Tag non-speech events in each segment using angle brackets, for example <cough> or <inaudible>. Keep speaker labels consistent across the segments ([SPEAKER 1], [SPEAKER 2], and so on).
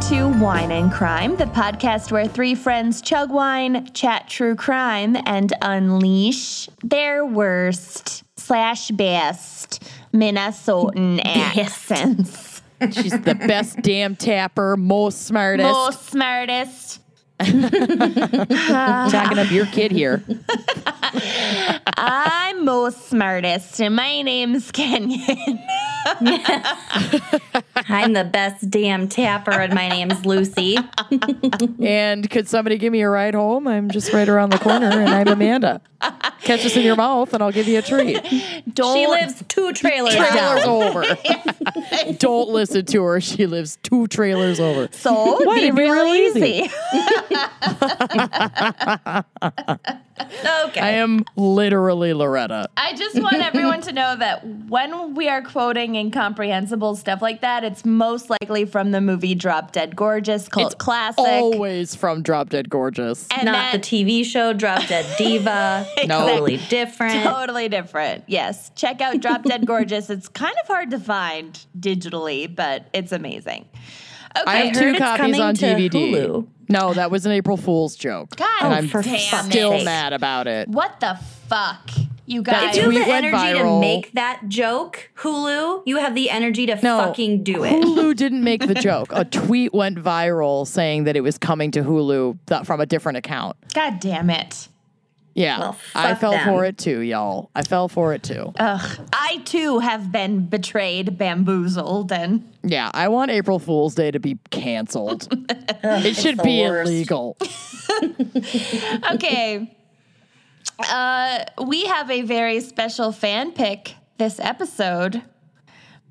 [SPEAKER 1] To Wine and Crime, the podcast where three friends chug wine, chat true crime, and unleash their worst slash best Minnesotan <laughs> accents.
[SPEAKER 2] She's the best damn tapper, most smartest.
[SPEAKER 1] Most smartest. <laughs>
[SPEAKER 2] Talking up your kid here. <laughs>
[SPEAKER 1] I'm most smartest, and my name's Kenyon.
[SPEAKER 3] I'm the best damn tapper, and my name's Lucy.
[SPEAKER 2] And could somebody give me a ride home? I'm just right around the corner, and I'm Amanda. Catch us in your mouth, and I'll give you a treat.
[SPEAKER 1] Don't
[SPEAKER 3] She lives two trailers
[SPEAKER 2] Trailers over. <laughs> Don't listen to her. She lives two trailers over.
[SPEAKER 1] so
[SPEAKER 2] Why,
[SPEAKER 1] be
[SPEAKER 2] it'd be
[SPEAKER 1] real
[SPEAKER 2] real
[SPEAKER 1] easy.
[SPEAKER 2] easy. <laughs>
[SPEAKER 3] Okay.
[SPEAKER 2] I am literally Loretta.
[SPEAKER 1] I just want <laughs> everyone to know that when we are quoting incomprehensible stuff like that, it's most likely from the movie Drop Dead Gorgeous, cult
[SPEAKER 2] It's
[SPEAKER 1] classic.
[SPEAKER 2] Always from Drop Dead Gorgeous.
[SPEAKER 1] and
[SPEAKER 3] Not the TV show Drop Dead <laughs> Diva.
[SPEAKER 2] No.
[SPEAKER 3] Totally different.
[SPEAKER 1] Totally different. Yes. Check out Drop Dead Gorgeous. It's kind of hard to find digitally, but it's amazing. Okay.
[SPEAKER 2] I have
[SPEAKER 3] heard
[SPEAKER 2] two copies on DVD.
[SPEAKER 3] Hulu.
[SPEAKER 2] No, that was an April Fool's joke.
[SPEAKER 1] God
[SPEAKER 2] and I'm
[SPEAKER 3] for
[SPEAKER 1] damn
[SPEAKER 2] still
[SPEAKER 3] sake.
[SPEAKER 2] mad about it.
[SPEAKER 1] What the fuck? You
[SPEAKER 2] That
[SPEAKER 1] guys.
[SPEAKER 3] If you have the
[SPEAKER 2] went
[SPEAKER 3] energy
[SPEAKER 2] viral.
[SPEAKER 3] to make that joke, Hulu, you have the energy to
[SPEAKER 2] No,
[SPEAKER 3] fucking do it.
[SPEAKER 2] Hulu <laughs> didn't make the joke. A tweet went viral saying that it was coming to Hulu th- from a different account.
[SPEAKER 1] God damn it.
[SPEAKER 2] Yeah,
[SPEAKER 3] Well,
[SPEAKER 2] I fell
[SPEAKER 3] them.
[SPEAKER 2] for it too, y'all. I fell for it too.
[SPEAKER 1] Ugh. I too have been betrayed, bamboozled, and
[SPEAKER 2] yeah, I want April Fool's Day to be canceled. <laughs> it should be
[SPEAKER 3] worst.
[SPEAKER 2] illegal. <laughs> <laughs>
[SPEAKER 1] okay. Uh, we have a very special fan pick this episode,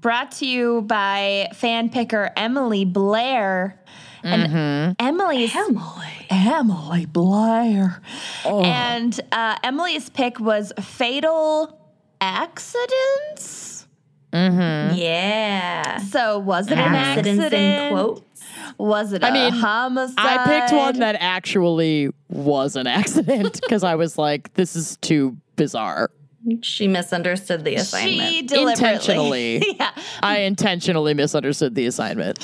[SPEAKER 1] brought to you by fan picker Emily Blair. And Emily's
[SPEAKER 3] Emily.
[SPEAKER 1] Emily Blair. And uh, Emily's pick was Fatal Accidents. Mm-hmm.
[SPEAKER 3] Yeah.
[SPEAKER 1] So was it an
[SPEAKER 3] Accidents
[SPEAKER 1] accident?
[SPEAKER 3] in quotes.
[SPEAKER 1] Was it a
[SPEAKER 2] I mean,
[SPEAKER 1] homicide?
[SPEAKER 2] I picked one that actually was an accident because I was like, this is too bizarre.
[SPEAKER 3] She misunderstood the assignment.
[SPEAKER 1] she deliberately.
[SPEAKER 2] Intentionally. <laughs>
[SPEAKER 1] yeah.
[SPEAKER 2] I intentionally misunderstood the assignment.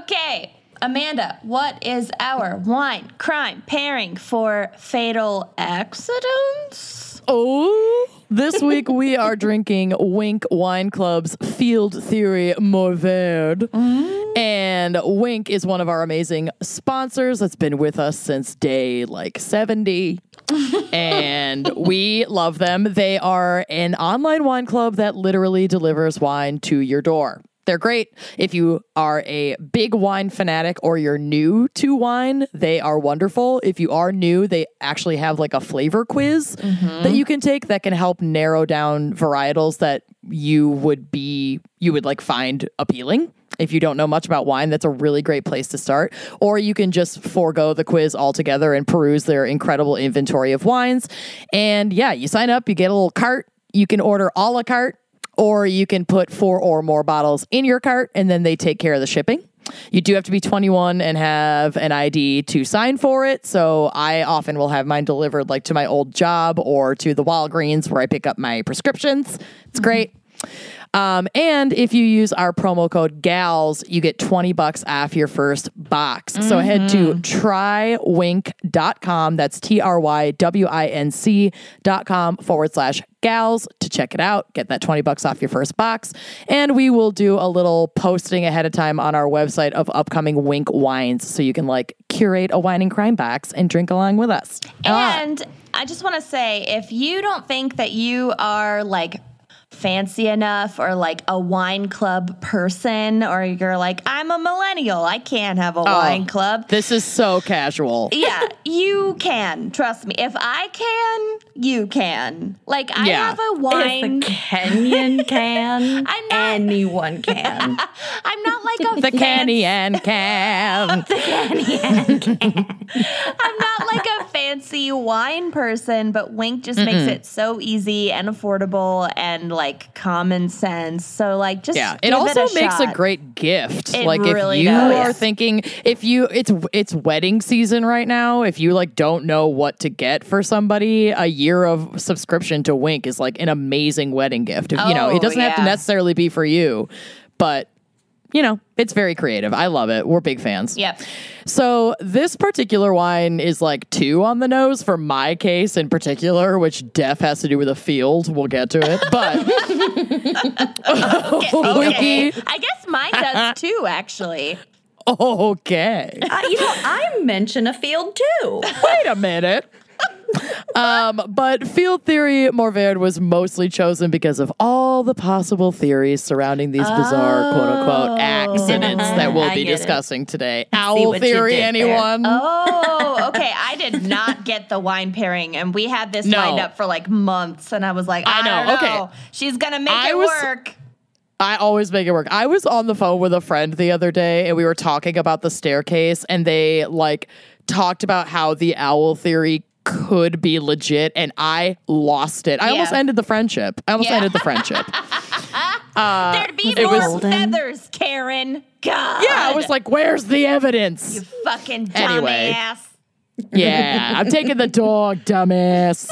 [SPEAKER 1] Okay, Amanda, what is our wine crime pairing for fatal accidents?
[SPEAKER 2] Oh, this week we are drinking Winc Wine Club's Field Theory Mourvèdre. Mm-hmm. And Winc is one of our amazing sponsors that's been with us since day like 70. <laughs> and we love them. They are an online wine club that literally delivers wine to your door. They're great if you are a big wine fanatic or you're new to wine. They are wonderful. If you are new, they actually have like a flavor quiz mm-hmm. that you can take that can help narrow down varietals that you would be you would like find appealing. If you don't know much about wine, that's a really great place to start. Or you can just forego the quiz altogether and peruse their incredible inventory of wines. And yeah, you sign up, you get a little cart. You can order a la carte, or you can put four or more bottles in your cart, and then they take care of the shipping. You do have to be 21 and have an ID to sign for it. So I often will have mine delivered like to my old job or to the Walgreens where I pick up my prescriptions. It's mm-hmm. great. Um, and if you use our promo code GALS, you get 20 bucks off your first box. So head to trywinc.com. That's T R Y W I N C.com forward slash gals to check it out. Get that 20 bucks off your first box. And we will do a little posting ahead of time on our website of upcoming Winc wines so you can like curate a wine and crime box and drink along with us.
[SPEAKER 1] And I just want to say if you don't think that you are like fancy enough or like a wine club person or you're like I'm a millennial, I can't have a oh, wine club.
[SPEAKER 2] This is so casual. <laughs>
[SPEAKER 1] yeah, you can. Trust me. If I can, you can. Like I
[SPEAKER 2] Yeah.
[SPEAKER 1] have a wine
[SPEAKER 3] If a Kenyon <laughs> can,
[SPEAKER 1] I'm not-
[SPEAKER 3] anyone can. <laughs>
[SPEAKER 1] I'm not like a
[SPEAKER 2] The
[SPEAKER 1] fancy-
[SPEAKER 2] candy and can.
[SPEAKER 1] I'm not like a fancy wine person, but Winc just makes mm-hmm. it so easy and affordable and like common sense. So like just
[SPEAKER 2] Yeah, it also
[SPEAKER 1] a
[SPEAKER 2] makes a great gift.
[SPEAKER 1] It
[SPEAKER 2] like
[SPEAKER 1] really
[SPEAKER 2] if you
[SPEAKER 1] does.
[SPEAKER 2] are thinking if you it's it's wedding season right now, if you like don't know what to get for somebody, a year of subscription to Winc is like an amazing wedding gift. If, you know,
[SPEAKER 1] Oh,
[SPEAKER 2] it doesn't have to necessarily be for you, but you know, it's very creative. I love it. We're big fans.
[SPEAKER 1] Yeah.
[SPEAKER 2] So this particular wine is like two on the nose for my case in particular, which def has to do with a field. We'll get to it, but <laughs> <laughs>
[SPEAKER 1] Okay.
[SPEAKER 2] Wiki-
[SPEAKER 1] I guess mine does <laughs> too, actually.
[SPEAKER 2] okay.
[SPEAKER 4] Uh, you know, I mention a field too.
[SPEAKER 2] Wait a minute. Um, but field theory Mourvèdre was mostly chosen because of all the possible theories surrounding these bizarre quote unquote accidents that we'll
[SPEAKER 4] I
[SPEAKER 2] be
[SPEAKER 4] get it.
[SPEAKER 2] discussing today. Owl theory,
[SPEAKER 4] did there.
[SPEAKER 2] anyone?
[SPEAKER 1] Oh, okay. <laughs> I did not get the wine pairing, and we had this
[SPEAKER 2] No.
[SPEAKER 1] lined up for like months, and I was like, I,
[SPEAKER 2] I know,
[SPEAKER 1] don't
[SPEAKER 2] okay.
[SPEAKER 1] know. She's gonna make
[SPEAKER 2] I
[SPEAKER 1] it
[SPEAKER 2] was-
[SPEAKER 1] work.
[SPEAKER 2] I always make it work. I was on the phone with a friend the other day and we were talking about the staircase and they like talked about how the owl theory could be legit and I lost it. I almost ended the friendship. I almost
[SPEAKER 1] Yeah.
[SPEAKER 2] ended the friendship. <laughs>
[SPEAKER 1] Uh, There'd be more
[SPEAKER 2] was-
[SPEAKER 1] feathers, Karen. God.
[SPEAKER 2] yeah, I was like, where's the evidence?
[SPEAKER 1] you fucking dumbass.
[SPEAKER 2] Anyway. Yeah, I'm taking the dog, <laughs> dumbass.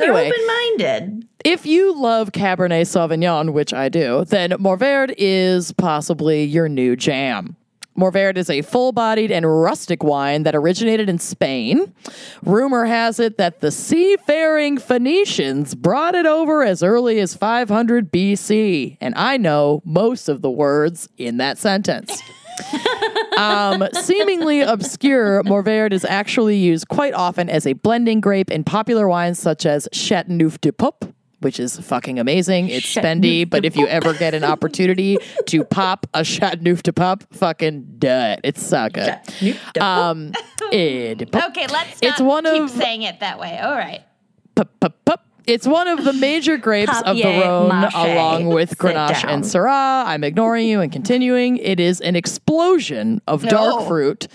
[SPEAKER 4] They're
[SPEAKER 2] Anyway,
[SPEAKER 4] open-minded.
[SPEAKER 2] if you love Cabernet Sauvignon, which I do, then Mourvèdre is possibly your new jam. Mourvèdre is a full bodied and rustic wine that originated in Spain. Rumor has it that the seafaring Phoenicians brought it over as early as 500 BC, and I know most of the words in that sentence. <laughs> Um, seemingly obscure, Mourvèdre is actually used quite often as a blending grape in popular wines such as Chateauneuf du Pape, which is fucking amazing. It's spendy, but if you ever get an opportunity to <laughs> pop a Chateauneuf to pop, fucking do it. It's so good. Um, Pape.
[SPEAKER 1] Okay, let's
[SPEAKER 2] It's one
[SPEAKER 1] keep
[SPEAKER 2] of-
[SPEAKER 1] saying it that way. All right.
[SPEAKER 2] Pup, pup, pup. It's one of the major <laughs> grapes of the Rhone, along with Grenache and Syrah. I'm ignoring you and continuing. It is an explosion of dark
[SPEAKER 1] No.
[SPEAKER 2] fruit,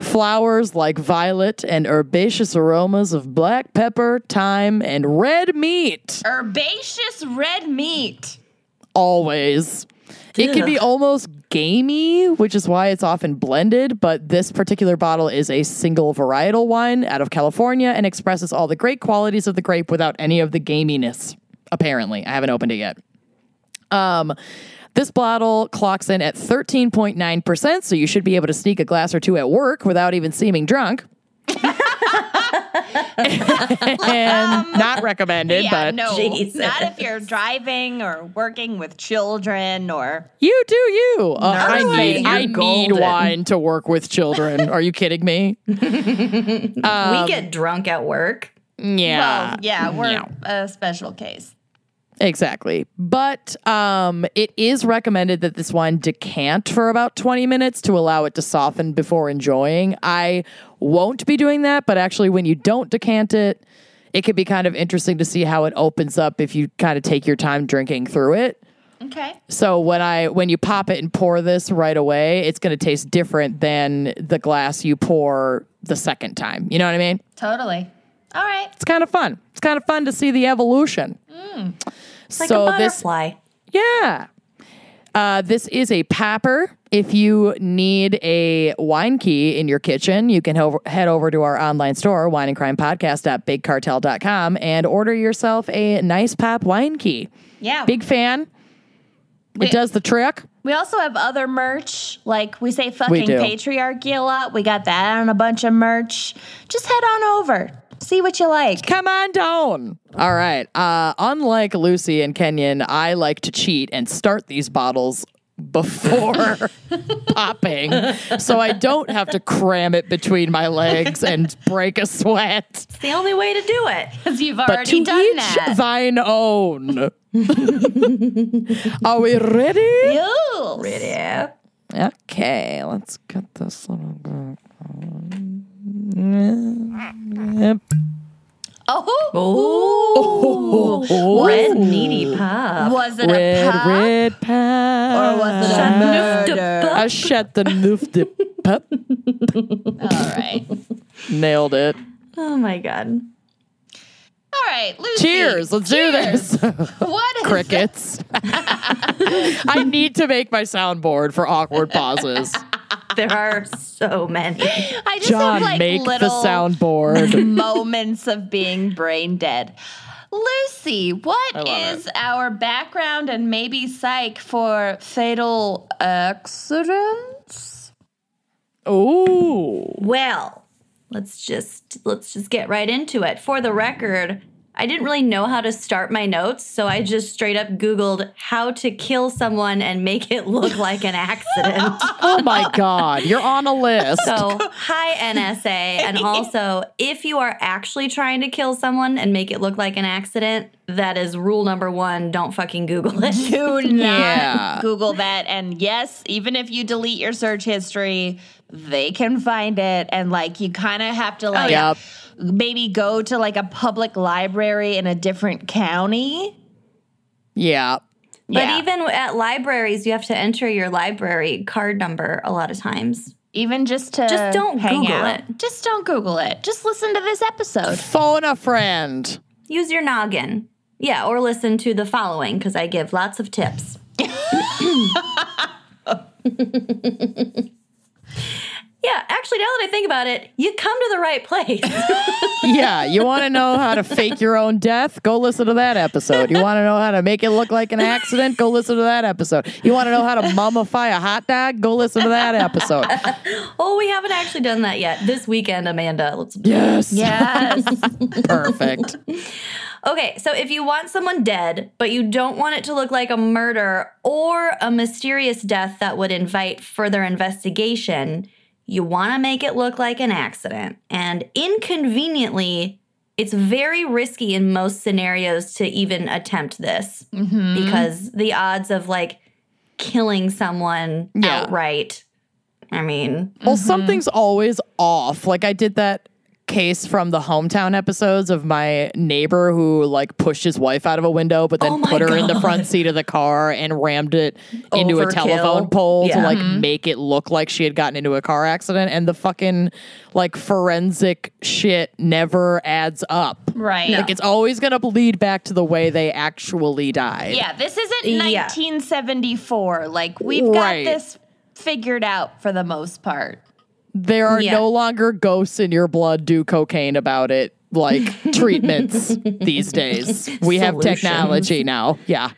[SPEAKER 2] flowers like violet, and herbaceous aromas of black pepper, thyme, and red meat.
[SPEAKER 1] Herbaceous red meat.
[SPEAKER 2] Always. It can be almost gamey, which is why it's often blended, but this particular bottle is a single varietal wine out of California and expresses all the great qualities of the grape without any of the gaminess. Apparently, I haven't opened it yet. Um, this bottle clocks in at 13.9%, so you should be able to sneak a glass or two at work without even seeming drunk. <laughs> and not recommended,
[SPEAKER 1] Yeah,
[SPEAKER 2] but
[SPEAKER 1] no.
[SPEAKER 4] Jesus.
[SPEAKER 1] Not if you're driving or working with children or
[SPEAKER 2] You do you. Uh, I need
[SPEAKER 4] you're
[SPEAKER 2] I need wine to work with children. Are you kidding me? <laughs>
[SPEAKER 4] we get drunk at work.
[SPEAKER 2] Yeah.
[SPEAKER 1] well, yeah, we're
[SPEAKER 2] Yeah.
[SPEAKER 1] a special case.
[SPEAKER 2] Exactly. But um, it is recommended that this wine decant for about 20 minutes to allow it to soften before enjoying. I won't be doing that, but actually, when you don't decant it, it can be kind of interesting to see how it opens up if you kind of take your time drinking through it.
[SPEAKER 1] Okay.
[SPEAKER 2] So when I when you pop it and pour this right away, it's going to taste different than the glass you pour the second time. You know what I mean?
[SPEAKER 1] Totally. All right.
[SPEAKER 2] It's kind of fun. It's kind of fun to see the evolution.
[SPEAKER 4] It's like
[SPEAKER 2] so
[SPEAKER 4] a
[SPEAKER 2] this yeah. Uh, this is a papper. If you need a wine key in your kitchen, you can ho- head over to our online store, wineandcrimepodcast.bigcartel.com, and crime podcast at bigcartel.com, and order yourself a nice pop wine key.
[SPEAKER 1] Yeah.
[SPEAKER 2] Big fan. It does the trick.
[SPEAKER 1] We also have other merch. Like we say fucking
[SPEAKER 2] do.
[SPEAKER 1] patriarchy a lot. We got that on a bunch of merch. Just head on over. See what you like.
[SPEAKER 2] Come on down. All right. Uh, unlike Lucy and Kenyon, I like to cheat and start these bottles before <laughs> popping so I don't have to cram it between my legs and break a sweat.
[SPEAKER 4] It's the only way to do it.
[SPEAKER 1] Because you've
[SPEAKER 2] But to
[SPEAKER 1] already done
[SPEAKER 2] each
[SPEAKER 1] that.
[SPEAKER 2] thine own. <laughs> Are we ready?
[SPEAKER 1] Ew.
[SPEAKER 4] Yeah.
[SPEAKER 2] Okay, let's get this little.
[SPEAKER 1] Oh.
[SPEAKER 4] Oh, red needy pop.
[SPEAKER 1] Was it
[SPEAKER 2] Red,
[SPEAKER 1] a pop?
[SPEAKER 2] red pie.
[SPEAKER 1] Or was it a murder?
[SPEAKER 2] I shut the noof de pup.
[SPEAKER 1] All right.
[SPEAKER 2] Nailed it.
[SPEAKER 4] Oh my god.
[SPEAKER 1] All right, Lucy.
[SPEAKER 2] Cheers. Let's do this.
[SPEAKER 1] What is
[SPEAKER 2] Crickets. <laughs> I need to make my soundboard for awkward pauses. <laughs>
[SPEAKER 4] There are so many.
[SPEAKER 1] I just
[SPEAKER 2] John,
[SPEAKER 1] have like
[SPEAKER 2] make
[SPEAKER 1] little
[SPEAKER 2] the soundboard. <laughs>
[SPEAKER 1] moments of being brain dead. Lucy, what is
[SPEAKER 2] I love
[SPEAKER 1] is our background and maybe psych for fatal accidents?
[SPEAKER 2] Oh.
[SPEAKER 4] Well, let's just let's just get right into it. For the record, I didn't really know how to start my notes, so I just straight up googled how to kill someone and make it look <laughs> like an accident.
[SPEAKER 2] Oh my God. You're on a list.
[SPEAKER 4] So, hi NSA, and <laughs> also if you are actually trying to kill someone and make it look like an accident, that is rule number 1, don't fucking google it.
[SPEAKER 1] Do <laughs> not
[SPEAKER 2] Yeah.
[SPEAKER 1] Google that. And yes, even if you delete your search history, they can find it. And like, you kind of have to like oh,
[SPEAKER 2] Yep.
[SPEAKER 1] Maybe go to like a public library in a different county.
[SPEAKER 2] Yeah.
[SPEAKER 4] But
[SPEAKER 1] Yeah.
[SPEAKER 4] even at libraries, you have to enter your library card number a lot of times.
[SPEAKER 1] Even just to
[SPEAKER 4] Just don't
[SPEAKER 1] hang
[SPEAKER 4] Google
[SPEAKER 1] out.
[SPEAKER 4] it.
[SPEAKER 1] Just don't Google it. Just listen to this episode.
[SPEAKER 2] Phone a friend.
[SPEAKER 4] Use your noggin. Yeah, or listen to the following because I give lots of tips. <laughs> <laughs> <laughs> yeah, actually, now that I think about it, you come to the right place. <laughs>
[SPEAKER 2] Yeah. You want to know how to fake your own death? Go listen to that episode. You want to know how to make it look like an accident? Go listen to that episode. You want to know how to mummify a hot dog? Go listen to that episode. <laughs>
[SPEAKER 4] oh, we haven't actually done that yet. This weekend, Amanda. Let's
[SPEAKER 2] Yes.
[SPEAKER 1] Yes. <laughs>
[SPEAKER 2] Perfect.
[SPEAKER 4] Okay, so if you want someone dead, but you don't want it to look like a murder or a mysterious death that would invite further investigation, you want to make it look like an accident. And inconveniently, it's very risky in most scenarios to even attempt this mm-hmm. because the odds of like killing someone
[SPEAKER 2] Yeah.
[SPEAKER 4] outright, I mean,
[SPEAKER 2] Well, something's mm-hmm. always off. Like I did that case from the hometown episodes of my neighbor who like pushed his wife out of a window but then
[SPEAKER 4] Oh
[SPEAKER 2] put her in the front seat of the car and rammed it into a telephone pole to
[SPEAKER 4] Yeah.
[SPEAKER 2] like mm-hmm. make it look like she had gotten into a car accident and the fucking like forensic shit never adds up.
[SPEAKER 1] right.
[SPEAKER 2] Like it's always going to lead back to the way they actually died.
[SPEAKER 1] Yeah, this isn't
[SPEAKER 4] Yeah.
[SPEAKER 1] 1974. Like we've got this figured out for the most part.
[SPEAKER 2] There are
[SPEAKER 4] Yeah.
[SPEAKER 2] no longer ghosts in your blood do cocaine about it like <laughs> treatments these days. We have technology now. Yeah.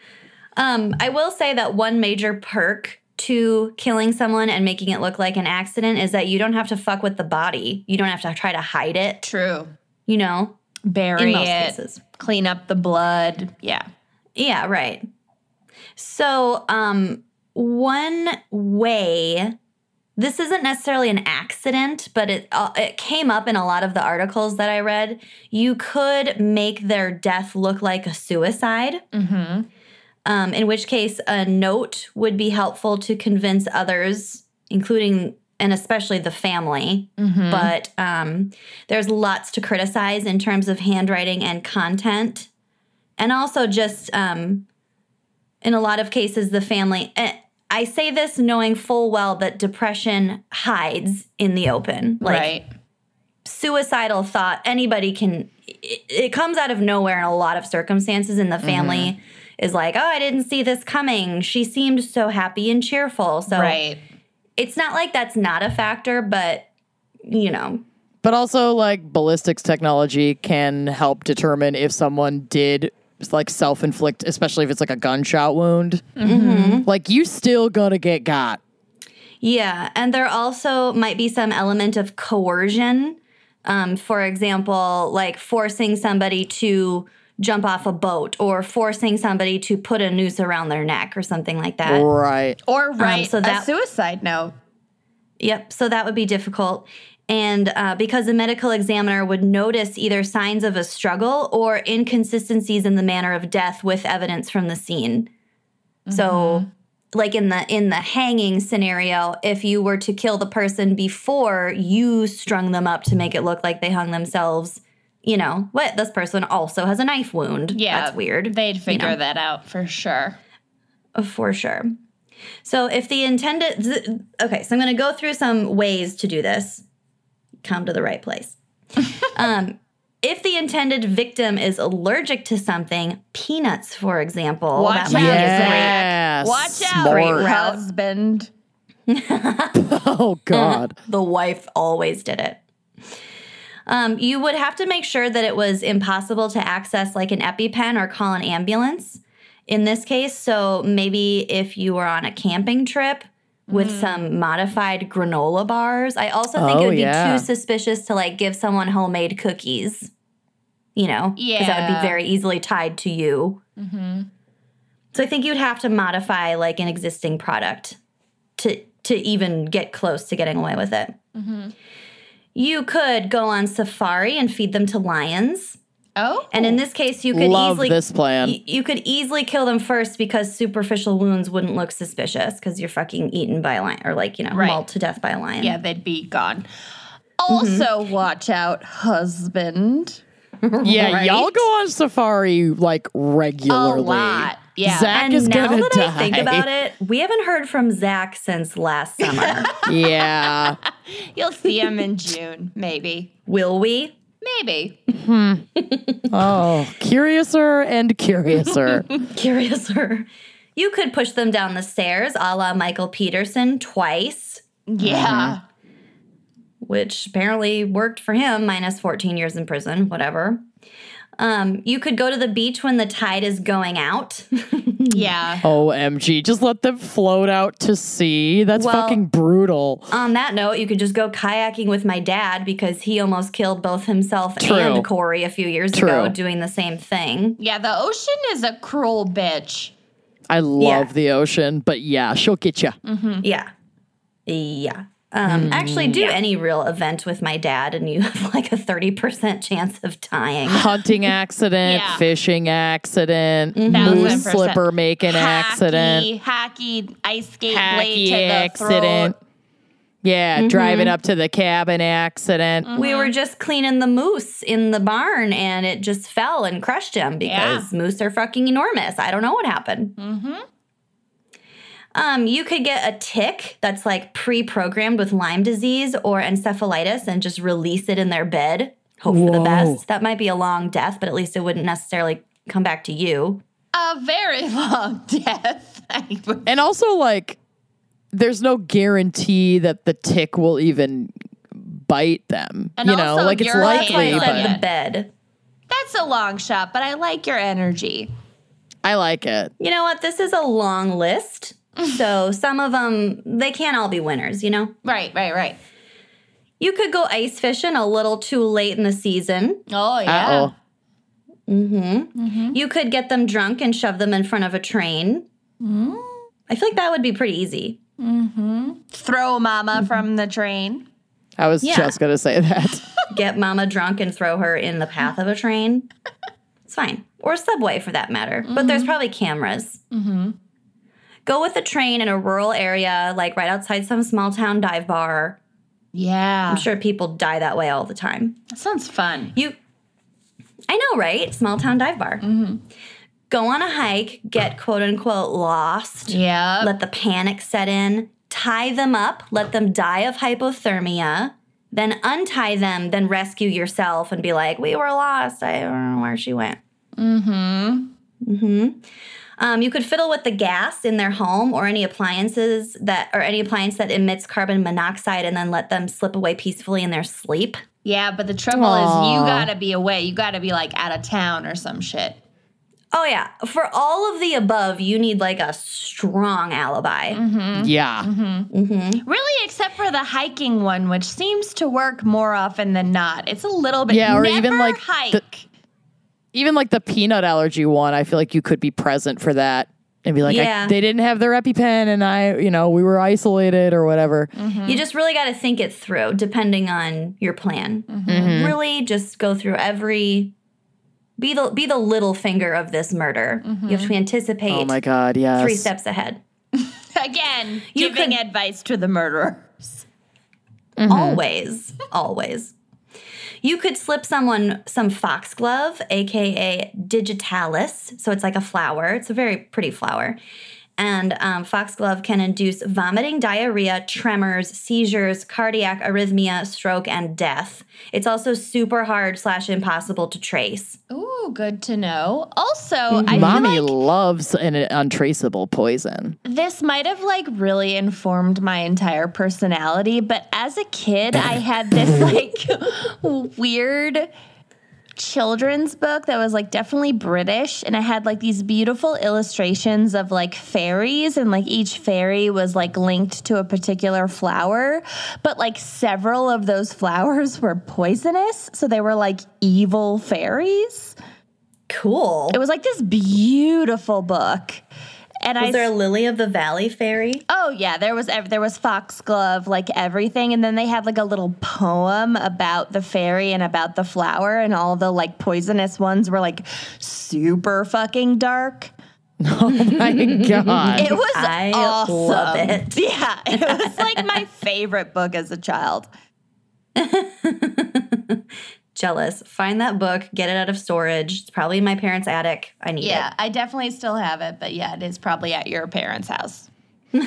[SPEAKER 4] Um, I will say that one major perk to killing someone and making it look like an accident is that you don't have to fuck with the body. You don't have to try to hide it,
[SPEAKER 1] True.
[SPEAKER 4] you know?
[SPEAKER 1] Bury
[SPEAKER 4] In most
[SPEAKER 1] it,
[SPEAKER 4] cases.
[SPEAKER 1] clean up the blood. Yeah.
[SPEAKER 4] Yeah, right. So, um, one way this isn't necessarily an accident, but it uh, it came up in a lot of the articles that I read. You could make their death look like a suicide.
[SPEAKER 1] Mm-hmm.
[SPEAKER 4] um, in which case a note would be helpful to convince others, including and especially the family.
[SPEAKER 1] Mm-hmm.
[SPEAKER 4] But um, there's lots to criticize in terms of handwriting and content. And also, just um, in a lot of cases, the family. eh, I say this knowing full well that depression hides in the open. Like,
[SPEAKER 1] right.
[SPEAKER 4] suicidal thought anybody can it, it comes out of nowhere in a lot of circumstances and the mm-hmm. family is like oh i didn't see this coming she seemed so happy and cheerful so
[SPEAKER 1] Right.
[SPEAKER 4] it's not like that's not a factor but you know
[SPEAKER 2] But also, like, ballistics technology can help determine if someone did like self inflict, especially if it's like a gunshot wound. Like, you still gonna get got.
[SPEAKER 4] yeah and there also might be some element of coercion um, for example like forcing somebody to jump off a boat or forcing somebody to put a noose around their neck or something like that
[SPEAKER 2] Right.
[SPEAKER 1] Or write
[SPEAKER 4] so
[SPEAKER 1] a
[SPEAKER 4] that-
[SPEAKER 1] suicide note.
[SPEAKER 4] Yep. So that would be difficult. And uh, because the medical examiner would notice either signs of a struggle or inconsistencies in the manner of death with evidence from the scene. So, like in the in the hanging scenario, if you were to kill the person before you strung them up to make it look like they hung themselves, you know, what this person also has a knife wound.
[SPEAKER 1] Yeah.
[SPEAKER 4] that's weird.
[SPEAKER 1] They'd
[SPEAKER 4] you
[SPEAKER 1] figure
[SPEAKER 4] know.
[SPEAKER 1] that out for sure.
[SPEAKER 4] For sure. So if the intended, okay, so I'm going to go through some ways to do this. Come to the right place. <laughs> um, if the intended victim is allergic to something, peanuts, for example,
[SPEAKER 1] Watch
[SPEAKER 4] that might
[SPEAKER 1] out,
[SPEAKER 4] be a great
[SPEAKER 1] Watch out,
[SPEAKER 2] Smart.
[SPEAKER 4] route.
[SPEAKER 1] husband. <laughs> <laughs>
[SPEAKER 2] Oh God.
[SPEAKER 4] the wife always did it. Um, you would have to make sure that it was impossible to access like an EpiPen or call an ambulance in this case. So maybe if you were on a camping trip with mm-hmm. some modified granola bars, I also think it
[SPEAKER 2] Oh,
[SPEAKER 4] would be
[SPEAKER 2] yeah.
[SPEAKER 4] too suspicious to like give someone homemade cookies. You know, yeah, because that would be very easily tied to you. Mm-hmm. So I think you'd have to modify like an existing product to to even get close to getting away with it. Mm-hmm. You could go on safari and feed them to lions.
[SPEAKER 1] Oh,
[SPEAKER 4] And in oh. this case, you could
[SPEAKER 2] Love
[SPEAKER 4] easily
[SPEAKER 2] this plan.
[SPEAKER 4] y- you could easily kill them first because superficial wounds wouldn't look suspicious because you're fucking eaten by a lion or like you know
[SPEAKER 1] Right.
[SPEAKER 4] mauled to death by a lion.
[SPEAKER 1] yeah, they'd be gone. Also, mm-hmm. watch out, husband. <laughs>
[SPEAKER 2] Yeah,
[SPEAKER 4] Right?
[SPEAKER 2] y'all go on safari like regularly.
[SPEAKER 1] A
[SPEAKER 2] regularly.
[SPEAKER 1] lot. Yeah.
[SPEAKER 2] Zach
[SPEAKER 4] And
[SPEAKER 2] is
[SPEAKER 4] now
[SPEAKER 2] gonna
[SPEAKER 4] that
[SPEAKER 2] die.
[SPEAKER 4] I think about <laughs> it, we haven't heard from Zach since last summer.
[SPEAKER 2] yeah. <laughs>
[SPEAKER 1] You'll see him in June, maybe.
[SPEAKER 4] Will we?
[SPEAKER 1] Maybe. Hmm.
[SPEAKER 2] Oh, curiouser and curiouser. <laughs>
[SPEAKER 4] Curiouser. You could push them down the stairs, a la Michael Peterson, twice.
[SPEAKER 1] Yeah.
[SPEAKER 4] which apparently worked for him, minus 14 years in prison, whatever. Um, you could go to the beach when the tide is going out. <laughs>
[SPEAKER 1] Yeah.
[SPEAKER 2] OMG. Just let them float out to sea. That's
[SPEAKER 4] Well-
[SPEAKER 2] fucking brutal.
[SPEAKER 4] On that note, you could just go kayaking with my dad because he almost killed both himself
[SPEAKER 2] True.
[SPEAKER 4] and Corey a few years
[SPEAKER 2] True.
[SPEAKER 4] ago doing the same thing.
[SPEAKER 1] Yeah, the ocean is a cruel bitch.
[SPEAKER 2] I love
[SPEAKER 4] Yeah.
[SPEAKER 2] the ocean, but yeah, she'll get you.
[SPEAKER 4] Yeah. Yeah. Um, actually, mm, do any real event with my dad, and you <laughs> have like a 30% chance of dying. <laughs>
[SPEAKER 2] Hunting accident,
[SPEAKER 1] Yeah.
[SPEAKER 2] fishing accident, mm-hmm.
[SPEAKER 1] Thousand
[SPEAKER 2] moose slipper making accident,
[SPEAKER 1] Hacky, hacky ice skate blade
[SPEAKER 2] hacky
[SPEAKER 1] to the
[SPEAKER 2] accident.
[SPEAKER 1] throat.
[SPEAKER 2] Yeah, mm-hmm. driving up to the cabin accident. Mm-hmm.
[SPEAKER 4] We were just cleaning the moose in the barn and it just fell and crushed him because moose are fucking enormous. I don't know what happened. Um, you could get a tick that's like pre programmed with Lyme disease or encephalitis and just release it in their bed. Hope for the best. That might be a long death, but at least it wouldn't necessarily come back to you.
[SPEAKER 1] A very <laughs> long death.
[SPEAKER 2] And also, like, there's no guarantee that the tick will even bite them.
[SPEAKER 1] And
[SPEAKER 2] you know, like it's likely,
[SPEAKER 1] right,
[SPEAKER 4] I
[SPEAKER 1] but-
[SPEAKER 4] said
[SPEAKER 2] but
[SPEAKER 4] the bed.
[SPEAKER 1] That's a long shot, but I like your energy.
[SPEAKER 2] I like it.
[SPEAKER 4] You know what? This is a long list. So some of them, they can't all be winners, you know?
[SPEAKER 1] Right, right, right.
[SPEAKER 4] You could go ice fishing a little too late in the season.
[SPEAKER 1] Oh, yeah.
[SPEAKER 2] Uh oh.
[SPEAKER 4] You could get them drunk and shove them in front of a train. Mm-hmm. I feel like that would be pretty easy.
[SPEAKER 1] Throw mama from the train.
[SPEAKER 2] I was
[SPEAKER 4] Yeah.
[SPEAKER 2] just gonna say that. <laughs>
[SPEAKER 4] Get mama drunk and throw her in the path of a train. It's fine. Or subway for that matter. But there's probably cameras. Go with a train in a rural area, like right outside some small town dive bar.
[SPEAKER 1] Yeah.
[SPEAKER 4] I'm sure people die that way all the time.
[SPEAKER 1] That sounds fun.
[SPEAKER 4] You, I know, right? Small town dive bar. Go on a hike, get quote unquote lost.
[SPEAKER 1] Yeah.
[SPEAKER 4] let the panic set in, tie them up, let them die of hypothermia, then untie them, then rescue yourself and be like, we were lost. I don't know where she went. Mm-hmm. Mm-hmm. Um, you could fiddle with the gas in their home or any appliances that or any appliance that emits carbon monoxide and then let them slip away peacefully in their sleep.
[SPEAKER 1] yeah, but the trouble is you gotta be away. You gotta be like out of town or some shit.
[SPEAKER 4] Oh yeah. For all of the above, you need like a strong alibi. Mm-hmm.
[SPEAKER 2] yeah.
[SPEAKER 1] mm-hmm Really, except for the hiking one, which seems to work more often than not. It's a little bit
[SPEAKER 2] Yeah, or
[SPEAKER 1] never
[SPEAKER 2] even, like,
[SPEAKER 1] hike.
[SPEAKER 2] the- Even like the peanut allergy one, I feel like you could be present for that and be like, I-
[SPEAKER 4] Yeah.
[SPEAKER 2] they didn't have their EpiPen and I, you know, we were isolated or whatever. Mm-hmm.
[SPEAKER 4] You just really got to think it through depending on your plan. Mm-hmm. Really just go through every be the be the little finger of this murder. Mm-hmm. You have to anticipate
[SPEAKER 2] Oh my God, yes.
[SPEAKER 4] three steps ahead. <laughs>
[SPEAKER 1] Again,
[SPEAKER 4] You
[SPEAKER 1] giving
[SPEAKER 4] could-
[SPEAKER 1] advice to the murderer.
[SPEAKER 4] Always, always. You could slip someone some foxglove, aka digitalis. So it's like a flower. It's a very pretty flower. And um, foxglove can induce vomiting, diarrhea, tremors, seizures, cardiac arrhythmia, stroke, and death. It's also super hard slash impossible to trace.
[SPEAKER 1] Ooh, good to know. Also, I
[SPEAKER 2] Mommy
[SPEAKER 1] like
[SPEAKER 2] loves an untraceable poison.
[SPEAKER 1] this might have like really informed my entire personality, but as a kid, I had this <laughs> like weird children's book that was like definitely British and it had like these beautiful illustrations of like fairies and like each fairy was like linked to a particular flower but like several of those flowers were poisonous so they were like evil fairies
[SPEAKER 4] Cool.
[SPEAKER 1] it was like this beautiful book and I
[SPEAKER 4] Was there a Lily of the Valley fairy?
[SPEAKER 1] Oh yeah, there was there was foxglove, like everything, and then they had like a little poem about the fairy and about the flower, and all the like poisonous ones were like super fucking dark. <laughs>
[SPEAKER 2] Oh my god.
[SPEAKER 1] It was
[SPEAKER 4] I
[SPEAKER 1] awesome.
[SPEAKER 4] love it. <laughs>
[SPEAKER 1] Yeah, it was like my favorite book as a child. <laughs>
[SPEAKER 4] Jealous. Find that book, get it out of storage. It's probably in my parents' attic. I need
[SPEAKER 1] Yeah,
[SPEAKER 4] it.
[SPEAKER 1] Yeah, I definitely still have it, but yeah, it is probably at your parents' house. <laughs>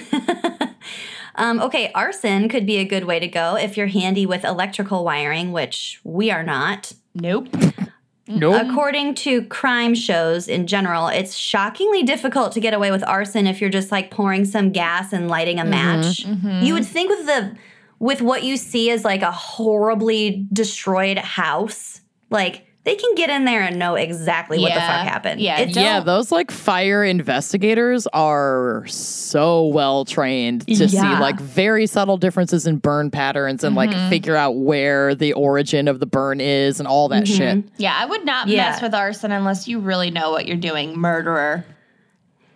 [SPEAKER 4] Um, okay, arson could be a good way to go if you're handy with electrical wiring, which we are not.
[SPEAKER 1] Nope. <laughs>
[SPEAKER 2] nope.
[SPEAKER 4] According to crime shows in general, it's shockingly difficult to get away with arson if you're just like pouring some gas and lighting a match. You would think with the with what you see as like a horribly destroyed house, like they can get in there and know exactly what the fuck happened.
[SPEAKER 1] Yeah,
[SPEAKER 4] It
[SPEAKER 2] yeah,
[SPEAKER 4] don't-
[SPEAKER 2] those like fire investigators are so well trained to see like very subtle differences in burn patterns and like mm-hmm. figure out where the origin of the burn is and all that mm-hmm. shit.
[SPEAKER 1] Yeah, I would not
[SPEAKER 4] Yeah.
[SPEAKER 1] mess with arson unless you really know what you're doing, murderer.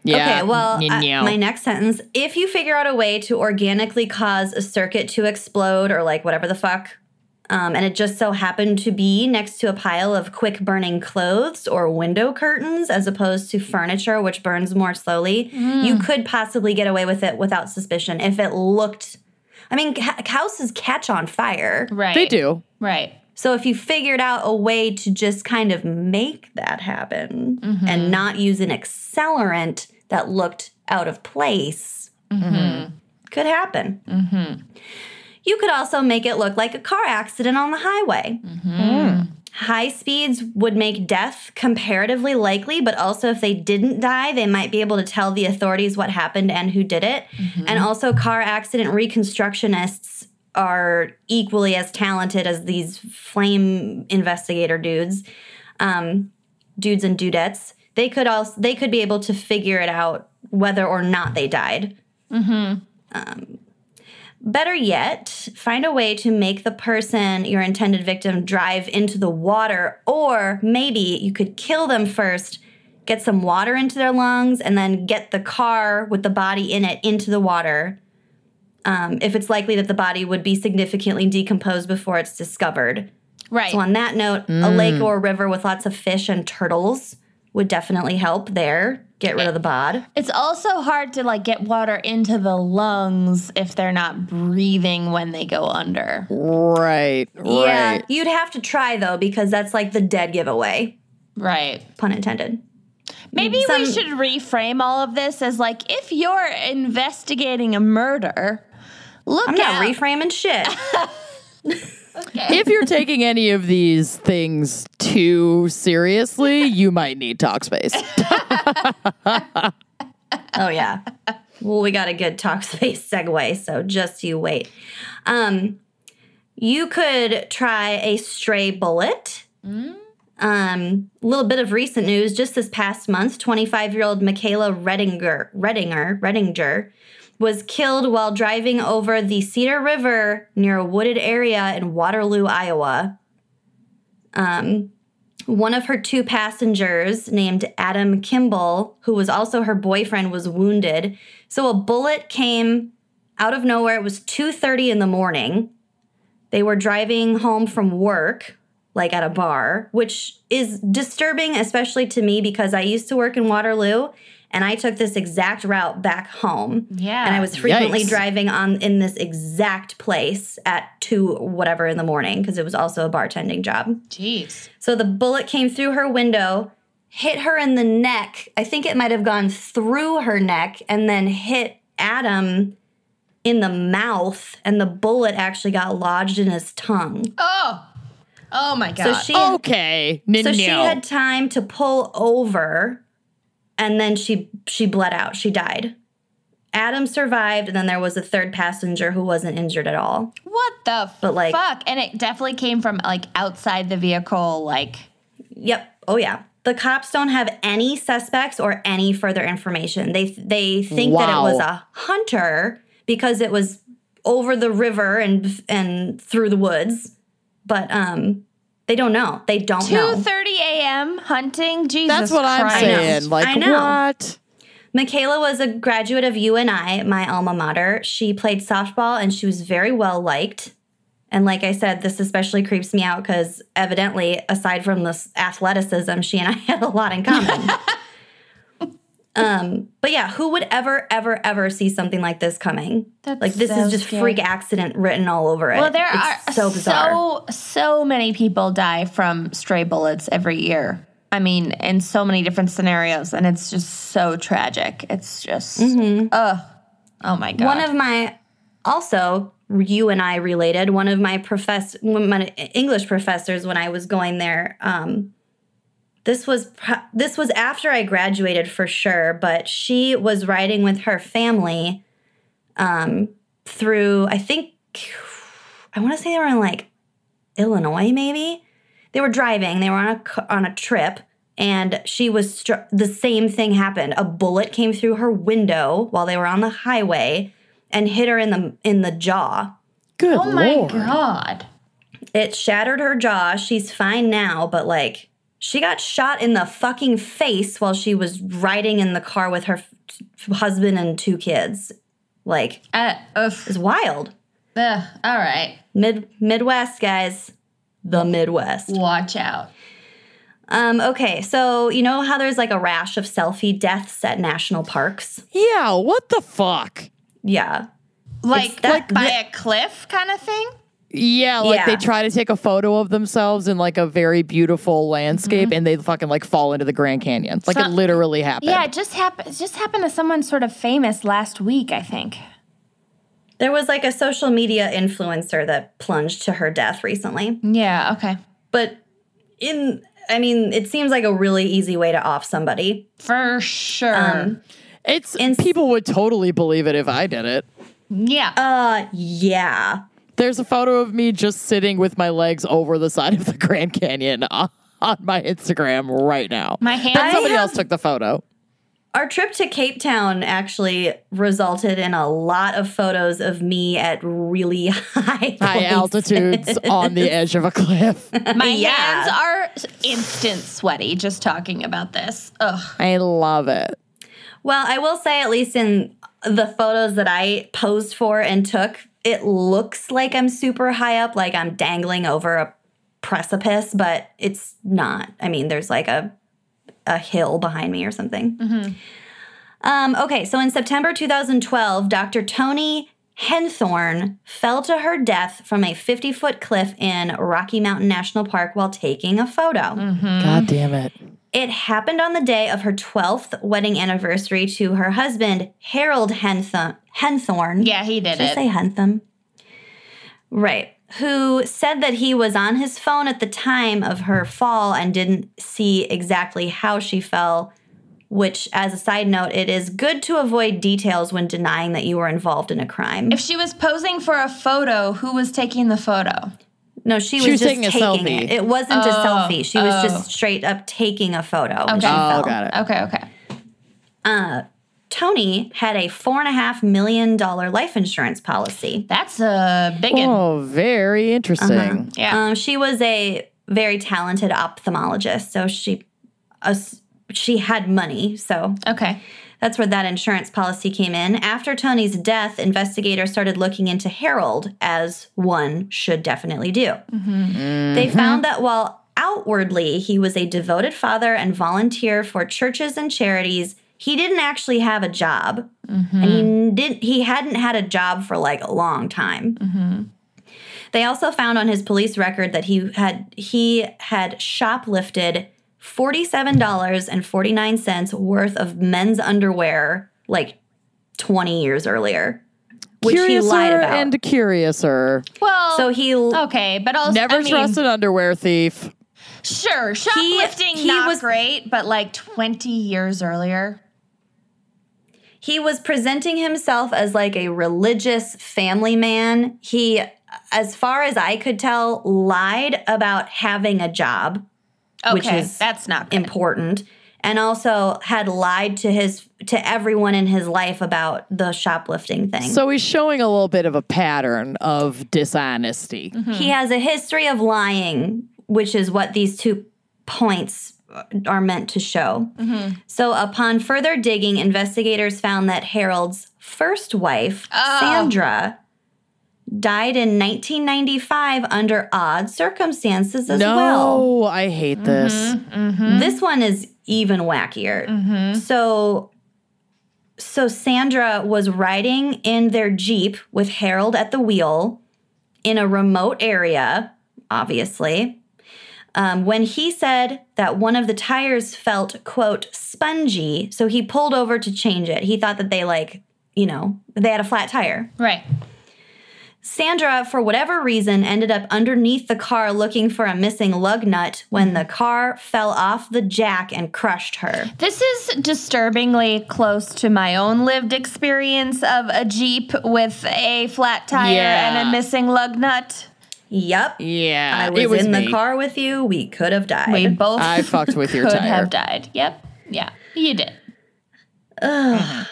[SPEAKER 2] Yeah.
[SPEAKER 4] Okay, well, uh, my next sentence if you figure out a way to organically cause a circuit to explode or like whatever the fuck, um, and it just so happened to be next to a pile of quick burning clothes or window curtains as opposed to furniture, which burns more slowly, you could possibly get away with it without suspicion if it looked. I mean, ca- houses catch on fire.
[SPEAKER 1] Right.
[SPEAKER 2] they do.
[SPEAKER 1] Right.
[SPEAKER 4] So if you figured out a way to just kind of make that happen
[SPEAKER 1] Mm-hmm.
[SPEAKER 4] and not use an accelerant that looked out of place,
[SPEAKER 1] Mm-hmm.
[SPEAKER 4] could happen. You could also make it look like a car accident on the highway.
[SPEAKER 1] Mm-hmm.
[SPEAKER 4] High speeds would make death comparatively likely, but also if they didn't die, they might be able to tell the authorities what happened and who did it.
[SPEAKER 1] Mm-hmm.
[SPEAKER 4] And also, car accident reconstructionists are equally as talented as these flame investigator dudes, um, dudes and dudettes. They could also they could be able to figure it out whether or not they died. Um, better yet, find a way to make the person, your intended victim, drive into the water, or maybe you could kill them first, get some water into their lungs, and then get the car with the body in it into the water. Um, if it's likely that the body would be significantly decomposed before it's discovered.
[SPEAKER 1] Right.
[SPEAKER 4] So, on that note, a lake or a river with lots of fish and turtles would definitely help there. Get rid of the bod.
[SPEAKER 1] It's also hard to like get water into the lungs if they're not breathing when they go under.
[SPEAKER 2] Right.
[SPEAKER 4] Yeah,
[SPEAKER 2] Right.
[SPEAKER 4] you'd have to try though because that's like the dead giveaway,
[SPEAKER 1] Right.
[SPEAKER 4] pun intended.
[SPEAKER 1] Maybe
[SPEAKER 4] Some-
[SPEAKER 1] we should reframe all of this as like if you're investigating a murder, look
[SPEAKER 4] I'm not
[SPEAKER 1] out.
[SPEAKER 4] reframing shit. <laughs> <laughs>
[SPEAKER 2] if you're taking any of these things too seriously, you might need Talkspace. <laughs>
[SPEAKER 4] oh yeah. Well, we got a good Talkspace segue, so just you wait. Um, you could try a stray bullet. Um, little bit of recent news. Just this past month, 25 year old Michaela Redinger, Redinger, Redinger was killed while driving over the Cedar River near a wooded area in Waterloo, Iowa. Um, one of her two passengers, named Adam Kimball, who was also her boyfriend, was wounded. So a bullet came out of nowhere. It was 2:30 in the morning. They were driving home from work, like at a bar, which is disturbing, especially to me because I used to work in Waterloo and I took this exact route back home.
[SPEAKER 1] Yeah.
[SPEAKER 4] And I was frequently
[SPEAKER 2] Yikes.
[SPEAKER 4] driving on in this exact place at two whatever in the morning because it was also a bartending job.
[SPEAKER 1] Jeez.
[SPEAKER 4] So the bullet came through her window hit her in the neck. I think it might have gone through her neck and then hit Adam in the mouth, and the bullet actually got lodged in his tongue.
[SPEAKER 1] Oh. Oh my god.
[SPEAKER 4] So she
[SPEAKER 2] Okay.
[SPEAKER 4] So she had time to pull over and then she she bled out. She died. Adam survived and then there was a third passenger who wasn't injured at all.
[SPEAKER 1] what the
[SPEAKER 4] But, like-
[SPEAKER 1] fuck? And it definitely came from like outside the vehicle, like
[SPEAKER 4] Yep. Oh yeah. The cops don't have any suspects or any further information. They they think that it was a hunter because it was over the river and and through the woods. But um they don't know. They don't
[SPEAKER 1] two
[SPEAKER 4] know.
[SPEAKER 1] thirty a.m. hunting. Jesus,
[SPEAKER 2] That's what I'm
[SPEAKER 1] Christ.
[SPEAKER 2] saying. Like
[SPEAKER 4] I know.
[SPEAKER 2] what?
[SPEAKER 4] Michaela was a graduate of UNI, my alma mater. She played softball and she was very well liked. And like I said, this especially creeps me out because evidently, aside from this athleticism, she and I <laughs> had a lot in common. <laughs> um, but yeah, who would ever, ever, ever see something like this coming?
[SPEAKER 1] That's
[SPEAKER 4] like this
[SPEAKER 1] so
[SPEAKER 4] is just
[SPEAKER 1] scary.
[SPEAKER 4] freak accident written all over it.
[SPEAKER 1] Well, there
[SPEAKER 4] It's
[SPEAKER 1] are
[SPEAKER 4] so bizarre.
[SPEAKER 1] so so many people die from stray bullets every year. I mean, in so many different scenarios, and it's just so tragic. It's just, ugh, oh my god.
[SPEAKER 4] Mm-hmm. One of my also you and I related. One of my profess my English professors when I was going there. Um, this was this was after I graduated for sure, but she was riding with her family um, through. I think I want to say they were in like Illinois, maybe. They were driving. They were on a c- on a trip, and she was str- the same thing happened. A bullet came through her window while they were on the highway and hit her in the in the jaw.
[SPEAKER 2] Good
[SPEAKER 1] oh my
[SPEAKER 2] lord.
[SPEAKER 1] god.
[SPEAKER 4] It shattered her jaw. She's fine now, but like she got shot in the fucking face while she was riding in the car with her f- husband and two kids. Like
[SPEAKER 1] Uh, ugh,
[SPEAKER 4] it's wild.
[SPEAKER 1] ugh, all right,
[SPEAKER 4] Mid Midwest guys, the Midwest.
[SPEAKER 1] watch out.
[SPEAKER 4] Um, okay, so you know how there's like a rash of selfie deaths at national parks?
[SPEAKER 2] Yeah, what the fuck?
[SPEAKER 4] Yeah.
[SPEAKER 1] Like,
[SPEAKER 4] that-
[SPEAKER 1] like by
[SPEAKER 4] the-
[SPEAKER 1] a cliff kind of thing.
[SPEAKER 2] Yeah, like they try to take a photo of themselves in like a very beautiful landscape and they fucking like fall into the Grand Canyon. Like
[SPEAKER 1] So-
[SPEAKER 2] it literally happened.
[SPEAKER 1] Yeah, it just happened. It just happened to someone sort of famous last week, I think.
[SPEAKER 4] There was like a social media influencer that plunged to her death recently.
[SPEAKER 1] Yeah. Okay.
[SPEAKER 4] But in I mean, it seems like a really easy way to off somebody.
[SPEAKER 1] For sure.
[SPEAKER 4] Um,
[SPEAKER 2] It's
[SPEAKER 4] And-
[SPEAKER 2] people would totally believe it if I did it.
[SPEAKER 1] yeah.
[SPEAKER 4] Uh yeah.
[SPEAKER 2] There's a photo of me just sitting with my legs over the side of the <laughs> Grand Canyon on, on my Instagram right now.
[SPEAKER 1] My hands-
[SPEAKER 2] But somebody
[SPEAKER 4] I
[SPEAKER 2] else took the photo.
[SPEAKER 4] Our trip to Cape Town actually resulted in a lot of photos of me at really <laughs> high
[SPEAKER 2] High
[SPEAKER 4] places.
[SPEAKER 2] altitudes on the edge of a cliff. <laughs>
[SPEAKER 1] My
[SPEAKER 4] yeah.
[SPEAKER 1] hands are instant sweaty just talking about this. Ugh.
[SPEAKER 2] I love it.
[SPEAKER 4] Well, I will say, at least in the photos that I posed for and took, it looks like I'm super high up, like I'm dangling over a precipice, but it's not. I mean, there's like a a hill behind me or something. Um, okay, so in September 2012, Dr. Toni Henthorn fell to her death from a 50 foot cliff in Rocky Mountain National Park while taking a photo.
[SPEAKER 2] God damn it.
[SPEAKER 4] It happened on the day of her 12th wedding anniversary to her husband, Harold Henthorn. Henthorn.
[SPEAKER 1] Yeah, he did
[SPEAKER 4] Did I
[SPEAKER 1] it.
[SPEAKER 4] say Hentham? Right. Who said that he was on his phone at the time of her fall and didn't see exactly how she fell. Which, as a side note, it is good to avoid details when denying that you were involved in a crime.
[SPEAKER 1] If she was posing for a photo, who was taking the photo?
[SPEAKER 4] no, she was,
[SPEAKER 2] She was
[SPEAKER 4] just
[SPEAKER 2] taking a
[SPEAKER 4] taking,
[SPEAKER 2] selfie.
[SPEAKER 4] it. It wasn't a
[SPEAKER 1] Oh,
[SPEAKER 4] selfie. She was
[SPEAKER 1] oh.
[SPEAKER 4] just straight up taking a photo.
[SPEAKER 1] Okay.
[SPEAKER 2] Oh, got it.
[SPEAKER 1] Okay, okay.
[SPEAKER 4] Uh, Toni had a four and a half million dollar life insurance policy.
[SPEAKER 1] That's a big one.
[SPEAKER 2] Oh, very interesting.
[SPEAKER 1] Yeah.
[SPEAKER 4] Um, she was a very talented ophthalmologist, so she, uh, she had money. So
[SPEAKER 1] Okay.
[SPEAKER 4] that's where that insurance policy came in. After Toni's death, investigators started looking into Harold, as one should definitely do. They found that while outwardly he was a devoted father and volunteer for churches and charities, he didn't actually have a job, mm-hmm. and he didn't. He hadn't had a job for like a long time. Mm-hmm. They also found on his police record that he had he had shoplifted $47.49 worth of men's underwear like 20 years earlier, which
[SPEAKER 2] curiouser
[SPEAKER 4] he lied about.
[SPEAKER 2] and curiouser.
[SPEAKER 1] Well,
[SPEAKER 4] so he
[SPEAKER 1] okay, but also
[SPEAKER 2] Never
[SPEAKER 1] I mean,
[SPEAKER 2] an underwear thief.
[SPEAKER 1] Sure, shoplifting
[SPEAKER 4] he
[SPEAKER 1] not
[SPEAKER 4] was-
[SPEAKER 1] great, but like twenty years earlier.
[SPEAKER 4] He was presenting himself as like a religious family man. He as far as I could tell lied about having a job.
[SPEAKER 1] Okay,
[SPEAKER 4] Which is
[SPEAKER 1] that's not good.
[SPEAKER 4] important and also had lied to his to everyone in his life about the shoplifting thing.
[SPEAKER 2] So he's showing a little bit of a pattern of dishonesty.
[SPEAKER 4] he has a history of lying, which is what these two points Uh, are meant to show. Mm-hmm. So upon further digging, investigators found that Harold's first wife, oh. Sandra, died in 1995 under odd circumstances as
[SPEAKER 2] no,
[SPEAKER 4] well.
[SPEAKER 2] I hate this. Mm-hmm, mm-hmm.
[SPEAKER 4] This one is even wackier. So so Sandra was riding in their Jeep with Harold at the wheel in a remote area, obviously. Um, when he said that one of the tires felt, quote, spongy, so he pulled over to change it. He thought that they, like, you know, they had a flat tire.
[SPEAKER 1] right.
[SPEAKER 4] Sandra, for whatever reason, ended up underneath the car looking for a missing lug nut when the car fell off the jack and crushed her.
[SPEAKER 1] This is disturbingly close to my own lived experience of a Jeep with a flat tire
[SPEAKER 2] Yeah.
[SPEAKER 1] and a missing lug nut.
[SPEAKER 4] Yep.
[SPEAKER 2] Yeah,
[SPEAKER 4] I was,
[SPEAKER 2] it was
[SPEAKER 4] in
[SPEAKER 2] me.
[SPEAKER 4] the car with you. We could have died.
[SPEAKER 1] We both
[SPEAKER 2] I fucked with your <laughs>
[SPEAKER 1] could
[SPEAKER 2] tire.
[SPEAKER 1] have died. Yep. Yeah, you did. Ugh.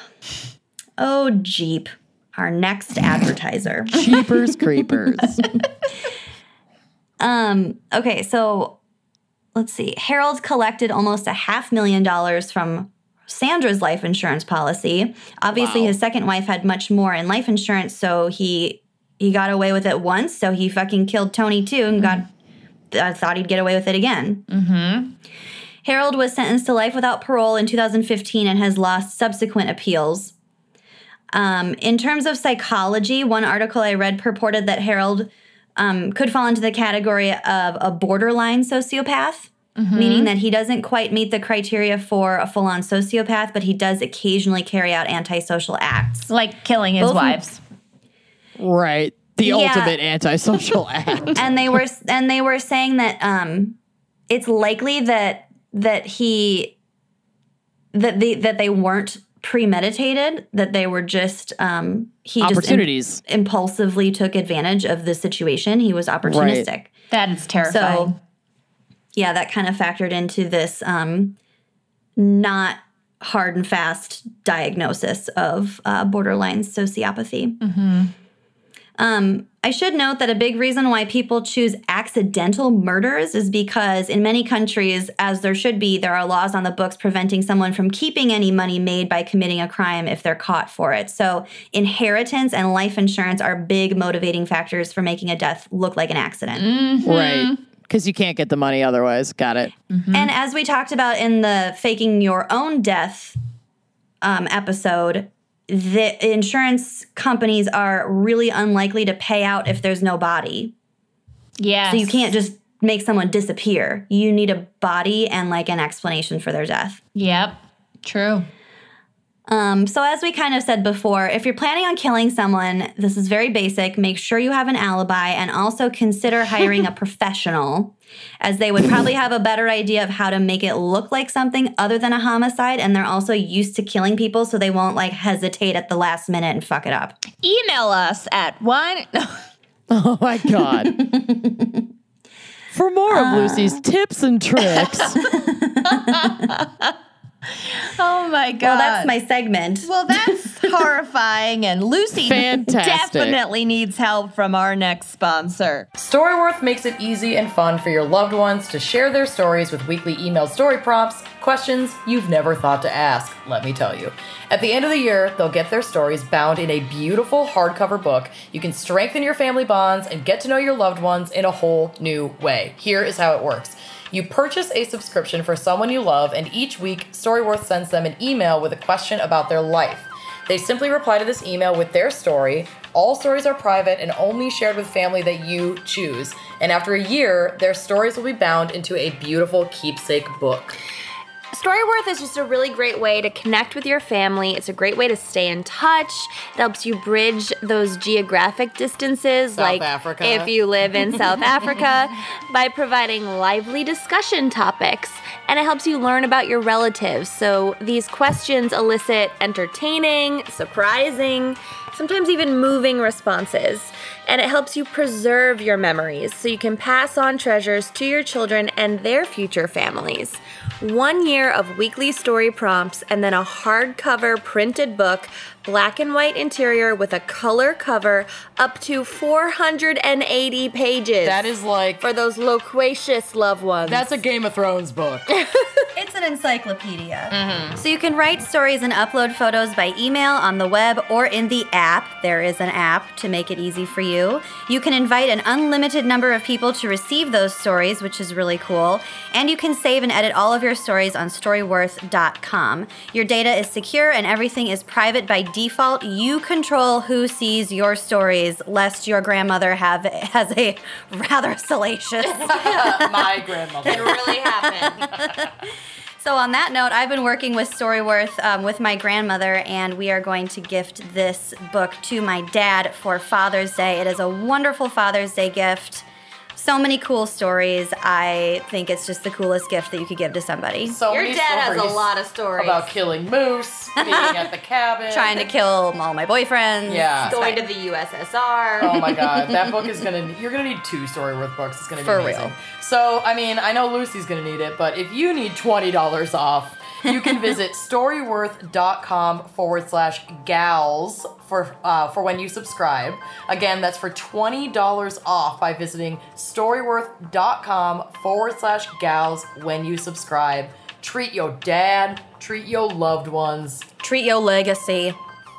[SPEAKER 4] oh, Jeep, our next advertiser. <laughs>
[SPEAKER 2] Cheapers creepers. <laughs>
[SPEAKER 4] Um, okay, so let's see. Harold collected almost a half million dollars from Sandra's life insurance policy. Obviously,
[SPEAKER 2] Wow.
[SPEAKER 4] his second wife had much more in life insurance, so he he got away with it once. So he fucking killed Toni too, and got I thought he'd get away with it again. Mm-hmm. Harold was sentenced to life without parole in 2015 and has lost subsequent appeals. Um, in terms of psychology, one article I read purported that Harold um, could fall into the category of a borderline sociopath, meaning that he doesn't quite meet the criteria for a full on sociopath, but he does occasionally carry out antisocial acts.
[SPEAKER 1] Like killing his
[SPEAKER 4] Both-
[SPEAKER 1] wives.
[SPEAKER 2] Right. The
[SPEAKER 4] Yeah.
[SPEAKER 2] ultimate antisocial <laughs> act.
[SPEAKER 4] and they were and they were saying that um, it's likely that that he that they that they weren't premeditated, that they were just um, he just im- impulsively took advantage of the situation. He was opportunistic.
[SPEAKER 1] That is terrifying.
[SPEAKER 4] So, yeah, that kind of factored into this um, not hard and fast diagnosis of uh, borderline sociopathy. Um, I should note that a big reason why people choose accidental murders is because in many countries, as there should be, there are laws on the books preventing someone from keeping any money made by committing a crime if they're caught for it. So, inheritance and life insurance are big motivating factors for making a death look like an accident.
[SPEAKER 2] Right. Because you can't get the money otherwise. Got it.
[SPEAKER 4] And as we talked about in the faking your own death um, episode, the insurance companies are really unlikely to pay out if there's no body.
[SPEAKER 1] Yeah.
[SPEAKER 4] So you can't just make someone disappear. You need a body and like an explanation for their death.
[SPEAKER 1] Yep. True.
[SPEAKER 4] Um, so, as we kind of said before, if you're planning on killing someone, this is very basic. Make sure you have an alibi and also consider <laughs> hiring a professional, as they would probably have a better idea of how to make it look like something other than a homicide. And they're also used to killing people, so they won't like hesitate at the last minute and fuck it up.
[SPEAKER 1] Email us at one. <laughs>
[SPEAKER 2] Oh my God. <laughs> For more
[SPEAKER 4] Uh.
[SPEAKER 2] of Lucy's tips and tricks,
[SPEAKER 1] oh my god.
[SPEAKER 4] Well, that's my segment.
[SPEAKER 1] Well, that's <laughs> horrifying, and Lucy <laughs>
[SPEAKER 2] Fantastic.
[SPEAKER 1] definitely needs help from our next sponsor.
[SPEAKER 5] Storyworth makes it easy and fun for your loved ones to share their stories with weekly email story prompts, questions you've never thought to ask, let me tell you. At the end of the year, they'll get their stories bound in a beautiful hardcover book. You can strengthen your family bonds and get to know your loved ones in a whole new way. Here is how it works. You purchase a subscription for someone you love, and each week, Storyworth sends them an email with a question about their life.
[SPEAKER 2] They simply reply to this email with their story. All stories are private and only shared with family that you choose. And after a year, their stories will be bound into a beautiful keepsake book.
[SPEAKER 1] Storyworth is just a really great way to connect with your family. It's a great way to stay in touch. It helps you bridge those geographic distances,
[SPEAKER 2] South
[SPEAKER 1] like
[SPEAKER 2] Africa.
[SPEAKER 1] if you live in <laughs> South Africa, by providing lively discussion topics. And it helps you learn about your relatives. So these questions elicit entertaining, surprising, sometimes even moving responses. And it helps you preserve your memories so you can pass on treasures to your children and their future families. One year of weekly story prompts and then a hardcover printed book, black and white interior with a color cover, up to 480 pages.
[SPEAKER 2] That is like
[SPEAKER 1] for those loquacious loved ones.
[SPEAKER 2] that's a Game of Thrones book. <laughs>
[SPEAKER 4] It's an encyclopedia. Mm-hmm. So you can write stories and upload photos by email, on the web, or in the app. There is an app to make it easy for you. You can invite an unlimited number of people to receive those stories, which is really cool. And you can save and edit all of your stories on storyworth.com. Your data is secure and everything is private by default. You control who sees your stories, lest your grandmother have has a <laughs> rather salacious <laughs>
[SPEAKER 2] My grandmother.
[SPEAKER 1] It really happened. <laughs>
[SPEAKER 4] So, on that note, I've been working with Storyworth um, with my grandmother, and we are going to gift this book to my dad for Father's Day. It is a wonderful Father's Day gift. So many cool stories. I think it's just the coolest gift that you could give to somebody.
[SPEAKER 2] So
[SPEAKER 1] Your
[SPEAKER 2] many
[SPEAKER 1] dad has a lot of stories.
[SPEAKER 2] about killing moose, <laughs> being at the cabin,
[SPEAKER 4] Trying to kill all my boyfriends.
[SPEAKER 2] Yeah.
[SPEAKER 1] going to the USSR.
[SPEAKER 2] Oh my god, that <laughs> book is gonna. You're gonna need two story worth books. It's gonna be
[SPEAKER 4] For
[SPEAKER 2] amazing.
[SPEAKER 4] real.
[SPEAKER 2] So, I mean, I know Lucy's gonna need it, but if you need twenty dollars off, you can <laughs> visit storyworth.com forward slash gals for uh, for when you subscribe. Again, that's for twenty dollars off by visiting storyworth.com forward slash gals when you subscribe. Treat your dad, treat your loved ones.
[SPEAKER 4] Treat your legacy.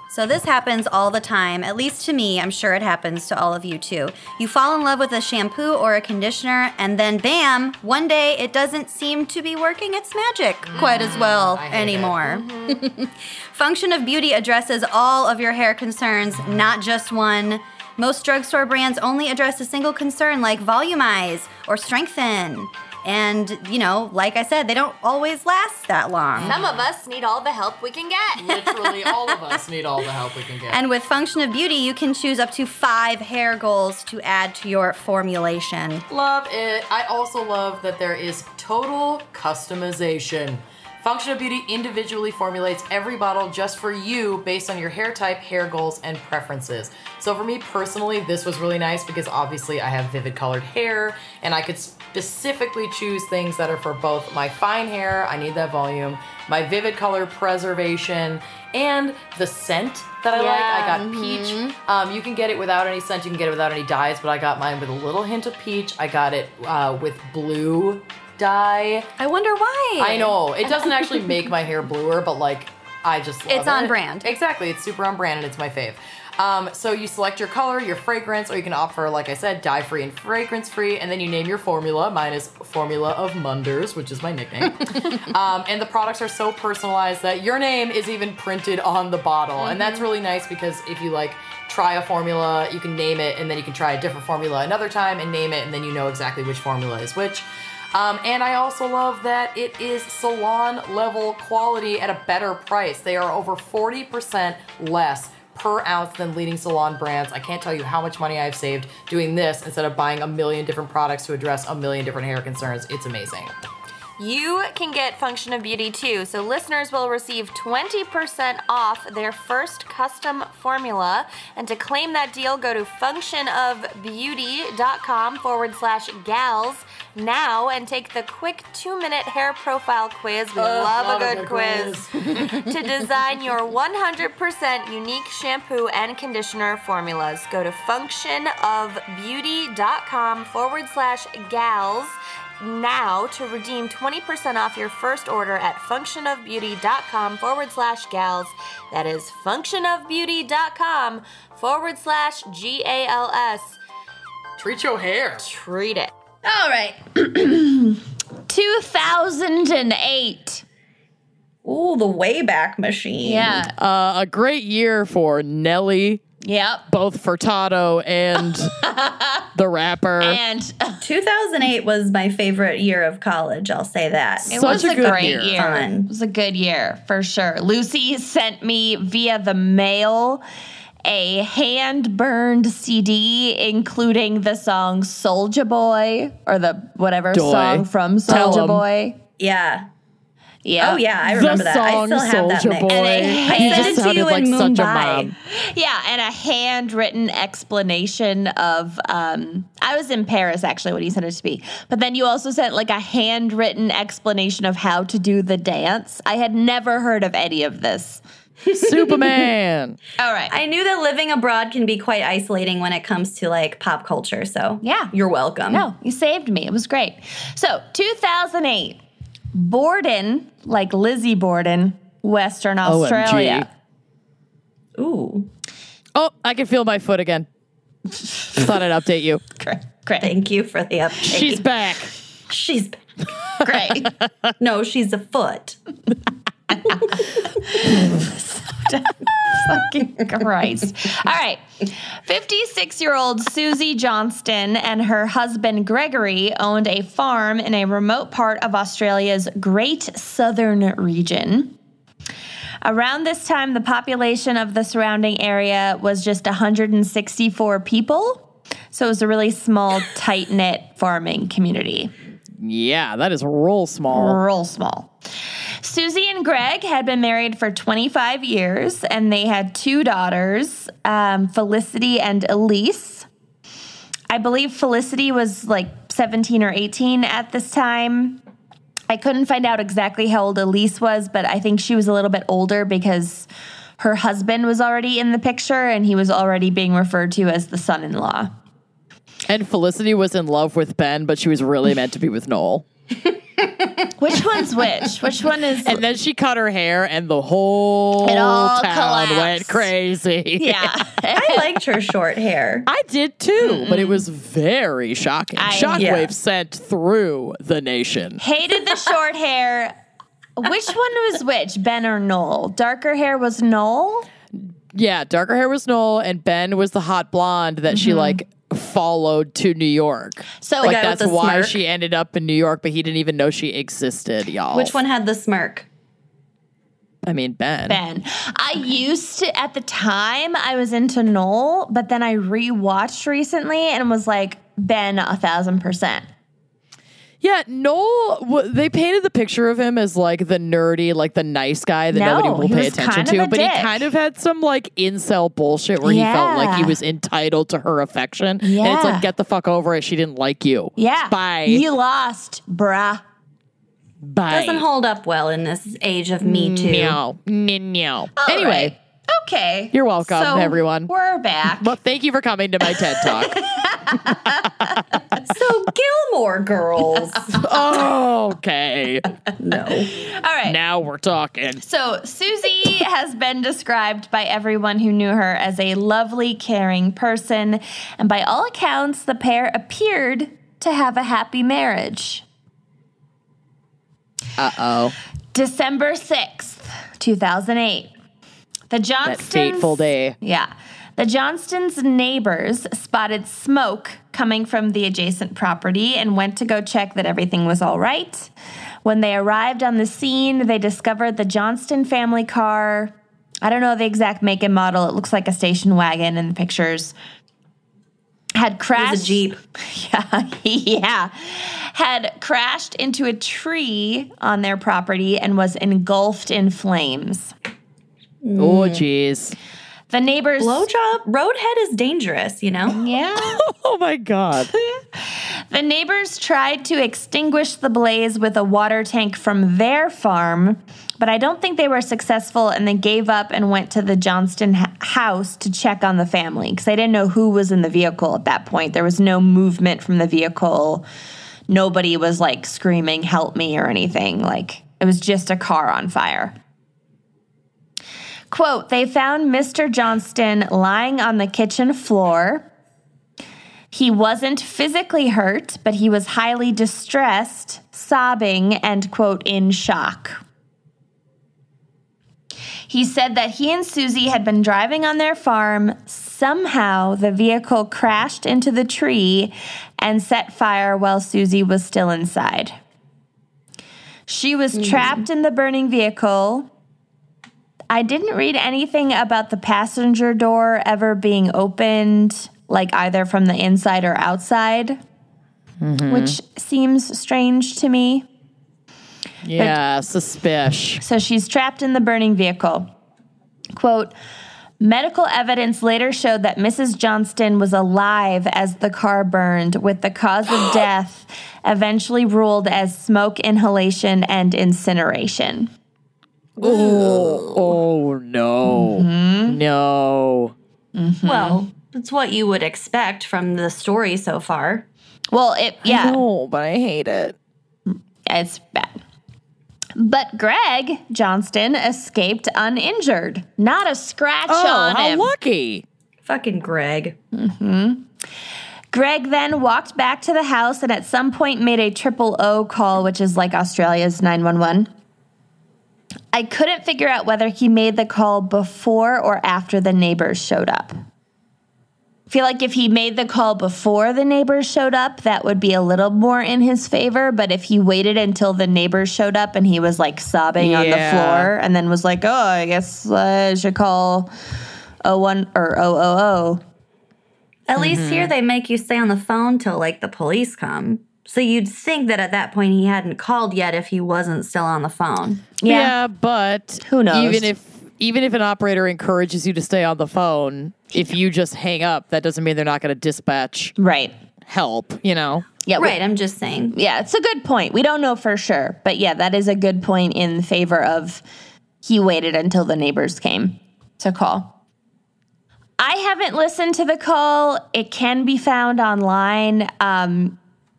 [SPEAKER 4] So, this happens all the time, at least to me. I'm sure it happens to all of you too. You fall in love with a shampoo or a conditioner, and then bam, one day it doesn't seem to be working its magic mm, quite as well
[SPEAKER 2] I hate it.
[SPEAKER 4] anymore. Mm-hmm. <laughs> Function of Beauty addresses all of your hair concerns, not just one. Most drugstore brands only address a single concern like volumize or strengthen. And, you know, like I said, they don't always last that long.
[SPEAKER 1] Some of us need all the help we can get.
[SPEAKER 2] Literally, <laughs> all of us need all the help we can get.
[SPEAKER 4] And with Function of Beauty, you can choose up to five hair goals to add to your formulation.
[SPEAKER 2] Love it. I also love that there is total customization. Function of Beauty individually formulates every bottle just for you based on your hair type, hair goals, and preferences. So for me personally, this was really nice because obviously I have vivid colored hair and I could specifically choose things that are for both my fine hair, I need that volume, my vivid color preservation, and the scent that I like. I got peach. Um, you can get it without any scent, you can get it without any dyes, but I got mine with a little hint of peach. I got it uh, with blue dye.
[SPEAKER 4] I wonder why.
[SPEAKER 2] I know it doesn't actually make my hair bluer, but like I just love
[SPEAKER 4] It's on
[SPEAKER 2] it.
[SPEAKER 4] brand.
[SPEAKER 2] Exactly, it's super on brand and it's my fave. Um, so you select your color, your fragrance, or you can opt for, like I said, dye free and fragrance free, and then you name your formula. Mine is Formula of Munders, which is my nickname. <laughs> um, and the products are so personalized that your name is even printed on the bottle, and that's really nice because if you like try a formula, you can name it, and then you can try a different formula another time and name it, and then you know exactly which formula is which. Um, and I also love that it is salon level quality at a better price. They are over 40% less per ounce than leading salon brands. I can't tell you how much money I've saved doing this instead of buying a million different products to address a million different hair concerns. It's amazing.
[SPEAKER 1] You can get Function of Beauty too, so listeners will receive 20% off their first custom formula. And to claim that deal, go to functionofbeauty.com forward slash gals now and take the quick two minute hair profile quiz. We love,
[SPEAKER 2] love
[SPEAKER 1] a good quiz. <laughs> <laughs> to design your 100% unique shampoo and conditioner formulas, go to functionofbeauty.com forward slash gals now to redeem 20% off your first order at functionofbeauty.com forward slash gals. That is functionofbeauty.com forward slash G A L S.
[SPEAKER 2] Treat your hair.
[SPEAKER 1] Treat it.
[SPEAKER 6] All right. <clears throat>
[SPEAKER 1] 2008.
[SPEAKER 4] Ooh, the Wayback Machine.
[SPEAKER 1] Yeah.
[SPEAKER 2] Uh, a great year for Nelly,
[SPEAKER 1] Yep.
[SPEAKER 2] both Furtado and <laughs> the rapper.
[SPEAKER 1] And
[SPEAKER 4] 2008 was my favorite year of college. I'll say that.
[SPEAKER 1] it
[SPEAKER 2] Such
[SPEAKER 1] was
[SPEAKER 2] a
[SPEAKER 1] a,
[SPEAKER 2] good
[SPEAKER 1] great
[SPEAKER 2] year.
[SPEAKER 1] year.
[SPEAKER 4] Fun.
[SPEAKER 1] It was a good year for sure. Lucy sent me via the mail a hand burned CD, including the song Soulja Boy or the whatever
[SPEAKER 2] Doy.
[SPEAKER 1] song from
[SPEAKER 2] Soulja
[SPEAKER 1] Boy.
[SPEAKER 4] Yeah.
[SPEAKER 1] Yeah.
[SPEAKER 4] Oh yeah, I
[SPEAKER 2] the
[SPEAKER 4] remember that. I still have that
[SPEAKER 2] Soldier
[SPEAKER 4] mix.
[SPEAKER 2] Boy.
[SPEAKER 1] And I
[SPEAKER 2] You
[SPEAKER 1] sent
[SPEAKER 2] just
[SPEAKER 4] it to
[SPEAKER 2] sounded
[SPEAKER 4] you
[SPEAKER 2] like
[SPEAKER 4] in
[SPEAKER 2] such a
[SPEAKER 4] Mumbai.
[SPEAKER 2] mom.
[SPEAKER 1] Yeah, and a handwritten explanation of um I was in Paris actually when you sent it to me. But then you also sent like a handwritten explanation of how to do the dance. I had never heard of any of this.
[SPEAKER 2] Superman. <laughs>
[SPEAKER 1] All right.
[SPEAKER 4] I knew that living abroad can be quite isolating when it comes to like pop culture. So
[SPEAKER 1] Yeah.
[SPEAKER 4] you're welcome.
[SPEAKER 1] no, you saved me. It was great. So, 2008. Borden, like Lizzie Borden, Western Australia.
[SPEAKER 4] Ooh,
[SPEAKER 2] Oh, I can feel my foot again. Thought I'd update you. <laughs>
[SPEAKER 1] Great. Great.
[SPEAKER 4] thank you for the update.
[SPEAKER 2] She's back.
[SPEAKER 4] she's back.
[SPEAKER 1] Great. <laughs>
[SPEAKER 4] no, she's a foot. <laughs>
[SPEAKER 1] Fucking Christ. All right. 56 year old Susie Johnston and her husband Gregory owned a farm in a remote part of Australia's Great Southern region. Around this time, the population of the surrounding area was just 164 people. So it was a really small, <laughs> tight knit farming community.
[SPEAKER 2] Yeah, that is roll small.
[SPEAKER 1] Real small. Susie and Greg had been married for 25 years and they had two daughters, um, Felicity and Elise. I believe Felicity was like 17 or 18 at this time. I couldn't find out exactly how old Elise was, but I think she was a little bit older because her husband was already in the picture and he was already being referred to as the son in law.
[SPEAKER 2] And Felicity was in love with Ben, but she was really meant to be with Noel. <laughs>
[SPEAKER 1] Which one's which? Which one is.
[SPEAKER 2] And then she cut her hair, and the whole
[SPEAKER 1] It all
[SPEAKER 2] town went crazy.
[SPEAKER 1] yeah. <laughs>
[SPEAKER 4] I liked her short hair.
[SPEAKER 2] I did too, but it was very shocking.
[SPEAKER 1] I-
[SPEAKER 2] Shockwave
[SPEAKER 4] Yeah.
[SPEAKER 2] sent through the nation.
[SPEAKER 1] Hated the short hair. Which one was which, Ben or Noel? Darker hair was Noel.
[SPEAKER 2] Yeah, darker hair was Noel, and Ben was the hot blonde that she mm-hmm. like followed to New York.
[SPEAKER 1] So
[SPEAKER 2] Like that's why
[SPEAKER 4] smirk?
[SPEAKER 2] she ended up in New York, but he didn't even know she existed, y'all.
[SPEAKER 4] Which one had the smirk?
[SPEAKER 2] I mean, Ben.
[SPEAKER 1] Ben. I used to at the time I was into Noel, but then I rewatched recently and was like Ben a thousand percent.
[SPEAKER 2] Yeah, Noel. W- they painted the picture of him as like the nerdy, like the nice guy that
[SPEAKER 1] No,
[SPEAKER 2] nobody will pay attention
[SPEAKER 1] kind of
[SPEAKER 2] to. But
[SPEAKER 1] dick.
[SPEAKER 2] he kind of had some like incel bullshit where he felt like he was entitled to her affection. And it's like, get the fuck over it. She didn't like you.
[SPEAKER 1] Yeah.
[SPEAKER 2] Bye.
[SPEAKER 1] You lost, bruh.
[SPEAKER 2] Bye.
[SPEAKER 4] Doesn't hold up well in this age of Me Too.
[SPEAKER 2] Meow. Meow. Anyway,
[SPEAKER 1] right. Okay.
[SPEAKER 2] You're welcome,
[SPEAKER 1] So,
[SPEAKER 2] everyone.
[SPEAKER 1] We're back.
[SPEAKER 2] well, thank you for coming to my TED Talk. <laughs>
[SPEAKER 4] So Gilmore Girls.
[SPEAKER 2] oh, <laughs> okay.
[SPEAKER 4] no.
[SPEAKER 1] All right.
[SPEAKER 2] Now we're talking.
[SPEAKER 1] So, Susie has been described by everyone who knew her as a lovely, caring person. And by all accounts, the pair appeared to have a happy marriage.
[SPEAKER 2] Uh oh.
[SPEAKER 1] December 6th, 2008. The
[SPEAKER 2] That
[SPEAKER 1] Johnstons.
[SPEAKER 2] fateful day.
[SPEAKER 1] Yeah. The Johnstons' neighbors spotted smoke coming from the adjacent property and went to go check that everything was all right. When they arrived on the scene, they discovered the Johnston family car. I don't know the exact make and model. It looks like a station wagon in the pictures. Had crashed.
[SPEAKER 4] It was a Jeep. <laughs>
[SPEAKER 1] Yeah, <laughs> yeah. Had crashed into a tree on their property and was engulfed in flames.
[SPEAKER 2] Oh, jeez.
[SPEAKER 1] The neighbors.
[SPEAKER 4] Blowjob? Roadhead is dangerous, you know?
[SPEAKER 1] Yeah. <laughs>
[SPEAKER 2] Oh, my God.
[SPEAKER 1] The neighbors tried to extinguish the blaze with a water tank from their farm, but I don't think they were successful and they gave up and went to the Johnston h- house to check on the family because they didn't know who was in the vehicle at that point. There was no movement from the vehicle. Nobody was like screaming, help me, or anything. Like it was just a car on fire. Quote, they found Mr. Johnston lying on the kitchen floor. He wasn't physically hurt, but he was highly distressed, sobbing, and, quote, in shock. He said that he and Susie had been driving on their farm. Somehow, the vehicle crashed into the tree and set fire while Susie was still inside. She was mm-hmm. trapped in the burning vehicle. I didn't read anything about the passenger door ever being opened, like either from the inside or outside, mm-hmm. which seems strange to me.
[SPEAKER 2] Yeah, suspicious.
[SPEAKER 1] So she's trapped in the burning vehicle. Quote Medical evidence later showed that Mrs. Johnston was alive as the car burned, with the cause of <gasps> death eventually ruled as smoke inhalation and incineration.
[SPEAKER 2] Oh oh no. Mm-hmm. No. Mm-hmm.
[SPEAKER 4] Well, it's what you would expect from the story so far.
[SPEAKER 1] Well, it, yeah,
[SPEAKER 2] No, but I hate it.
[SPEAKER 1] it's bad. But Greg Johnston escaped uninjured. Not a scratch
[SPEAKER 2] Oh,
[SPEAKER 1] on
[SPEAKER 2] how
[SPEAKER 1] him.
[SPEAKER 2] lucky.
[SPEAKER 4] Fucking Greg. Mm-hmm.
[SPEAKER 1] Greg then walked back to the house and at some point made a triple O call, which is like Australia's 911. I couldn't figure out whether he made the call before or after the neighbors showed up. I feel like if he made the call before the neighbors showed up, that would be a little more in his favor. But if he waited until the neighbors showed up and he was like sobbing on the floor and then was like, oh, I guess I should call 01 or 000.
[SPEAKER 4] At least here mm-hmm. they make you stay on the phone till like the police come. So you'd think that at that point he hadn't called yet if he wasn't still on the phone.
[SPEAKER 2] Yeah. but
[SPEAKER 1] Who knows?
[SPEAKER 2] Even if even if an operator encourages you to stay on the phone, if you just hang up, that doesn't mean they're not going to dispatch
[SPEAKER 1] Right.
[SPEAKER 2] help, you know.
[SPEAKER 1] Yeah. we-
[SPEAKER 4] Right, I'm just saying.
[SPEAKER 1] yeah, it's a good point. We don't know for sure, but yeah, that is a good point in favor of he waited until the neighbors came to call. I haven't listened to the call. It can be found online. Um,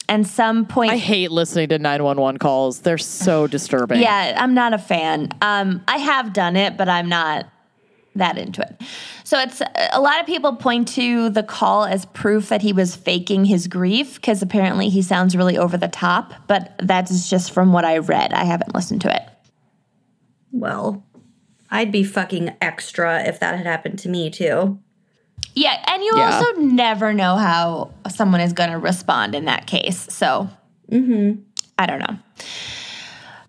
[SPEAKER 1] and some point,
[SPEAKER 2] I hate listening to 911 calls. They're so disturbing.
[SPEAKER 1] yeah, I'm not a fan. Um, I have done it, but I'm not that into it. So it's a lot of people point to the call as proof that he was faking his grief because apparently he sounds really over the top, but that's just from what I read. I haven't listened to it.
[SPEAKER 4] Well, I'd be fucking extra if that had happened to me too.
[SPEAKER 1] Yeah, and you
[SPEAKER 2] Yeah.
[SPEAKER 1] also never know how someone is going to respond in that case. So, mm-hmm. I don't know.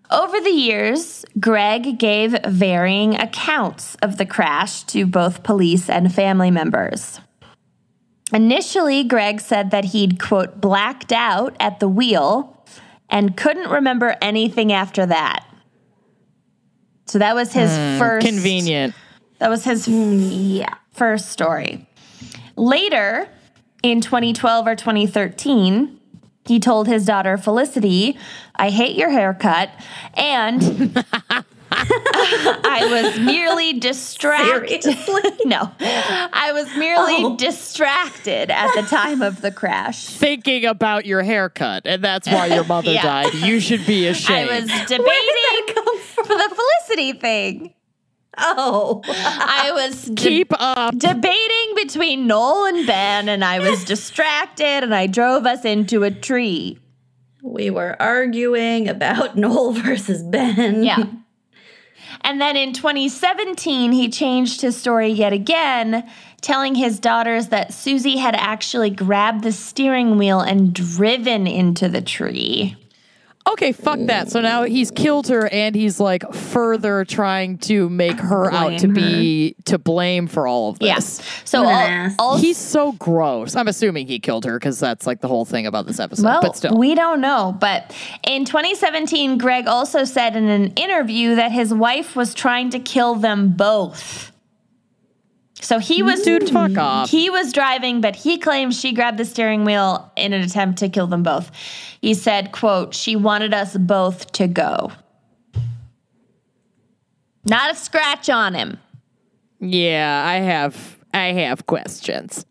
[SPEAKER 1] Over the years, Greg gave varying accounts of the crash to both police and family members. Initially, Greg said that he'd, quote, blacked out at the wheel and couldn't remember anything after that. So that was his hmm, first
[SPEAKER 2] Convenient.
[SPEAKER 1] That was his
[SPEAKER 4] Yeah.
[SPEAKER 1] first story. Later, in 2012 or 2013, he told his daughter Felicity, I hate your haircut, and <laughs> I was merely distracted. <laughs> no, I was merely
[SPEAKER 4] Oh.
[SPEAKER 1] distracted at the time of the crash.
[SPEAKER 2] Thinking about your haircut, and that's why your mother <laughs>
[SPEAKER 1] Yeah.
[SPEAKER 2] died. You should be ashamed.
[SPEAKER 1] I was debating for the Felicity thing.
[SPEAKER 4] Oh.
[SPEAKER 1] I was de-
[SPEAKER 2] Keep up.
[SPEAKER 1] debating between Noel and Ben, and I was distracted, and I drove us into a tree.
[SPEAKER 4] we were arguing about <laughs> Noel versus Ben.
[SPEAKER 1] Yeah. And then in 2017, he changed his story yet again, telling his daughters that Susie had actually grabbed the steering wheel and driven into the tree.
[SPEAKER 2] Okay, fuck that. So now he's killed her and he's like further trying to make her out to be to blame for all of this.
[SPEAKER 1] Yes. So all, all
[SPEAKER 2] He's so gross. I'm assuming he killed her because that's like the whole thing about this episode.
[SPEAKER 1] Well,
[SPEAKER 2] but still.
[SPEAKER 1] we don't know. But in 2017, Greg also said in an interview that his wife was trying to kill them both. So he was
[SPEAKER 2] Dude, fuck off.
[SPEAKER 1] He was driving, but he claims she grabbed the steering wheel in an attempt to kill them both. He said, quote, she wanted us both to go. Not a scratch on him.
[SPEAKER 2] yeah, I have I have questions.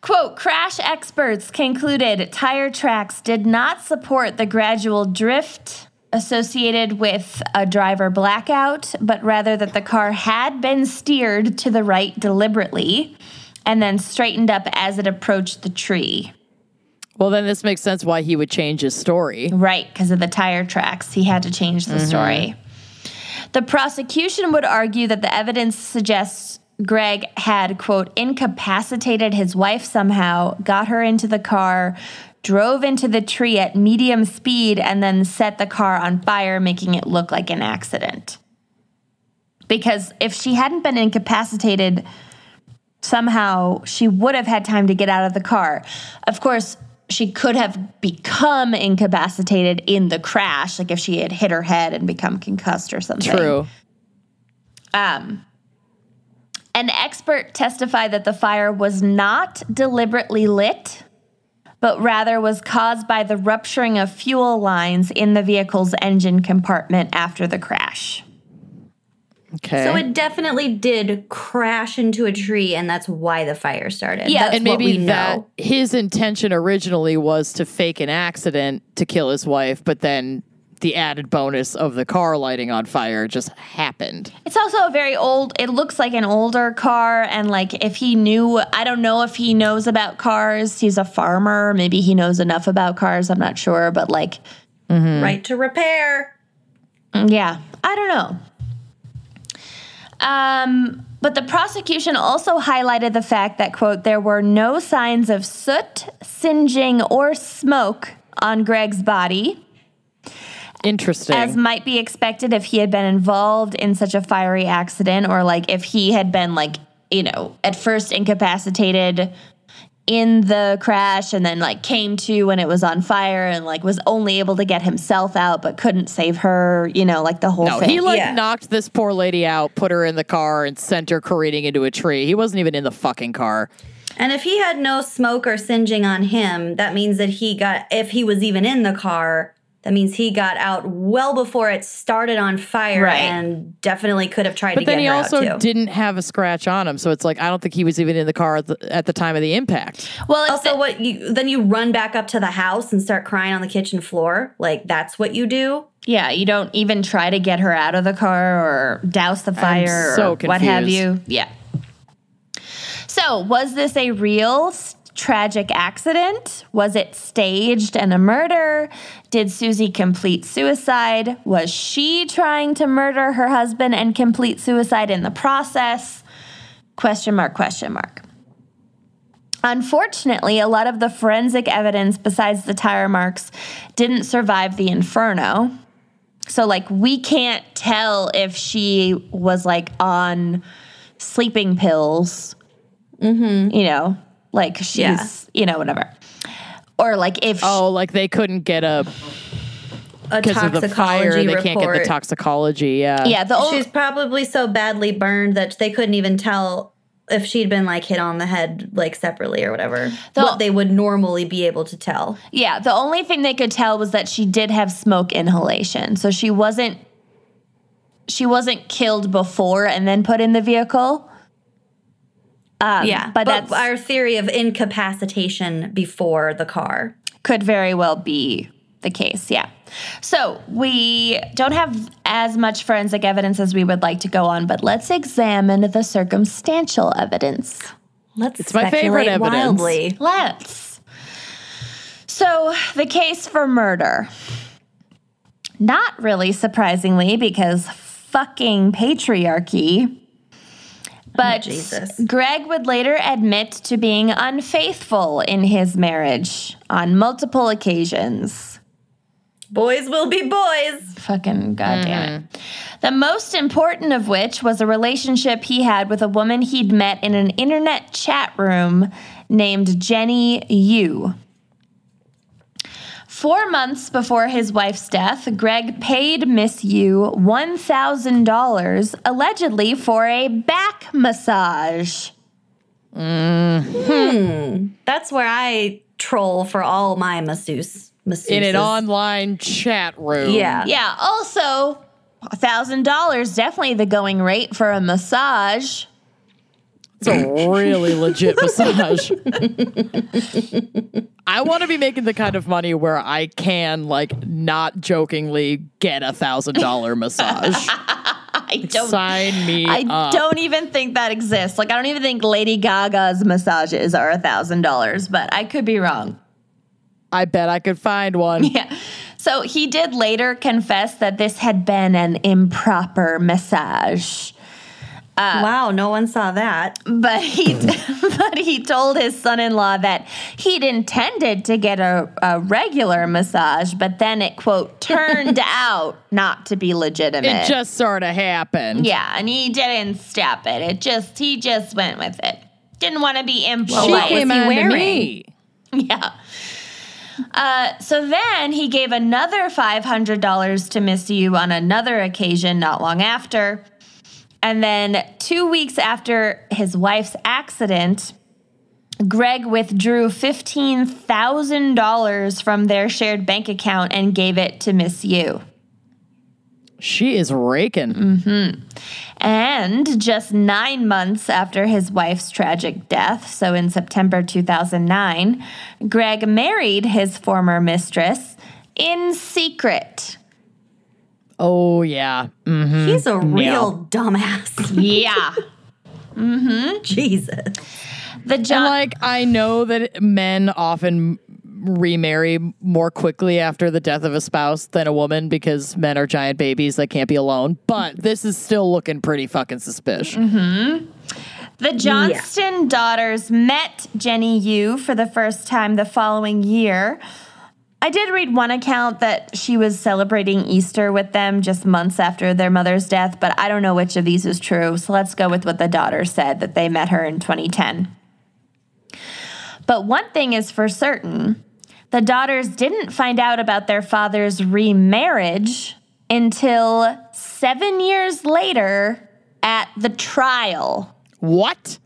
[SPEAKER 1] Quote Crash experts concluded tire tracks did not support the gradual drift associated with a driver blackout, but rather that the car had been steered to the right deliberately and then straightened up as it approached the tree.
[SPEAKER 2] Well, then this makes sense why he would change his story.
[SPEAKER 1] Right, because of the tire tracks. He had to change the mm-hmm. story. The prosecution would argue that the evidence suggests Greg had, quote, incapacitated his wife somehow, got her into the car, drove into the tree at medium speed, and then set the car on fire, making it look like an accident. Because if she hadn't been incapacitated, somehow she would have had time to get out of the car. Of course, she could have become incapacitated in the crash, like if she had hit her head and become concussed or something.
[SPEAKER 2] True.
[SPEAKER 1] Um, an expert testified that the fire was not deliberately lit, but rather was caused by the rupturing of fuel lines in the vehicle's engine compartment after the crash.
[SPEAKER 2] Okay.
[SPEAKER 4] So it definitely did crash into a tree, and that's why the fire started.
[SPEAKER 1] Yeah,
[SPEAKER 4] that's
[SPEAKER 2] and
[SPEAKER 4] what
[SPEAKER 2] maybe
[SPEAKER 4] we
[SPEAKER 2] that
[SPEAKER 4] know.
[SPEAKER 2] his intention originally was to fake an accident to kill his wife, but then the added bonus of the car lighting on fire just happened.
[SPEAKER 1] It's also a very old, it looks like an older car. And like, if he knew, I don't know if he knows about cars. He's a farmer. Maybe he knows enough about cars. I'm not sure. But like,
[SPEAKER 4] right to repair.
[SPEAKER 1] Yeah, I don't know. Um, but the prosecution also highlighted the fact that, quote, there were no signs of soot, singeing, or smoke on Greg's body,
[SPEAKER 2] Interesting.
[SPEAKER 1] as might be expected if he had been involved in such a fiery accident, or like if he had been, like, you know, at first incapacitated in the crash and then like came to when it was on fire and like was only able to get himself out but couldn't save her, you know, like the whole
[SPEAKER 2] no,
[SPEAKER 1] thing.
[SPEAKER 2] he like
[SPEAKER 4] Yeah.
[SPEAKER 2] knocked this poor lady out, put her in the car, and sent her careening into a tree. He wasn't even in the fucking car.
[SPEAKER 4] And if he had no smoke or singeing on him, that means that he got, if he was even in the car, that means he got out well before it started on fire
[SPEAKER 1] Right.
[SPEAKER 4] and definitely could have tried
[SPEAKER 2] But
[SPEAKER 4] to
[SPEAKER 2] then
[SPEAKER 4] get
[SPEAKER 2] he
[SPEAKER 4] her
[SPEAKER 2] also
[SPEAKER 4] out too.
[SPEAKER 2] didn't have a scratch on him, so it's like I don't think he was even in the car at the, at the time of the impact.
[SPEAKER 1] Well, it's
[SPEAKER 4] also,
[SPEAKER 1] the-
[SPEAKER 4] what you then you run back up to the house and start crying on the kitchen floor? Like that's what you do?
[SPEAKER 1] yeah, you don't even try to get her out of the car or douse the fire
[SPEAKER 2] so
[SPEAKER 1] or what have you. Yeah. So, was this a real s- tragic accident? Was it staged and a murder? Did Susie complete suicide? Was she trying to murder her husband and complete suicide in the process? Question mark, question mark. Unfortunately, a lot of the forensic evidence besides the tire marks didn't survive the inferno. So, like, we can't tell if she was like on sleeping pills, mm-hmm. you know, like she's,
[SPEAKER 4] Yeah.
[SPEAKER 1] you know, whatever. Or like if
[SPEAKER 2] Oh, like they couldn't get a
[SPEAKER 4] A
[SPEAKER 2] because of the
[SPEAKER 4] toxicology
[SPEAKER 2] fire. They
[SPEAKER 4] report.
[SPEAKER 2] can't get the toxicology. Yeah.
[SPEAKER 1] yeah, the only,
[SPEAKER 4] She's probably so badly burned that they couldn't even tell if she'd been like hit on the head like separately or whatever.
[SPEAKER 1] The-
[SPEAKER 4] what they would normally be able to tell.
[SPEAKER 1] Yeah, the only thing they could tell was that she did have smoke inhalation. So she wasn't she wasn't killed before and then put in the vehicle. Um,
[SPEAKER 4] yeah,
[SPEAKER 1] but,
[SPEAKER 4] but,
[SPEAKER 1] that's
[SPEAKER 4] our theory of incapacitation before the car.
[SPEAKER 1] could very well be the case. Yeah. So we don't have as much forensic evidence as we would like to go on, but let's examine the circumstantial evidence.
[SPEAKER 4] Let's
[SPEAKER 2] It's my favorite
[SPEAKER 4] speculate
[SPEAKER 2] evidence.
[SPEAKER 4] wildly.
[SPEAKER 1] Let's. So, the case for murder. Not really surprisingly, because fucking patriarchy. Oh, but
[SPEAKER 4] Jesus.
[SPEAKER 1] Greg would later admit to being unfaithful in his marriage on multiple occasions.
[SPEAKER 4] Boys will be boys.
[SPEAKER 1] Fucking goddamn it. Mm. The most important of which was a relationship he had with a woman he'd met in an internet chat room named Jenny Yu. Four months before his wife's death, Greg paid Miss Yu $1,000 allegedly for a back massage. Hmm.
[SPEAKER 4] That's where I troll for all my masseuse. masseuses.
[SPEAKER 2] In an online chat room.
[SPEAKER 4] Yeah.
[SPEAKER 1] Yeah, also $1,000, definitely the going rate for a massage.
[SPEAKER 2] It's a really legit <laughs> massage. <laughs> I want to be making the kind of money where I can, like, not jokingly get a thousand dollar <laughs> massage.
[SPEAKER 1] I don't
[SPEAKER 2] Sign me
[SPEAKER 1] I
[SPEAKER 2] up.
[SPEAKER 1] don't even think that exists. Like I don't even think Lady Gaga's massages are a thousand dollars, but I could be wrong.
[SPEAKER 2] I bet I could find one.
[SPEAKER 1] Yeah. So he did later confess that this had been an improper massage.
[SPEAKER 4] Wow, no one saw that.
[SPEAKER 1] But he <laughs> but he told his son-in-law that he'd intended to get a, a regular massage, but then it quote turned <laughs> out not to be legitimate.
[SPEAKER 2] It just sort of happened.
[SPEAKER 1] yeah, and he didn't stop it. It just he just went with it. Didn't want to be
[SPEAKER 2] She
[SPEAKER 1] impolite.
[SPEAKER 2] came
[SPEAKER 4] he wearing?
[SPEAKER 2] me.
[SPEAKER 1] Yeah. Uh, so then he gave another $500 to Miss Yu on another occasion not long after. And then two weeks after his wife's accident, Greg withdrew $15,000 from their shared bank account and gave it to Miss Yu.
[SPEAKER 2] She is raking. Mm-hmm.
[SPEAKER 1] And just nine months after his wife's tragic death, so in September 2009, Greg married his former mistress in secret.
[SPEAKER 2] Oh yeah. Mm.
[SPEAKER 4] He's a real dumbass.
[SPEAKER 1] Yeah. <laughs> Mm-hmm.
[SPEAKER 4] Jesus.
[SPEAKER 1] The
[SPEAKER 2] And
[SPEAKER 1] John.
[SPEAKER 2] like I know that men often remarry more quickly after the death of a spouse than a woman because men are giant babies that can't be alone. But this is still looking pretty fucking suspicious. Mm-hmm.
[SPEAKER 1] The Johnston daughters met Jenny Yu for the first time the following year. I did read one account that she was celebrating Easter with them just months after their mother's death, but I don't know which of these is true. So let's go with what the daughters said that they met her in 2010. But one thing is for certain the daughters didn't find out about their father's remarriage until seven years later at the trial.
[SPEAKER 2] What?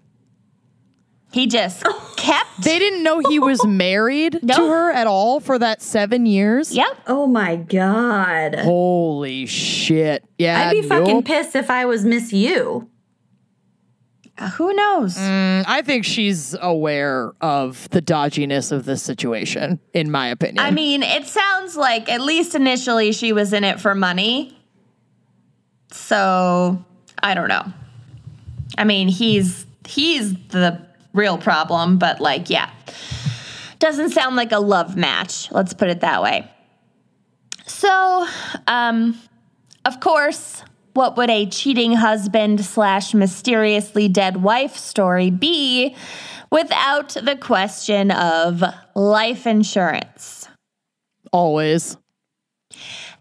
[SPEAKER 1] He just <laughs> kept.
[SPEAKER 2] They didn't know he was <laughs> married
[SPEAKER 1] No.
[SPEAKER 2] to her at all for that seven years?
[SPEAKER 1] Yep.
[SPEAKER 4] Oh my God.
[SPEAKER 2] Holy shit. Yeah.
[SPEAKER 4] I'd be fucking pissed if I was Miss Yu.
[SPEAKER 1] Uh, Who knows?
[SPEAKER 2] Mm, I think she's aware of the dodginess of this situation, in my opinion.
[SPEAKER 1] I mean, it sounds like at least initially she was in it for money. So I don't know. I mean, he's he's the real problem, but like, yeah, doesn't sound like a love match. Let's put it that way. So, um, of course, what would a cheating husband slash mysteriously dead wife story be without the question of life insurance?
[SPEAKER 2] always.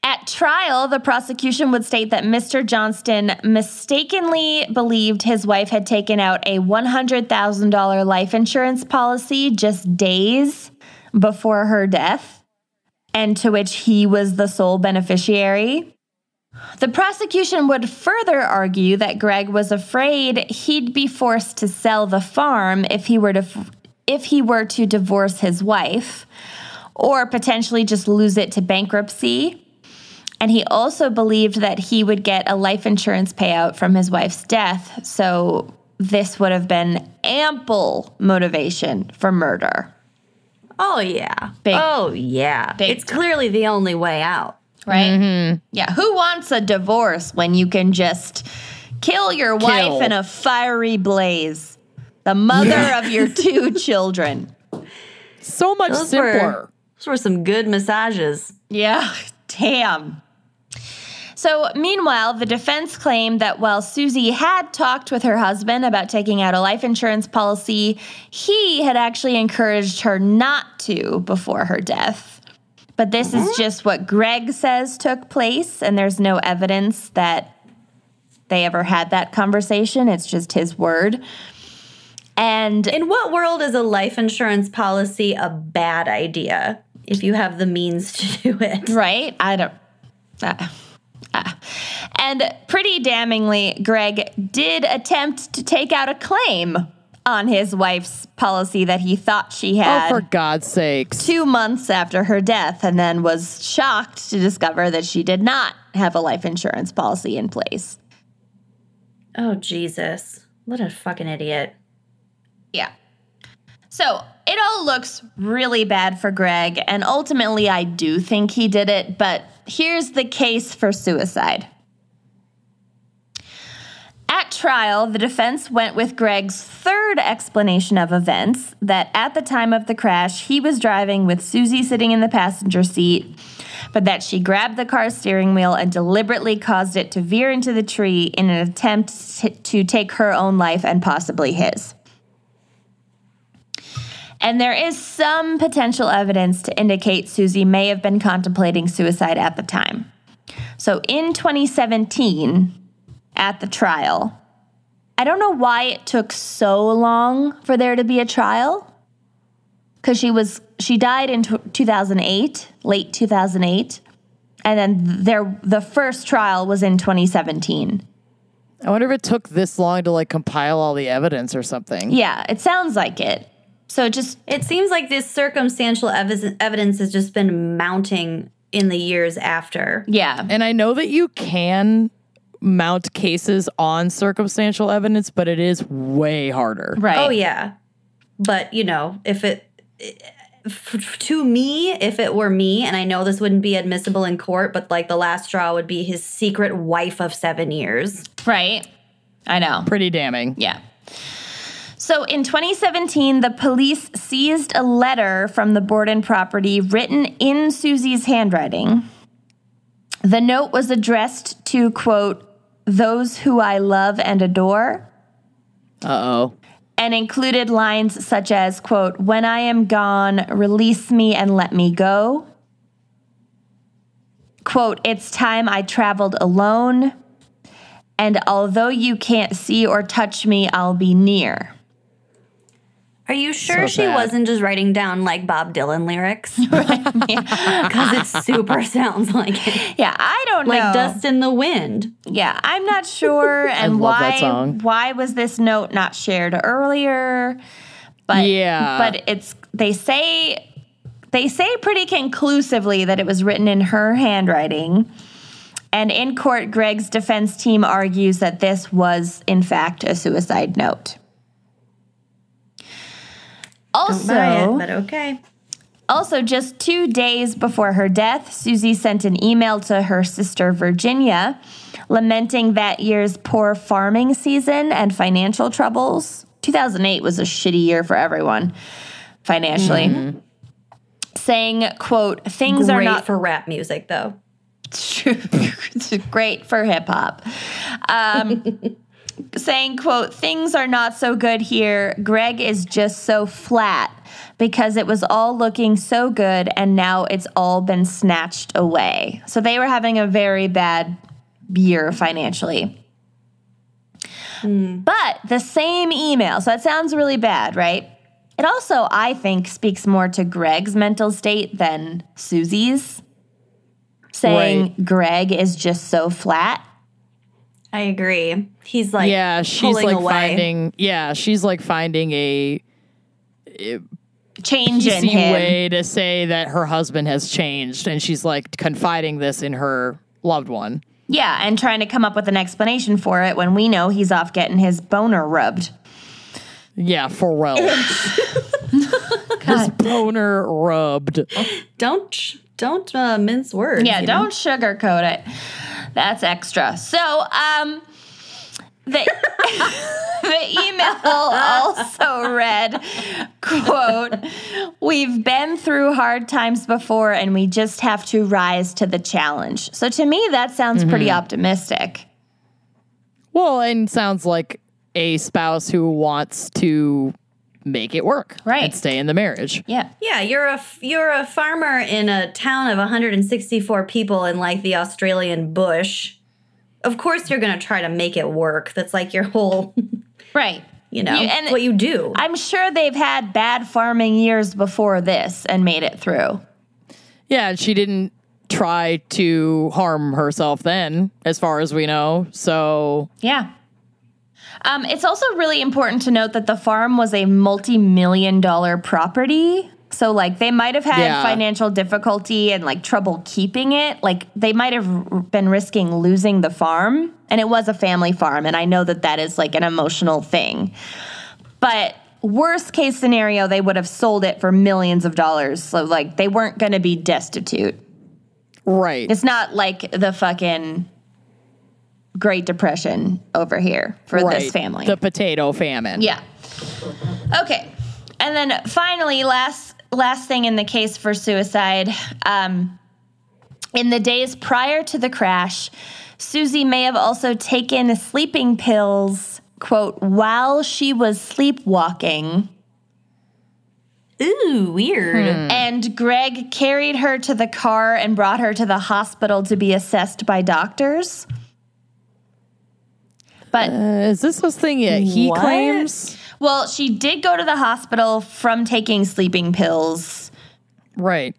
[SPEAKER 1] At trial, the prosecution would state that Mr. Johnston mistakenly believed his wife had taken out a $100,000 life insurance policy just days before her death, and to which he was the sole beneficiary. The prosecution would further argue that Greg was afraid he'd be forced to sell the farm if he were to if he were to divorce his wife or potentially just lose it to bankruptcy. And he also believed that he would get a life insurance payout from his wife's death. So this would have been ample motivation for murder.
[SPEAKER 4] Oh, yeah.
[SPEAKER 1] Big-
[SPEAKER 4] oh, yeah.
[SPEAKER 1] big
[SPEAKER 4] it's clearly the only way out.
[SPEAKER 1] Right? Mm-hmm. Yeah. Who wants a divorce when you can just kill your wife in a fiery blaze? The mother of your <laughs> two children.
[SPEAKER 2] So much
[SPEAKER 4] Those
[SPEAKER 2] simpler.
[SPEAKER 4] were, those were some good massages.
[SPEAKER 1] Yeah, <laughs> damn. So, meanwhile, the defense claimed that while Susie had talked with her husband about taking out a life insurance policy, he had actually encouraged her not to before her death. But this is just what Greg says took place, and there's no evidence that they ever had that conversation. It's just his word. And
[SPEAKER 4] In what world is a life insurance policy a bad idea if you have the means to do it?
[SPEAKER 1] Right? I don't. Uh, <laughs> And pretty damningly, Greg did attempt to take out a claim on his wife's policy that he thought she had.
[SPEAKER 2] Oh,
[SPEAKER 1] had
[SPEAKER 2] for God's sakes.
[SPEAKER 1] two months after her death, and then was shocked to discover that she did not have a life insurance policy in place.
[SPEAKER 4] Oh, Jesus. What a fucking idiot.
[SPEAKER 1] Yeah. So it all looks really bad for Greg, and ultimately, I do think he did it, but here's the case for suicide. At trial, the defense went with Greg's third explanation of events that at the time of the crash, he was driving with Susie sitting in the passenger seat. but that she grabbed the car's steering wheel and deliberately caused it to veer into the tree in an attempt to take her own life and possibly his. And there is some potential evidence to indicate Susie may have been contemplating suicide at the time. So in 2017, at the trial, I don't know why it took so long for there to be a trial. Cuz she was she died in 2008, late 2008, and then there the first trial was in 2017.
[SPEAKER 2] I wonder if it took this long to like compile all the evidence or something.
[SPEAKER 1] Yeah, it sounds like it. So just
[SPEAKER 4] It seems like this circumstantial evis- evidence has just been mounting in the years after.
[SPEAKER 1] yeah.
[SPEAKER 2] And I know that you can mount cases on circumstantial evidence, but it is way harder.
[SPEAKER 1] Right.
[SPEAKER 4] Oh yeah, but you know, if it f- to me, if it were me, and I know this wouldn't be admissible in court, but like the last straw would be his secret wife of seven years.
[SPEAKER 1] Right. I know.
[SPEAKER 2] Pretty damning.
[SPEAKER 1] Yeah. So in 2017, the police seized a letter from the Borden property written in Susie's handwriting. The note was addressed to, quote, those who I love and adore,
[SPEAKER 2] Uh oh.
[SPEAKER 1] and included lines such as, quote, when I am gone, release me and let me go. Quote, it's time I traveled alone. And although you can't see or touch me, I'll be near.
[SPEAKER 4] Are you sure
[SPEAKER 2] So
[SPEAKER 4] she
[SPEAKER 2] bad.
[SPEAKER 4] wasn't just writing down like Bob Dylan lyrics? <laughs> Because <laughs> it super <laughs> sounds like it.
[SPEAKER 1] Yeah, I don't
[SPEAKER 4] Like
[SPEAKER 1] know.
[SPEAKER 4] dust in the wind.
[SPEAKER 1] Yeah, I'm not sure. And why why was this note not shared earlier? But
[SPEAKER 2] Yeah.
[SPEAKER 1] but it's they say they say pretty conclusively that it was written in her handwriting. And in court, Greg's defense team argues that this was, in fact, a suicide note. Also,
[SPEAKER 4] it, but okay.
[SPEAKER 1] also, just two days before her death, Susie sent an email to her sister Virginia lamenting that year's poor farming season and financial troubles. 2008 was a shitty year for everyone financially. Saying, quote, things are not
[SPEAKER 4] for rap music though.
[SPEAKER 1] it's <laughs> great for hip hop. Um, <laughs> saying, quote, things are not so good here. Greg is just so flat because it was all looking so good and now it's all been snatched away. So they were having a very bad year financially. Hmm. But the same email, so that sounds really bad, right? It also, I think, speaks more to Greg's mental state than Susie's saying
[SPEAKER 2] Right.
[SPEAKER 1] Greg is just so flat.
[SPEAKER 4] I agree. He's like
[SPEAKER 2] yeah, she's like
[SPEAKER 4] away.
[SPEAKER 2] finding. Yeah, she's like finding a
[SPEAKER 1] Change in him.
[SPEAKER 2] way to say that her husband has changed, and she's like confiding this in her loved one.
[SPEAKER 1] Yeah, and trying to come up with an explanation for it when we know he's off getting his boner rubbed.
[SPEAKER 2] Yeah, for real. <laughs> <laughs> His boner rubbed.
[SPEAKER 4] Don't don't uh, mince words.
[SPEAKER 1] Yeah, don't sugarcoat it. That's extra. So, um, the, <laughs> the email also read, quote, We've been through hard times before and we just have to rise to the challenge. So to me, that sounds pretty optimistic.
[SPEAKER 2] Well, and sounds like a spouse who wants to make it work,
[SPEAKER 1] Right.
[SPEAKER 2] and stay in the marriage.
[SPEAKER 1] Yeah.
[SPEAKER 4] Yeah, you're a f- you're a farmer in a town of 164 people in like the Australian bush. Of course, you're gonna try to make it work. That's like your whole, <laughs>
[SPEAKER 1] Right.
[SPEAKER 4] you know,
[SPEAKER 1] You- and-
[SPEAKER 4] what you do.
[SPEAKER 1] I'm sure they've had bad farming years before this and made it through.
[SPEAKER 2] Yeah, and she didn't try to harm herself then, as far as we know. So
[SPEAKER 1] Yeah. Um, it's also really important to note that the farm was a multi million dollar property. So, like, they might have had
[SPEAKER 2] Yeah.
[SPEAKER 1] financial difficulty and like trouble keeping it. Like, they might have been risking losing the farm. And it was a family farm. And I know that that is like an emotional thing. But worst case scenario, they would have sold it for millions of dollars. So, like, they weren't going to be destitute.
[SPEAKER 2] right,
[SPEAKER 1] It's not like the fucking Great Depression over here for
[SPEAKER 2] right.
[SPEAKER 1] this family.
[SPEAKER 2] the potato famine.
[SPEAKER 1] yeah. Okay. And then finally, last last thing in the case for suicide, um, In the days prior to the crash, Susie may have also taken sleeping pills, quote, while she was sleepwalking.
[SPEAKER 4] Ooh, weird.
[SPEAKER 1] And Greg carried her to the car and brought her to the hospital to be assessed by doctors. But
[SPEAKER 2] Uh, is this this thing yet? He
[SPEAKER 1] What?
[SPEAKER 2] claims.
[SPEAKER 1] Well, she did go to the hospital from taking sleeping pills
[SPEAKER 2] Right.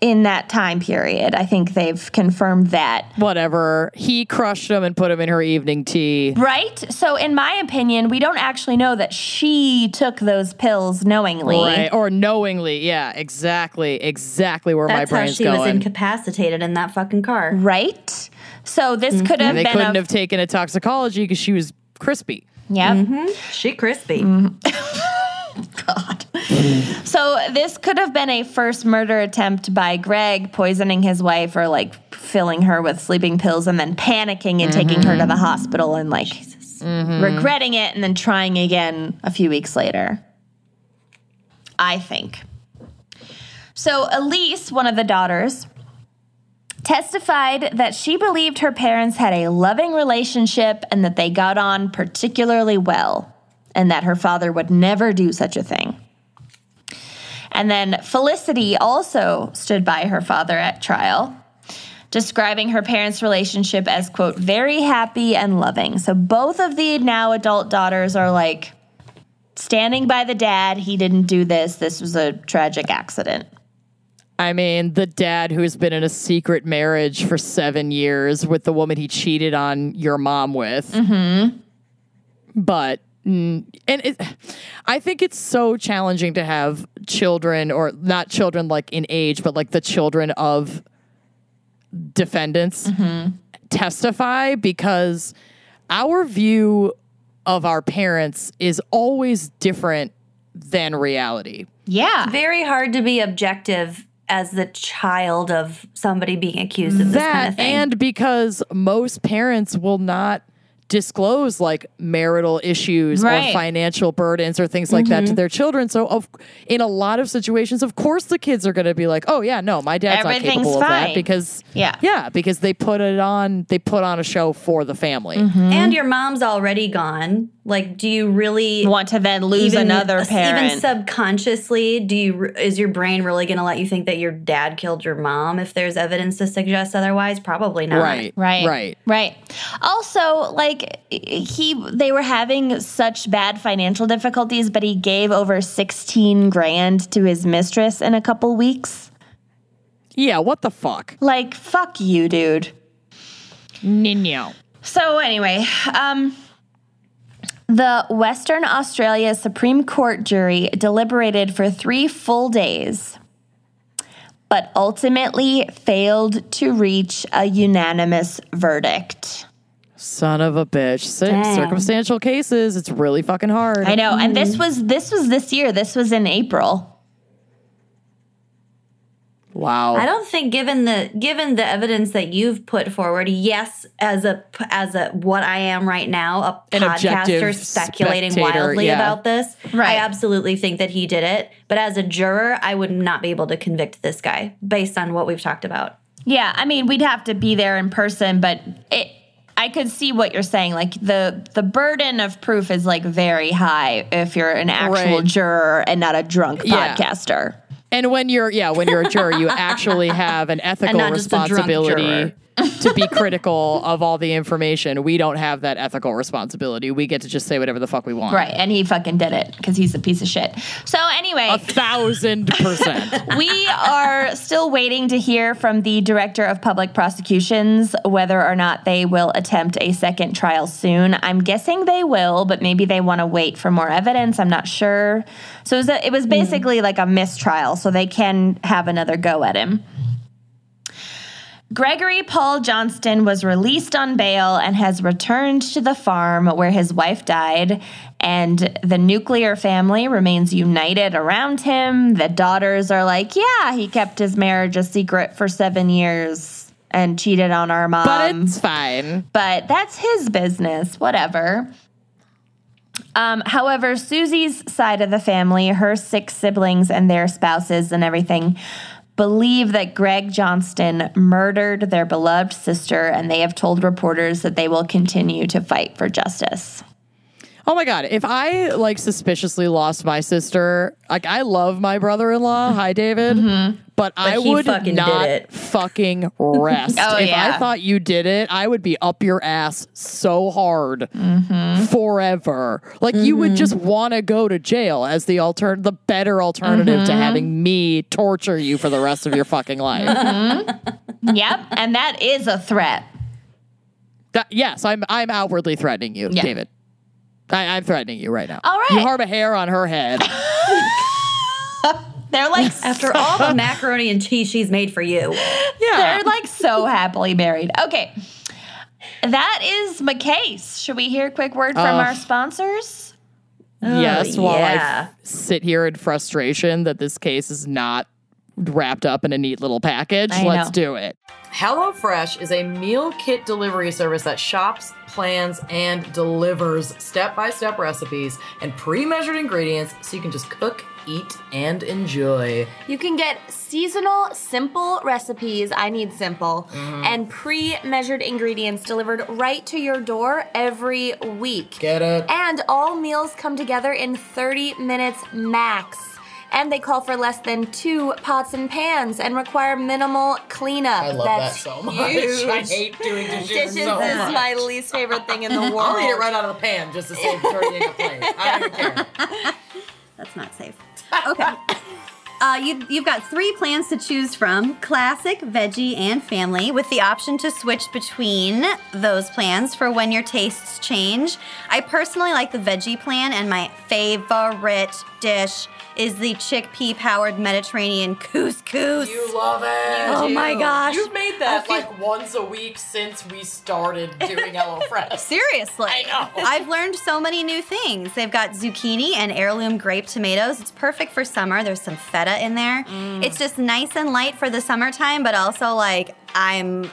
[SPEAKER 1] in that time period. I think they've confirmed that.
[SPEAKER 2] Whatever. He crushed him and put him in her evening tea.
[SPEAKER 1] Right? So, in my opinion, we don't actually know that she took those pills knowingly.
[SPEAKER 2] Right. Or knowingly. Yeah, exactly. Exactly where
[SPEAKER 4] That's
[SPEAKER 2] my
[SPEAKER 4] how
[SPEAKER 2] brain's
[SPEAKER 4] she
[SPEAKER 2] going.
[SPEAKER 4] was incapacitated in that fucking car.
[SPEAKER 1] Right? So, this mm-hmm. could have
[SPEAKER 2] and they
[SPEAKER 1] been
[SPEAKER 2] couldn't
[SPEAKER 1] a.
[SPEAKER 2] have taken a toxicology because she was crispy.
[SPEAKER 1] Yep. Mm-hmm. Mm-hmm.
[SPEAKER 4] She crispy. <laughs>
[SPEAKER 1] God. so this could have been a first murder attempt by Greg poisoning his wife or like filling her with sleeping pills and then panicking and taking her to the hospital and like regretting it and then trying again a few weeks later. I think. So Elise, one of the daughters, testified that she believed her parents had a loving relationship and that they got on particularly well, and that her father would never do such a thing. And then Felicity also stood by her father at trial, describing her parents' relationship as, quote, very happy and loving. So both of the now adult daughters are like standing by the dad. He didn't do this. This was a tragic accident.
[SPEAKER 2] I mean, the dad who's been in a secret marriage for seven years with the woman he cheated on your mom with. Mm-hmm. But, and it, I think it's so challenging to have children, or not children like in age, but like the children of defendants testify because our view of our parents is always different than reality.
[SPEAKER 1] Yeah.
[SPEAKER 4] Very hard to be objective as the child of somebody being accused of this
[SPEAKER 2] that
[SPEAKER 4] kind of thing.
[SPEAKER 2] and because most parents will not disclose like marital issues
[SPEAKER 1] Right.
[SPEAKER 2] or financial burdens or things like that to mm-hmm. their children so of in a lot of situations of course the kids are going to be like oh yeah no my dad's not
[SPEAKER 1] Everything's
[SPEAKER 2] capable of that because
[SPEAKER 1] Yeah.
[SPEAKER 2] yeah because they put it on they put on a show for the family mm-hmm.
[SPEAKER 4] and your mom's already gone. Like, do you really
[SPEAKER 1] Want to then lose another parent.
[SPEAKER 4] Even subconsciously, do you is your brain really going to let you think that your dad killed your mom if there's evidence to suggest otherwise? Probably not.
[SPEAKER 2] right
[SPEAKER 1] Right.
[SPEAKER 2] right
[SPEAKER 1] Right. Also, like he they were having such bad financial difficulties, but he gave over 16 grand to his mistress in a couple weeks.
[SPEAKER 2] yeah what the fuck
[SPEAKER 1] Like fuck you, dude.
[SPEAKER 2] nino
[SPEAKER 1] So anyway, um the Western Australia Supreme Court jury deliberated for 3 full days. But ultimately failed to reach a unanimous verdict.
[SPEAKER 2] Son of a bitch Cir-
[SPEAKER 4] Damn.
[SPEAKER 2] circumstantial cases it's really fucking hard
[SPEAKER 1] I know, and this hmm. was this was this year. This was in April.
[SPEAKER 2] wow
[SPEAKER 4] I don't think given the given the evidence that you've put forward, yes, as a as a what I am right now, a
[SPEAKER 2] An
[SPEAKER 4] podcaster speculating wildly
[SPEAKER 2] yeah.
[SPEAKER 4] about this,
[SPEAKER 1] Right.
[SPEAKER 4] I absolutely think that he did it. But as a juror, I would not be able to convict this guy based on what we've talked about.
[SPEAKER 1] Yeah, I mean, we'd have to be there in person, but it. I could see what you're saying. Like the the burden of proof is like very high if you're an actual
[SPEAKER 2] Right.
[SPEAKER 1] juror and not a drunk
[SPEAKER 2] Yeah.
[SPEAKER 1] podcaster.
[SPEAKER 2] And when you're yeah, when you're a juror, you actually have an <laughs> ethical
[SPEAKER 4] not just a drunk
[SPEAKER 2] responsibility to be critical of all the information. We don't have that ethical responsibility. We get to just say whatever the fuck we want.
[SPEAKER 1] Right, and he fucking did it because he's a piece of shit. So anyway,
[SPEAKER 2] A thousand percent. <laughs>
[SPEAKER 1] we are still waiting to hear from the director of public prosecutions whether or not they will attempt a second trial soon. I'm guessing they will, but maybe they want to wait for more evidence. I'm not sure. So it was, a, it was hmm. basically like a mistrial, so they can have another go at him. Gregory Paul Johnston was released on bail and has returned to the farm where his wife died. And the nuclear family remains united around him. The daughters are like, yeah, he kept his marriage a secret for seven years and cheated on our mom.
[SPEAKER 2] but it's fine.
[SPEAKER 1] but that's his business, whatever. Um, however, Susie's side of the family, her six siblings and their spouses and everything,
[SPEAKER 7] believe that Greg Johnston murdered their beloved sister, and they have told reporters that they will continue to fight for justice.
[SPEAKER 8] Oh my god, if I like suspiciously lost my sister, like I love my brother-in-law, <laughs> hi David, but, I would
[SPEAKER 9] fucking
[SPEAKER 8] not fucking <laughs> rest.
[SPEAKER 7] Oh,
[SPEAKER 8] if
[SPEAKER 7] yeah.
[SPEAKER 8] I thought you did it, I would be up your ass so hard
[SPEAKER 7] Mm-hmm.
[SPEAKER 8] forever. Like you would just want to go to jail as the alter the better alternative
[SPEAKER 7] Mm-hmm.
[SPEAKER 8] to having me torture you for the rest of your fucking life.
[SPEAKER 7] yep, and that is a threat.
[SPEAKER 8] That- yes, I'm I'm outwardly threatening you,
[SPEAKER 7] Yeah.
[SPEAKER 8] David. I, I'm threatening you right now.
[SPEAKER 7] All right.
[SPEAKER 8] You harm a hair on her head. <laughs>
[SPEAKER 7] They're like <laughs>
[SPEAKER 9] After all the macaroni and cheese she's made for you.
[SPEAKER 8] yeah.
[SPEAKER 7] They're like so happily married. Okay. That is my case. Should we hear a quick word from
[SPEAKER 8] Ugh.
[SPEAKER 7] our sponsors?
[SPEAKER 8] yes, oh, while I
[SPEAKER 9] yeah.
[SPEAKER 8] f- sit here in frustration that this case is not wrapped up in a neat little package.
[SPEAKER 7] I
[SPEAKER 8] Let's
[SPEAKER 7] know.
[SPEAKER 8] do it.
[SPEAKER 2] HelloFresh is a meal kit delivery service that shops, plans, and delivers step by step recipes and pre measured ingredients so you can just cook, eat, and enjoy.
[SPEAKER 1] You can get seasonal, simple recipes. I need simple. Mm-hmm. And pre measured ingredients delivered right to your door every week.
[SPEAKER 2] Get it?
[SPEAKER 1] And all meals come together in 30 minutes max. And they call for less than two pots and pans and require minimal cleanup.
[SPEAKER 2] I love
[SPEAKER 1] That's
[SPEAKER 2] that so much.
[SPEAKER 1] huge. <laughs>
[SPEAKER 2] I hate doing dishes,
[SPEAKER 1] Dishes
[SPEAKER 2] so
[SPEAKER 1] is
[SPEAKER 2] much.
[SPEAKER 1] my least favorite thing in <laughs> the world.
[SPEAKER 2] I'll eat it right out of the pan just to save turning in a plate. I don't even care. <laughs>
[SPEAKER 4] That's not safe. Okay. Uh, you, you've got three plans to choose from classic, veggie, and family, with the option to switch between those plans for when your tastes change. I personally like the veggie plan, and my favorite dish is the chickpea powered Mediterranean couscous.
[SPEAKER 2] You love it.
[SPEAKER 4] Oh my gosh.
[SPEAKER 2] You've made that like once a week since we started doing HelloFresh. <laughs>
[SPEAKER 4] Seriously. I
[SPEAKER 2] know.
[SPEAKER 4] I've learned so many new things. They've got zucchini and heirloom grape tomatoes. It's perfect for summer. There's some feta in there. Mm. It's just nice and light for the summertime, but also like I'm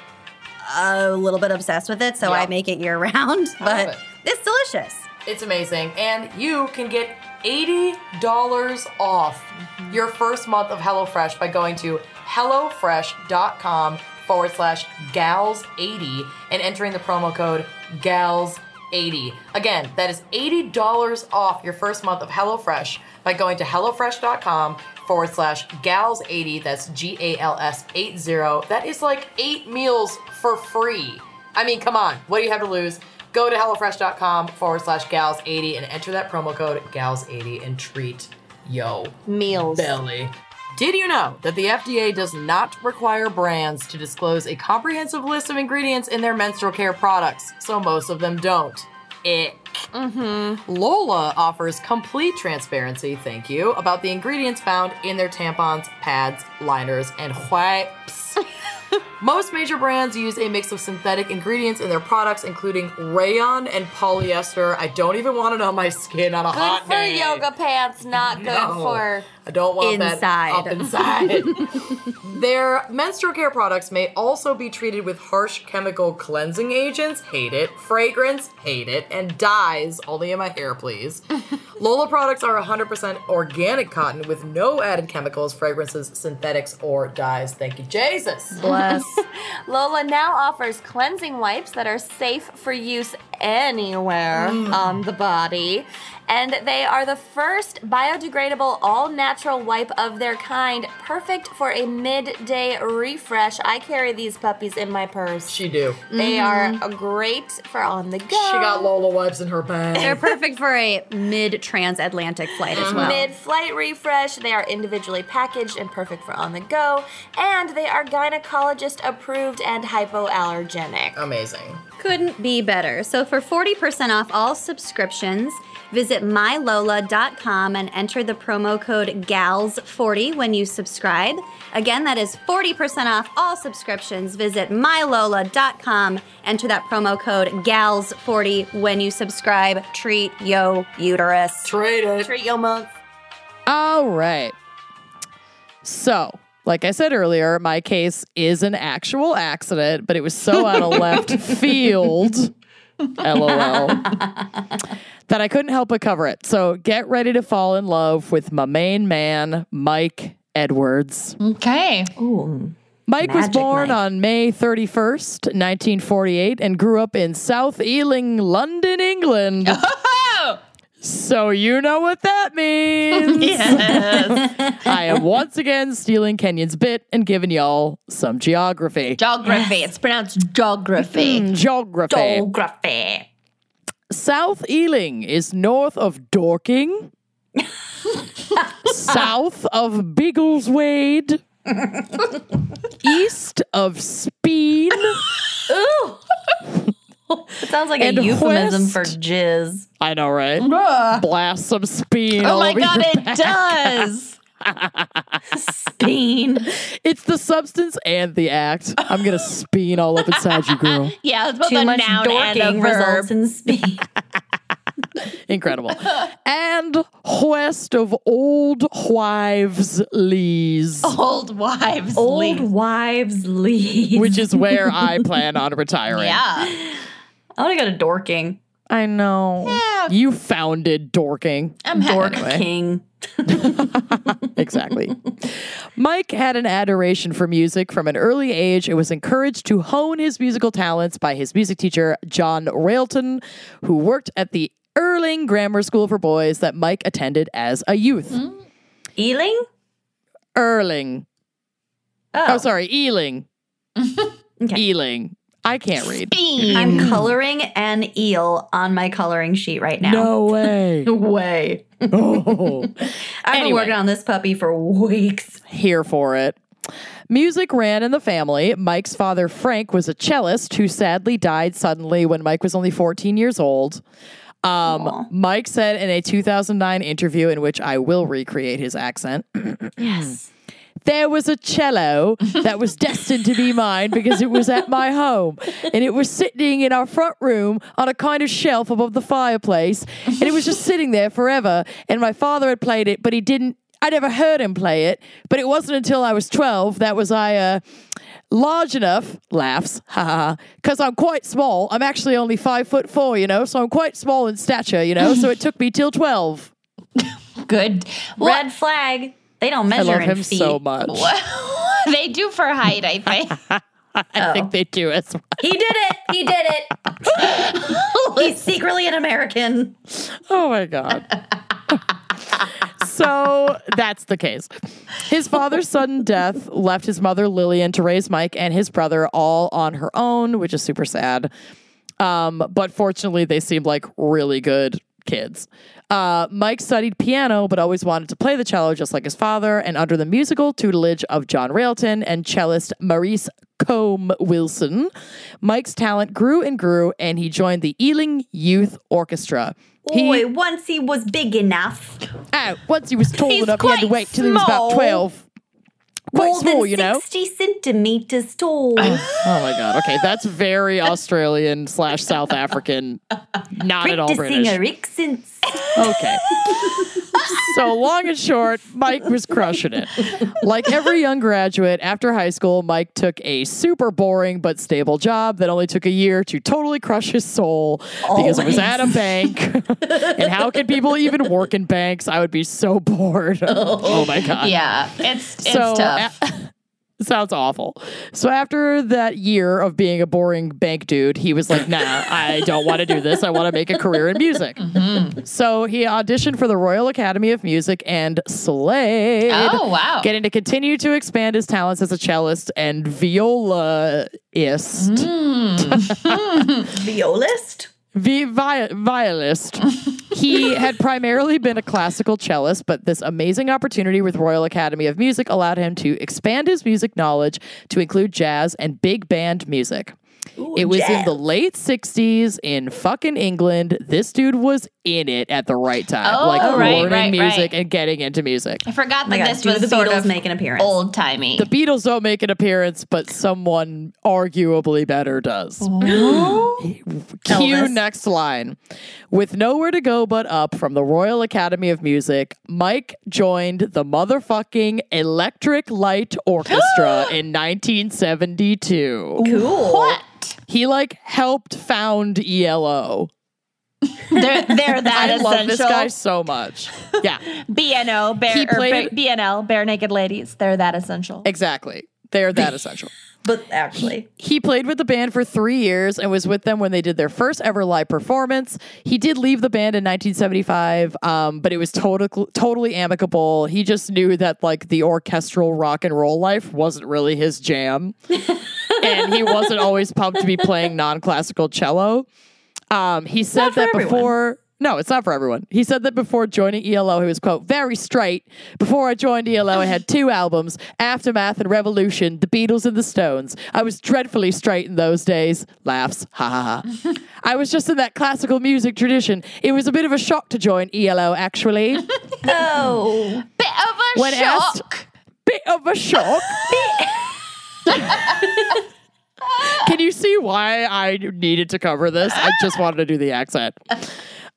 [SPEAKER 4] a little bit obsessed with it, so
[SPEAKER 2] Yeah.
[SPEAKER 4] I make it year round. But
[SPEAKER 2] it.
[SPEAKER 4] it's delicious.
[SPEAKER 2] It's amazing. And you can get $80 off mm-hmm. your first month of HelloFresh by going to HelloFresh.com forward slash gals80 and entering the promo code gals80. Again, that is $80 off your first month of HelloFresh by going to HelloFresh.com forward slash gals80. That's G A L S 80. That is like eight meals for free. I mean, come on. What do you have to lose? Go to HelloFresh.com forward slash gals80 and enter that promo code gals80 and treat yo
[SPEAKER 1] Meals.
[SPEAKER 2] belly. Did you know that the FDA does not require brands to disclose a comprehensive list of ingredients in their menstrual care products? So most of them don't. Ick. Lola offers complete transparency, thank you, about the ingredients found in their tampons, pads, liners, and wipes. <laughs> Most major brands use a mix of synthetic ingredients in their products, including rayon and polyester. I don't even want it on my skin on a
[SPEAKER 1] Good
[SPEAKER 2] hot
[SPEAKER 1] for yoga pants, not good
[SPEAKER 2] No.
[SPEAKER 1] for.
[SPEAKER 2] I don't want that
[SPEAKER 4] Inside.
[SPEAKER 2] up inside. <laughs> Their menstrual care products may also be treated with harsh chemical cleansing agents, hate it, fragrance, hate it, and dyes, only in my hair, please. <laughs> Lola products are 100% organic cotton with no added chemicals, fragrances, synthetics, or dyes. Thank you, Jesus.
[SPEAKER 4] Bless. <laughs>
[SPEAKER 1] Lola now offers cleansing wipes that are safe for use anywhere mm. on the body. And they are the first biodegradable, all natural wipe of their kind, perfect for a midday refresh. I carry these puppies in my purse.
[SPEAKER 2] She do.
[SPEAKER 1] They mm-hmm. are great for on the go.
[SPEAKER 2] She got Lola wipes in her bag.
[SPEAKER 4] They're perfect for a mid transatlantic flight as well.
[SPEAKER 1] Mid flight refresh, they are individually packaged and perfect for on the go, and they are gynecologist approved and hypoallergenic.
[SPEAKER 2] Amazing.
[SPEAKER 4] Couldn't be better. So for 40% off all subscriptions, visit mylola.com and enter the promo code GALS40 when you subscribe. Again, that is 40% off all subscriptions. Visit mylola.com, enter that promo code GALS40 when you subscribe. Treat yo uterus.
[SPEAKER 2] Trade it.
[SPEAKER 1] Treat your month.
[SPEAKER 8] All right. So, like I said earlier, my case is an actual accident, but it was so out of left <laughs> field, lol, <laughs> that I couldn't help but cover it. So, get ready to fall in love with my main man, Mike
[SPEAKER 2] Edwards.
[SPEAKER 1] Okay.
[SPEAKER 2] Mike was born
[SPEAKER 4] Mike.
[SPEAKER 2] on May 31st, 1948, and grew up in South Ealing, London, England. <laughs> So you know what that means. <laughs>
[SPEAKER 1] Yes.
[SPEAKER 2] I am once again stealing Kenyon's bit and giving y'all some geography.
[SPEAKER 1] Geography. It's pronounced geography.
[SPEAKER 2] Mm, Geography.
[SPEAKER 4] Geography.
[SPEAKER 2] South Ealing is north of Dorking, <laughs> south of Biggleswade, <laughs> east of Speen,
[SPEAKER 4] It sounds like
[SPEAKER 2] And
[SPEAKER 4] a euphemism
[SPEAKER 2] west.
[SPEAKER 4] for jizz.
[SPEAKER 2] I know, right? Blast some speed.
[SPEAKER 1] Oh
[SPEAKER 2] all
[SPEAKER 1] my
[SPEAKER 2] over
[SPEAKER 1] god,
[SPEAKER 2] your
[SPEAKER 1] it
[SPEAKER 2] back.
[SPEAKER 1] does. <laughs>
[SPEAKER 4] Bean.
[SPEAKER 2] It's the substance and the act. I'm gonna speen all up inside you, girl. <laughs>
[SPEAKER 1] Yeah, it's both
[SPEAKER 4] Too
[SPEAKER 1] a
[SPEAKER 4] much
[SPEAKER 1] noun and a
[SPEAKER 4] dorking
[SPEAKER 1] verb.
[SPEAKER 4] results in speed. <laughs>
[SPEAKER 2] Incredible. and west of Old Wives Lees,
[SPEAKER 1] Old wives.
[SPEAKER 4] Old
[SPEAKER 1] leave.
[SPEAKER 4] wives leave.
[SPEAKER 2] which is where I plan on retiring.
[SPEAKER 1] Yeah.
[SPEAKER 4] I want to go to Dorking.
[SPEAKER 2] I know.
[SPEAKER 1] Yeah.
[SPEAKER 2] You founded Dorking.
[SPEAKER 1] I'm
[SPEAKER 4] Dork
[SPEAKER 1] happy.
[SPEAKER 4] King. <laughs>
[SPEAKER 2] Exactly. Mike had an adoration for music from an early age and was encouraged to hone his musical talents by his music teacher, John Railton, who worked at the Erling Grammar School for Boys that Mike attended as a youth. Hmm.
[SPEAKER 4] Ealing?
[SPEAKER 2] Erling.
[SPEAKER 4] Oh,
[SPEAKER 2] Oh, sorry, Ealing. <laughs>
[SPEAKER 4] Okay.
[SPEAKER 2] Ealing. I can't read.
[SPEAKER 4] I'm coloring an eel on my coloring sheet right now.
[SPEAKER 2] No way. <laughs>
[SPEAKER 4] No way. <laughs>
[SPEAKER 2] oh,
[SPEAKER 4] I've been working on this puppy for weeks.
[SPEAKER 2] here for it. Music ran in the family. Mike's father, Frank, was a cellist who sadly died suddenly when Mike was only 14 years old. Um, Mike said in a 2009 interview, in which I will recreate his accent, <clears throat>
[SPEAKER 4] Yes.
[SPEAKER 2] There was a cello that was <laughs> destined to be mine because it was at my home. And it was sitting in our front room on a kind of shelf above the fireplace. And it was just sitting there forever. And my father had played it but he didn't I never heard him play it. But it wasn't until I was 12 that was I uh large enough laughs <laughs> haha because I'm quite small. I'm actually only five foot four you know so I'm quite small in stature you know so it took me till 12 <laughs>
[SPEAKER 1] Good.
[SPEAKER 4] Red flag. They don't measure I
[SPEAKER 2] love
[SPEAKER 4] in
[SPEAKER 2] him
[SPEAKER 4] feet.
[SPEAKER 2] so much <laughs>
[SPEAKER 1] they do for height, I think. <laughs>
[SPEAKER 2] I think they do as well
[SPEAKER 4] He did it. He did it. <laughs> He's secretly an American.
[SPEAKER 2] Oh my God. so that's the case. His father's sudden death left his mother Lillian to raise Mike and his brother all on her own, which is super sad. Um, but fortunately, they seemed like really good kids. Uh, Mike studied piano, but always wanted to play the cello just like his father. And under the musical tutelage of John Railton and cellist Maurice Combe Wilson, Mike's talent grew and grew, and he joined the Ealing Youth Orchestra. He,
[SPEAKER 4] Boy, once he was big enough.
[SPEAKER 2] Oh, once he was tall enough, he had to wait till he was about 12. Quite
[SPEAKER 4] more
[SPEAKER 2] small,
[SPEAKER 4] than
[SPEAKER 2] you know?
[SPEAKER 4] 60 centimeters tall. <laughs>
[SPEAKER 2] Oh my God. Okay, that's very Australian slash South African, not at all British.
[SPEAKER 4] her accents.
[SPEAKER 2] Okay. so, long and short, Mike was crushing it. Like every young graduate, after high school, Mike took a super boring but stable job that only took a year to totally crush his soul because it was at a bank. and how can people even work in banks? I would be so bored. Oh, oh my God.
[SPEAKER 1] yeah, it's it's
[SPEAKER 2] So,
[SPEAKER 1] tough.
[SPEAKER 2] a- <laughs> sounds awful. So after that year of being a boring bank dude, he was like, "Nah, I don't want to do this. I want to make a career in music." <laughs>
[SPEAKER 1] Mm-hmm.
[SPEAKER 2] So he auditioned for the Royal Academy of Music and slayed.
[SPEAKER 1] Oh, wow.
[SPEAKER 2] Getting to continue to expand his talents as a cellist and violaist.
[SPEAKER 1] Mm.
[SPEAKER 4] Violist?
[SPEAKER 2] Vi- vi- violist. he <laughs> had primarily been a classical cellist, but this amazing opportunity with Royal Academy of Music allowed him to expand his music knowledge to include jazz and big band music. it was in the late 60s in fucking England. This dude was in it at the right time,
[SPEAKER 1] Oh,
[SPEAKER 2] like
[SPEAKER 1] right,
[SPEAKER 2] learning
[SPEAKER 1] right,
[SPEAKER 2] music
[SPEAKER 1] right.
[SPEAKER 2] and getting into music.
[SPEAKER 1] I forgot
[SPEAKER 4] Oh
[SPEAKER 1] that
[SPEAKER 4] God,
[SPEAKER 1] this
[SPEAKER 4] do
[SPEAKER 1] was
[SPEAKER 4] the
[SPEAKER 1] sort
[SPEAKER 4] Beatles
[SPEAKER 1] of
[SPEAKER 4] make an appearance?
[SPEAKER 1] old timey.
[SPEAKER 2] The Beatles don't make an appearance, but someone arguably better does. <gasps> Cue next line. With nowhere to go but up from the Royal Academy of Music, Mike joined the motherfucking Electric Light Orchestra <gasps> in 1972.
[SPEAKER 4] Cool.
[SPEAKER 1] what?
[SPEAKER 2] He like helped found ELO.
[SPEAKER 1] They're, they're that
[SPEAKER 2] I
[SPEAKER 1] essential.
[SPEAKER 2] love this guy so much. <laughs> Yeah,
[SPEAKER 1] BNO, bare,
[SPEAKER 2] He
[SPEAKER 1] or
[SPEAKER 2] played-
[SPEAKER 1] ba- BNL, Barenaked Ladies. They're that essential.
[SPEAKER 2] exactly. They're that essential. <laughs>
[SPEAKER 4] But actually,
[SPEAKER 2] He played with the band for three years and was with them when they did their first ever live performance. He did leave the band in 1975, um, but it was total, totally amicable. He just knew that like the orchestral rock and roll life wasn't really his jam, <laughs> and he wasn't always pumped to be playing non-classical cello. Um, he said that
[SPEAKER 4] everyone.
[SPEAKER 2] before. No, it's not for everyone. He said that before joining ELO, he was, quote, very straight. Before I joined ELO, I had two albums, Aftermath and Revolution, The Beatles and the Stones. I was dreadfully straight in those days. Laughs. Ha ha ha. <laughs> I was just in that classical music tradition. It was a bit of a shock to join ELO, actually. <laughs>
[SPEAKER 4] oh,
[SPEAKER 1] Bit of a
[SPEAKER 2] When
[SPEAKER 1] shock.
[SPEAKER 2] asked, bit of a shock. <laughs> Can you see why I needed to cover this? I just wanted to do the accent.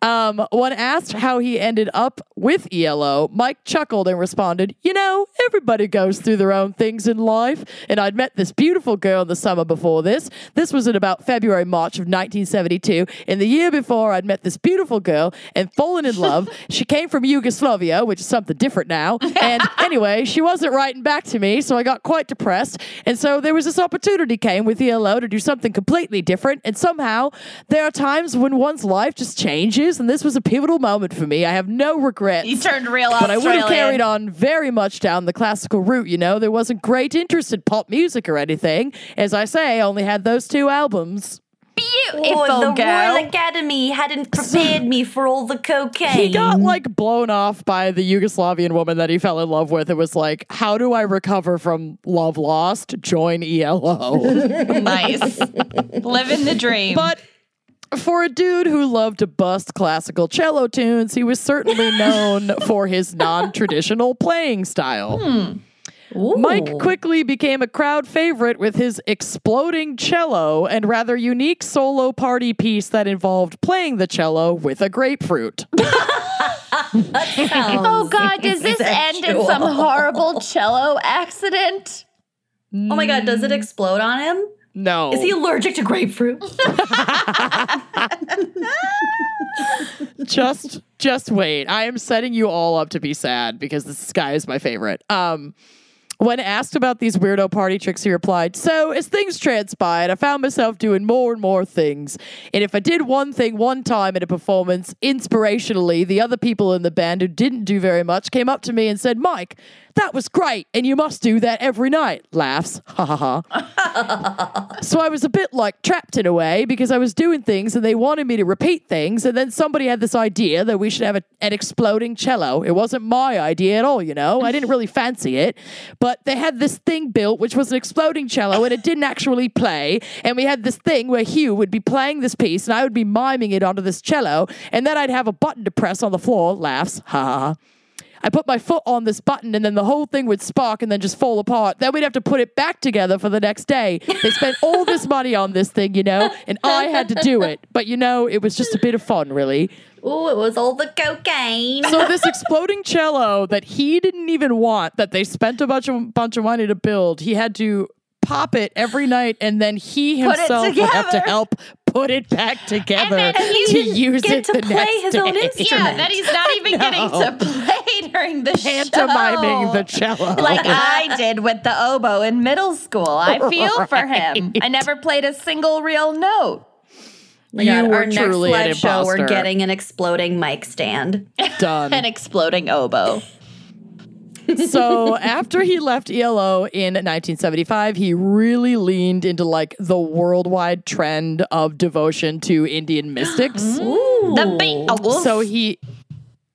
[SPEAKER 2] Um, when asked how he ended up with ELO, Mike chuckled and responded, You know, everybody goes through their own things in life. And I'd met this beautiful girl in the summer before this. This was in about February, March of 1972. In the year before, I'd met this beautiful girl and fallen in love. <laughs> she came from Yugoslavia, which is something different now. And <laughs> anyway, she wasn't writing back to me, so I got quite depressed. And so there was this opportunity came with ELO to do something completely different. And somehow there are times when one's life just changes, and this was a pivotal moment for me. I have no regrets.
[SPEAKER 1] You turned real
[SPEAKER 2] but I would have carried on very much down the classical route, you know. There wasn't great interest in pop music or anything. As I say, I only had those two albums.
[SPEAKER 1] Beautiful
[SPEAKER 4] oh, the
[SPEAKER 1] girl.
[SPEAKER 4] Royal Academy hadn't prepared me for all the cocaine.
[SPEAKER 2] He got like blown off by the Yugoslavian woman that he fell in love with. It was like, how do I recover from love lost? Join ELO.
[SPEAKER 1] nice. <laughs> Living the dream.
[SPEAKER 2] but for a dude who loved to bust classical cello tunes, he was certainly <laughs> known for his non traditional playing style. Hmm. Mike quickly became a crowd favorite with his exploding cello and rather unique solo party piece that involved playing the cello with a grapefruit. <laughs>
[SPEAKER 1] oh God, does this end in some horrible cello accident?
[SPEAKER 4] Oh my god, does it explode on him?
[SPEAKER 2] No.
[SPEAKER 4] Is he allergic to grapefruit? <laughs>
[SPEAKER 2] just just wait. I am setting you all up to be sad because this guy is my favorite. Um when asked about these weirdo party tricks, he replied, So, as things transpired, I found myself doing more and more things. And if I did one thing one time in a performance, inspirationally, the other people in the band who didn't do very much came up to me and said, Mike, that was great, and you must do that every night. Laughs. Ha ha ha. <laughs> So I was a bit like trapped in a way because I was doing things and they wanted me to repeat things. And then somebody had this idea that we should have a, an exploding cello. It wasn't my idea at all, you know. I didn't really fancy it. But they had this thing built, which was an exploding cello, and it didn't actually play. And we had this thing where Hugh would be playing this piece and I would be miming it onto this cello. And then I'd have a button to press on the floor. Laughs. Ha ha ha. I put my foot on this button and then the whole thing would spark and then just fall apart. Then we'd have to put it back together for the next day. They spent all this <laughs> money on this thing, you know, and I had to do it. But you know, it was just a bit of fun, really.
[SPEAKER 4] Oh, it was all the cocaine.
[SPEAKER 2] So this <laughs> exploding cello that he didn't even want, that they spent a bunch of bunch of money to build, he had to pop it every night and then he himself would have to help put it back together
[SPEAKER 1] then
[SPEAKER 2] to use
[SPEAKER 4] get
[SPEAKER 2] it
[SPEAKER 4] to
[SPEAKER 2] the
[SPEAKER 4] play
[SPEAKER 2] next
[SPEAKER 4] his own
[SPEAKER 2] day. <laughs>
[SPEAKER 4] instrument.
[SPEAKER 1] Yeah, that he's not even getting to play during the
[SPEAKER 2] Pantomiming
[SPEAKER 1] show.
[SPEAKER 2] the cello.
[SPEAKER 1] like I <laughs> did with the oboe in middle school. I feel for him. I never played a single real note.
[SPEAKER 4] Oh my God,
[SPEAKER 2] were
[SPEAKER 4] our next
[SPEAKER 2] truly an
[SPEAKER 4] live show, we're getting an exploding mic stand.
[SPEAKER 2] Done. <laughs>
[SPEAKER 1] An exploding oboe.
[SPEAKER 2] So after he left ELO in 1975, he really leaned into like the worldwide trend of devotion to Indian mystics. <gasps>
[SPEAKER 1] The Beatles.
[SPEAKER 2] so he,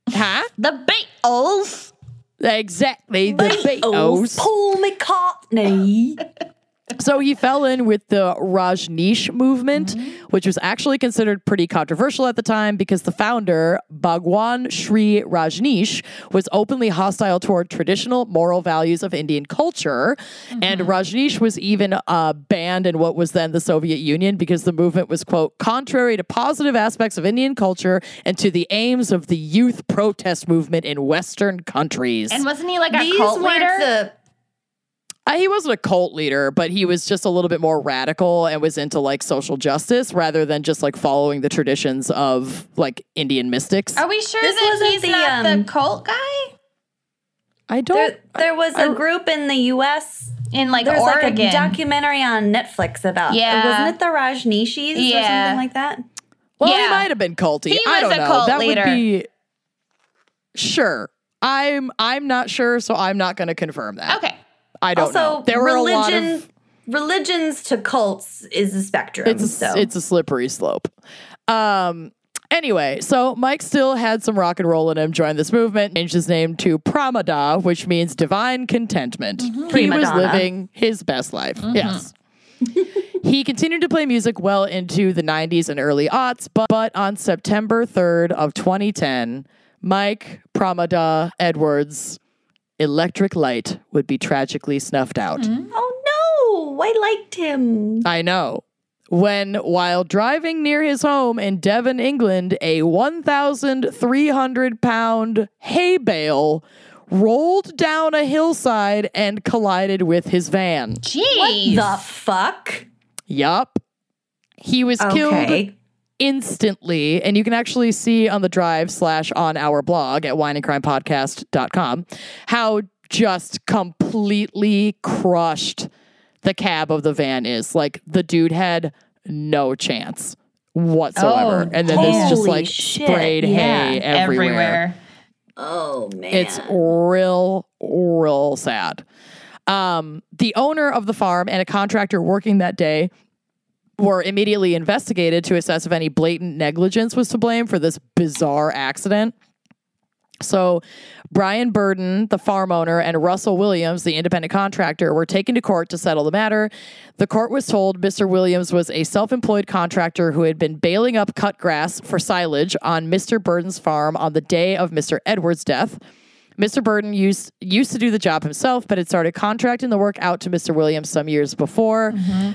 [SPEAKER 2] huh?
[SPEAKER 1] the Beatles.
[SPEAKER 2] Exactly the
[SPEAKER 4] Oh,
[SPEAKER 2] Beatles.
[SPEAKER 4] Paul McCartney. <laughs>
[SPEAKER 2] So he fell in with the Rajneesh movement, which was actually considered pretty controversial at the time because the founder, Bhagwan Shree Rajneesh, was openly hostile toward traditional moral values of Indian culture. And Rajneesh was even uh, banned in what was then the Soviet Union because the movement was, quote, contrary to positive aspects of Indian culture and to the aims of the youth protest movement in Western countries.
[SPEAKER 1] And wasn't he like a
[SPEAKER 4] These
[SPEAKER 1] cult
[SPEAKER 4] weren't
[SPEAKER 1] leader?
[SPEAKER 4] The
[SPEAKER 2] Uh, he wasn't a cult leader, but he was just a little bit more radical and was into like social justice rather than just like following the traditions of like Indian mystics.
[SPEAKER 1] Are we sure
[SPEAKER 4] This
[SPEAKER 1] that
[SPEAKER 4] wasn't
[SPEAKER 1] he's
[SPEAKER 4] the,
[SPEAKER 1] not
[SPEAKER 4] um,
[SPEAKER 1] the cult guy
[SPEAKER 2] I don't.
[SPEAKER 4] There, there was a
[SPEAKER 2] I-
[SPEAKER 4] group in the U.S.
[SPEAKER 1] in like
[SPEAKER 4] There's
[SPEAKER 1] Oregon?
[SPEAKER 4] like a documentary on Netflix about.
[SPEAKER 1] Yeah.
[SPEAKER 4] wasn't it the Rajneeshis or something like that?
[SPEAKER 2] well, he might have been culty.
[SPEAKER 1] He
[SPEAKER 2] I
[SPEAKER 1] was
[SPEAKER 2] don't
[SPEAKER 1] a
[SPEAKER 2] know.
[SPEAKER 1] cult
[SPEAKER 2] that
[SPEAKER 1] leader.
[SPEAKER 2] would be sure. I'm I'm not sure, so I'm not going to confirm that.
[SPEAKER 1] Okay.
[SPEAKER 2] I don't
[SPEAKER 4] also,
[SPEAKER 2] know. There were a lot
[SPEAKER 4] religion,
[SPEAKER 2] of
[SPEAKER 4] religions to cults is a spectrum.
[SPEAKER 2] it's a,
[SPEAKER 4] so
[SPEAKER 2] it's a slippery slope. Um. Anyway, so Mike still had some rock and roll in him. Joined this movement, changed his name to Pramada, which means divine contentment. He
[SPEAKER 4] Prima
[SPEAKER 2] was living his best life. Yes. he continued to play music well into the 90s and early aughts, but, but on September 3rd of 2010, Mike Pramada Edwards' electric light would be tragically snuffed out. Mm-hmm.
[SPEAKER 4] oh no, I liked him.
[SPEAKER 2] I know. When, while driving near his home in Devon, England, a 1,300 pound hay bale rolled down a hillside and collided with his van.
[SPEAKER 1] Jeez.
[SPEAKER 4] The fuck?
[SPEAKER 2] Yup. He was killed
[SPEAKER 4] Okay.
[SPEAKER 2] Instantly. And you can actually see on the drive slash on our blog at wineandcrimepodcast.com how just completely crushed the cab of the van is. Like the dude had no chance whatsoever.
[SPEAKER 1] Oh,
[SPEAKER 2] and then there's just like
[SPEAKER 4] shit.
[SPEAKER 2] sprayed hay
[SPEAKER 4] Yeah,
[SPEAKER 2] everywhere.
[SPEAKER 4] Oh man.
[SPEAKER 2] It's real, real sad. Um, the owner of the farm and a contractor working that day were immediately investigated to assess if any blatant negligence was to blame for this bizarre accident. So, Brian Burden, the farm owner, and Russell Williams, the independent contractor, were taken to court to settle the matter. The court was told Mr. Williams was a self employed contractor who had been baling up cut grass for silage on Mr. Burden's farm on the day of Mr. Edwards' death. Mr. Burden used used to do the job himself, but had started contracting the work out to Mr. Williams some years before.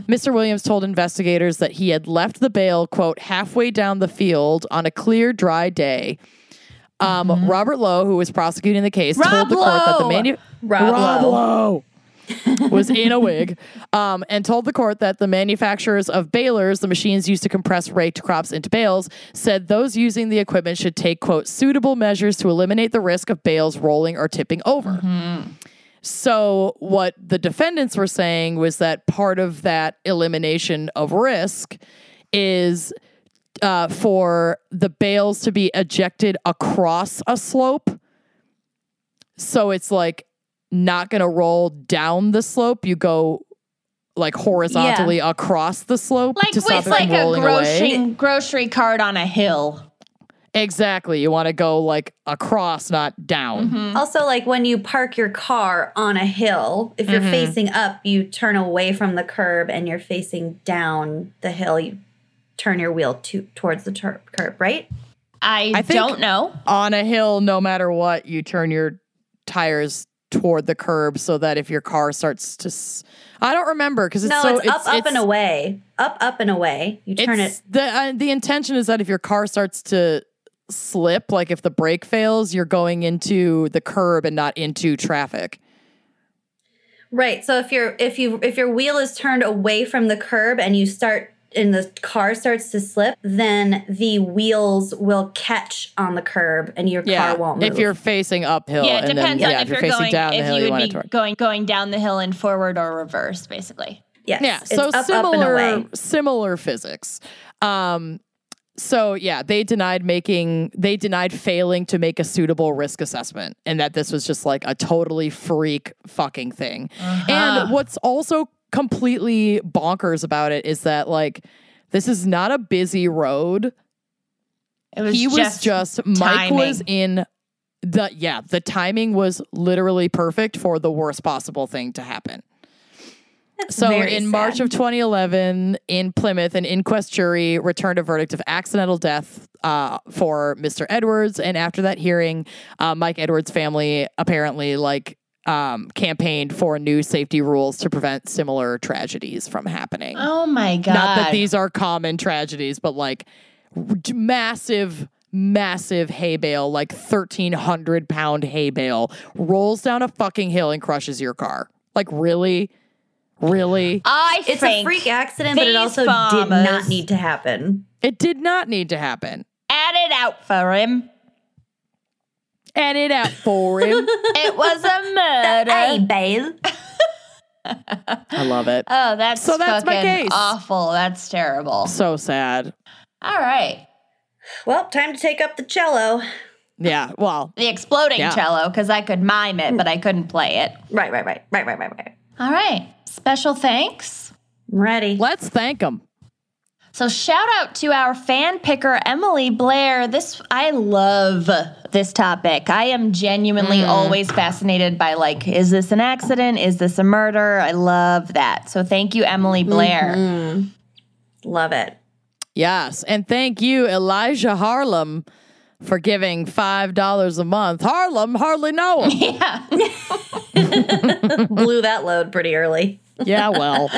[SPEAKER 2] Mr. Williams told investigators that he had left the bale, quote, halfway down the field on a clear, dry day. Um, Robert Lowe, who was prosecuting the case, told the court that the
[SPEAKER 1] Lowe!
[SPEAKER 2] manu-
[SPEAKER 4] Rob Lowe.
[SPEAKER 2] Lowe was in a wig um, and told the court that the manufacturers of balers, the machines used to compress raked crops into bales, said those using the equipment should take, quote, suitable measures to eliminate the risk of bales rolling or tipping over. So, what the defendants were saying was that part of that elimination of risk is uh, for the bales to be ejected across a slope. So it's like not going to roll down the slope. You go like horizontally across the slope
[SPEAKER 1] Like
[SPEAKER 2] to stop
[SPEAKER 1] with
[SPEAKER 2] it
[SPEAKER 1] like
[SPEAKER 2] from
[SPEAKER 1] a
[SPEAKER 2] rolling away.
[SPEAKER 1] grocery, grocery cart on a hill.
[SPEAKER 2] Exactly. You want to go like across, not down.
[SPEAKER 1] Mm-hmm.
[SPEAKER 4] Also, like when you park your car on a hill, if you're
[SPEAKER 2] Mm-hmm.
[SPEAKER 4] facing up, you turn away from the curb and you're facing down the hill, you turn your wheel to, towards the tur- curb, right?
[SPEAKER 1] I,
[SPEAKER 2] I
[SPEAKER 1] don't know.
[SPEAKER 2] On a hill, no matter what, you turn your tires toward the curb so that if your car starts to. S- I don't remember because it's
[SPEAKER 4] no,
[SPEAKER 2] so
[SPEAKER 4] it's, up, up, and away. Up, up, and away. You turn
[SPEAKER 2] it's-
[SPEAKER 4] it.
[SPEAKER 2] The uh, the intention is that if your car starts to slip, like if the brake fails, you're going into the curb and not into traffic.
[SPEAKER 4] Right. So if your if you if your wheel is turned away from the curb and you start and the car starts to slip, then the wheels will catch on the curb and your car won't move.
[SPEAKER 2] if you're facing uphill.
[SPEAKER 1] Yeah, it
[SPEAKER 2] and
[SPEAKER 1] depends
[SPEAKER 2] then,
[SPEAKER 1] on
[SPEAKER 2] yeah,
[SPEAKER 1] if you're,
[SPEAKER 2] facing
[SPEAKER 1] going
[SPEAKER 2] down the
[SPEAKER 1] if
[SPEAKER 2] hill,
[SPEAKER 1] you
[SPEAKER 2] you
[SPEAKER 1] would be
[SPEAKER 2] it to work.
[SPEAKER 1] going going down the hill and forward or reverse, basically.
[SPEAKER 4] yes,
[SPEAKER 2] Yeah,
[SPEAKER 4] it's
[SPEAKER 2] so
[SPEAKER 4] up, up
[SPEAKER 2] similar
[SPEAKER 4] away.
[SPEAKER 2] similar physics. Um so yeah, they denied making they denied failing to make a suitable risk assessment and that this was just like a totally freak fucking thing. And what's also completely bonkers about it is that like this is not a busy road.
[SPEAKER 1] It was
[SPEAKER 2] he was
[SPEAKER 1] just,
[SPEAKER 2] just Mike was in the yeah, the timing was literally perfect for the worst possible thing to happen. So
[SPEAKER 4] very
[SPEAKER 2] in March of 2011 in Plymouth, an inquest jury returned a verdict of accidental death uh, for Mr. Edwards, and after that hearing, uh, Mike Edwards' family apparently like um, campaigned for new safety rules to prevent similar tragedies from happening.
[SPEAKER 1] Oh my god!
[SPEAKER 2] Not that these are common tragedies, but like massive, massive hay bale, like 1,300 pound hay bale, rolls down a fucking hill and crushes your car. Like really, really,
[SPEAKER 1] I
[SPEAKER 4] It's
[SPEAKER 1] think
[SPEAKER 4] a freak accident, but it
[SPEAKER 1] these
[SPEAKER 4] also did not need to happen.
[SPEAKER 2] it did not need to happen.
[SPEAKER 1] add it out for him.
[SPEAKER 2] Add it out for him. <laughs>
[SPEAKER 1] It was a murder.
[SPEAKER 4] Hey, babe. <laughs>
[SPEAKER 2] I love it.
[SPEAKER 1] Oh, that's
[SPEAKER 2] So that's my
[SPEAKER 1] fucking
[SPEAKER 2] case.
[SPEAKER 1] awful. That's terrible.
[SPEAKER 2] So sad.
[SPEAKER 1] All right.
[SPEAKER 4] Well, time to take up the cello.
[SPEAKER 2] Yeah. Well,
[SPEAKER 1] The exploding
[SPEAKER 2] Yeah.
[SPEAKER 1] cello, because I could mime it, but I couldn't play it.
[SPEAKER 4] Right, right, right, right, right, right, right.
[SPEAKER 1] All right. Special thanks.
[SPEAKER 4] I'm ready.
[SPEAKER 2] let's thank him.
[SPEAKER 1] So shout out to our fan picker Emily Blair. This I love this topic. I am genuinely mm. always fascinated by like is this an accident? Is this a murder? I love that. So thank you Emily Blair. Mm-hmm.
[SPEAKER 4] Love it.
[SPEAKER 2] Yes. And thank you, Elijah Harlem, for giving $5 a month. Harlem, hardly know <laughs> him.
[SPEAKER 1] Yeah. <laughs> <laughs>
[SPEAKER 4] Blew that load pretty early.
[SPEAKER 2] yeah, well.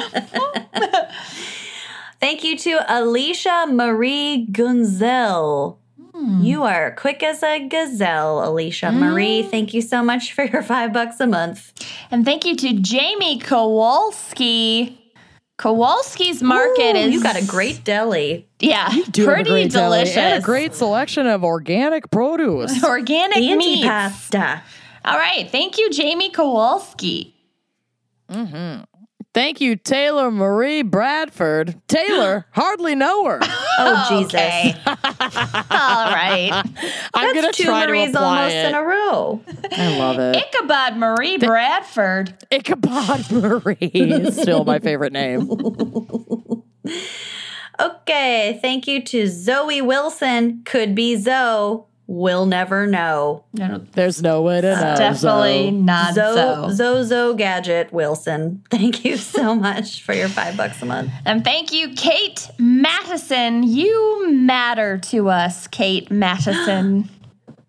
[SPEAKER 4] Thank you to Alicia Marie Gunzel. Hmm. You are quick as a gazelle, Alicia Marie. Hmm. Thank you so much for your <laughs> five bucks a month.
[SPEAKER 1] And thank you to Jamie Kowalski. Kowalski's market
[SPEAKER 4] Ooh,
[SPEAKER 1] is
[SPEAKER 4] you got a great deli.
[SPEAKER 1] yeah,
[SPEAKER 2] Do have a
[SPEAKER 1] pretty
[SPEAKER 2] great deli
[SPEAKER 1] delicious.
[SPEAKER 2] And a great selection of organic produce. <laughs>
[SPEAKER 1] organic meat
[SPEAKER 4] pasta.
[SPEAKER 1] All right, thank you, Jamie Kowalski. Mm-hmm.
[SPEAKER 2] Thank you, Taylor Marie Bradford. Taylor, <gasps> hardly know her.
[SPEAKER 4] Oh, oh
[SPEAKER 1] Jesus. <laughs> All right.
[SPEAKER 2] I'm going to
[SPEAKER 4] Two
[SPEAKER 2] try to
[SPEAKER 4] Maries
[SPEAKER 2] apply
[SPEAKER 4] almost
[SPEAKER 2] it.
[SPEAKER 4] in a row.
[SPEAKER 2] I love it.
[SPEAKER 1] Ichabod Marie Bradford.
[SPEAKER 2] Ichabod <laughs> Marie is still my favorite name. <laughs>
[SPEAKER 4] Okay, thank you to Zoe Wilson. Could be Zoe. We'll never know.
[SPEAKER 2] There's no way to know.
[SPEAKER 1] Definitely
[SPEAKER 2] so.
[SPEAKER 1] not so.
[SPEAKER 4] Zo Zozo Gadget Wilson. <laughs> Thank you so <laughs> much for your five bucks a month.
[SPEAKER 1] And thank you, Kate Mattison. You matter to us, Kate Mattison. <gasps>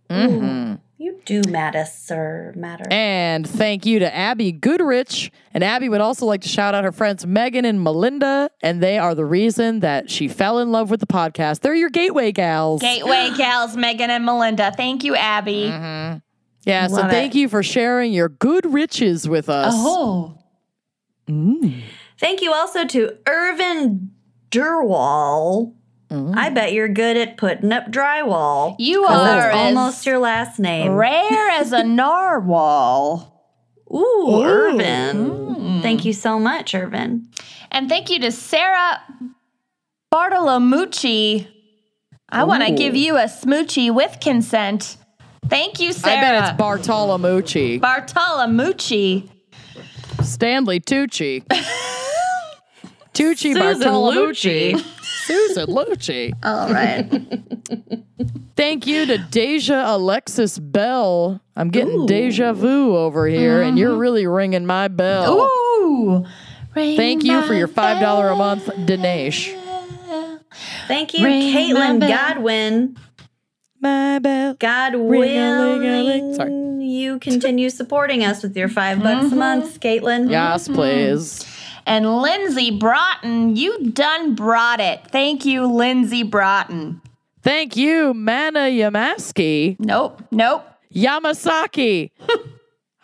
[SPEAKER 1] Mm-hmm.
[SPEAKER 4] You do matter, sir. Matter.
[SPEAKER 2] And thank you to Abby Goodrich. And Abby would also like to shout out her friends Megan and Melinda. And they are the reason that she fell in love with the podcast. They're your gateway gals.
[SPEAKER 1] Gateway <gasps> gals, Megan and Melinda. Thank you, Abby. Mm-hmm.
[SPEAKER 2] yeah, so
[SPEAKER 4] Love
[SPEAKER 2] thank you for sharing your good riches with us.
[SPEAKER 1] Oh. Mm.
[SPEAKER 4] Thank you also to Irvin Durwall. I mm. bet you're good at putting up drywall.
[SPEAKER 1] You are
[SPEAKER 4] That's almost your last name.
[SPEAKER 1] rare as a narwhal.
[SPEAKER 4] Ooh, Irvin. Mm. Thank you so much, Irvin.
[SPEAKER 1] And thank you to Sarah Bartolomucci. I want to give you a smoochie with consent. Thank you, Sarah.
[SPEAKER 2] I bet it's Bartolomucci.
[SPEAKER 1] Bartolomucci.
[SPEAKER 2] Stanley Tucci. <laughs> Tucci Bartolomucci. Susan Lucci.
[SPEAKER 4] All right.
[SPEAKER 2] Thank you to Deja Alexis Bell. I'm getting deja vu over here, and you're mm-hmm. really ringing my bell.
[SPEAKER 1] Ooh.
[SPEAKER 2] Thank you for your $5 a month Dinesh.
[SPEAKER 4] Thank you,
[SPEAKER 1] Ring
[SPEAKER 4] Caitlin
[SPEAKER 1] bell.
[SPEAKER 4] Godwin.
[SPEAKER 2] My bell.
[SPEAKER 4] God
[SPEAKER 2] Ring-a-ling-a-ling. Sorry.
[SPEAKER 4] willing, you continue supporting us with your five bucks a mm-hmm. month, Caitlin.
[SPEAKER 2] Yes, mm-hmm. please.
[SPEAKER 1] And Lindsay Broughton, you done brought it. Thank you, Lindsay Broughton.
[SPEAKER 2] Thank you, Mana Yamaski.
[SPEAKER 1] Nope, nope.
[SPEAKER 2] Yamasaki. <laughs>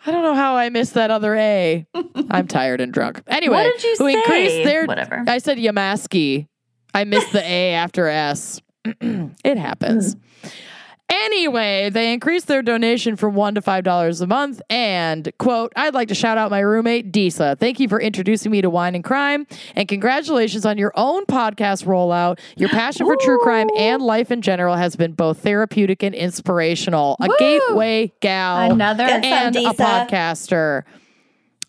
[SPEAKER 2] I don't know how I missed that other A. <laughs> I'm tired and drunk. Anyway,
[SPEAKER 4] What did you
[SPEAKER 2] who
[SPEAKER 4] say?
[SPEAKER 2] increased their
[SPEAKER 4] Whatever.
[SPEAKER 2] I said Yamaski. I missed the A after S. <clears throat> it happens. <laughs> Anyway, they increased their donation from one to five dollars a month. And quote, I'd like to shout out my roommate Disa. Thank you for introducing me to wine and crime, and congratulations on your own podcast rollout. Your passion for true crime and life in general has been both therapeutic and inspirational. A gateway gal,
[SPEAKER 1] Another-
[SPEAKER 2] and a podcaster.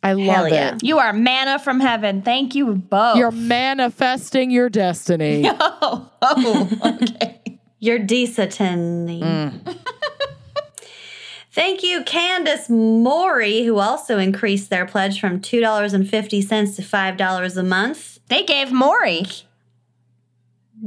[SPEAKER 2] I love
[SPEAKER 4] yeah.
[SPEAKER 2] it.
[SPEAKER 1] You are manna from heaven. Thank you both.
[SPEAKER 2] You're manifesting your destiny.
[SPEAKER 1] oh, <laughs> oh, okay.
[SPEAKER 4] You're decent.
[SPEAKER 2] Mm. <laughs>
[SPEAKER 4] Thank you, Candace Maury, who also increased their pledge from $2.50 to $5 a month.
[SPEAKER 1] They gave Maury.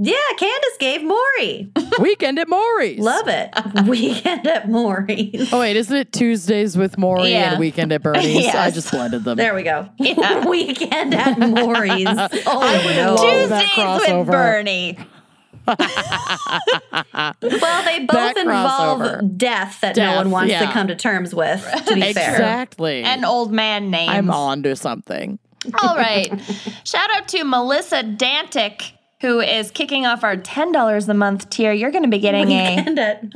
[SPEAKER 4] Yeah, Candace gave Maury. <laughs>
[SPEAKER 2] Weekend at Maury's.
[SPEAKER 4] Love it. Weekend at Maury's.
[SPEAKER 2] Oh wait, isn't it Tuesdays with Maury
[SPEAKER 1] Yeah.
[SPEAKER 2] and Weekend at Bernie's? <laughs>
[SPEAKER 1] Yes.
[SPEAKER 2] I just blended them.
[SPEAKER 4] There we go.
[SPEAKER 1] Yeah.
[SPEAKER 4] Weekend at Maury's. Oh, no.
[SPEAKER 2] love that
[SPEAKER 1] Tuesdays with. Bernie.
[SPEAKER 4] Well, they both
[SPEAKER 2] That
[SPEAKER 4] involve
[SPEAKER 2] crossover.
[SPEAKER 4] death that no one wants to come to terms with, to be fair.
[SPEAKER 2] exactly.
[SPEAKER 1] And old man names.
[SPEAKER 2] I'm on to something.
[SPEAKER 1] All right. Shout out to Melissa Dantic, who is kicking off our $10 a month tier. You're going to be getting
[SPEAKER 4] And it-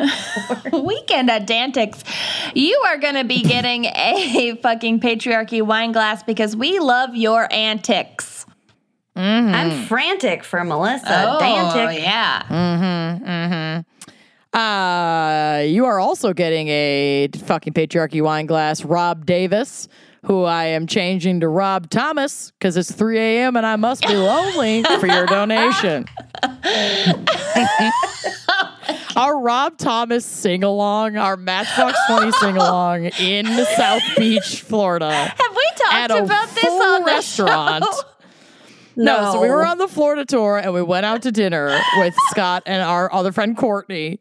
[SPEAKER 1] a weekend at <laughs> Dantic's. You are going to be getting a fucking patriarchy wine glass because we love your antics.
[SPEAKER 4] I'm mm-hmm. frantic for Melissa.
[SPEAKER 1] oh,
[SPEAKER 4] Dantic.
[SPEAKER 1] yeah. Mm-hmm, mm-hmm.
[SPEAKER 2] Uh, you are also getting a fucking patriarchy wine glass. Rob Davis, who I am changing to Rob Thomas because it's 3 a.m. and I must be lonely <laughs> for your donation. <laughs> our Rob Thomas sing along, our Matchbox 20 sing along in South Beach, Florida.
[SPEAKER 1] Have we talked about this on the
[SPEAKER 2] restaurant.
[SPEAKER 1] show?
[SPEAKER 2] No, so we were on the Florida tour and we went out to dinner with Scott and our other friend Courtney,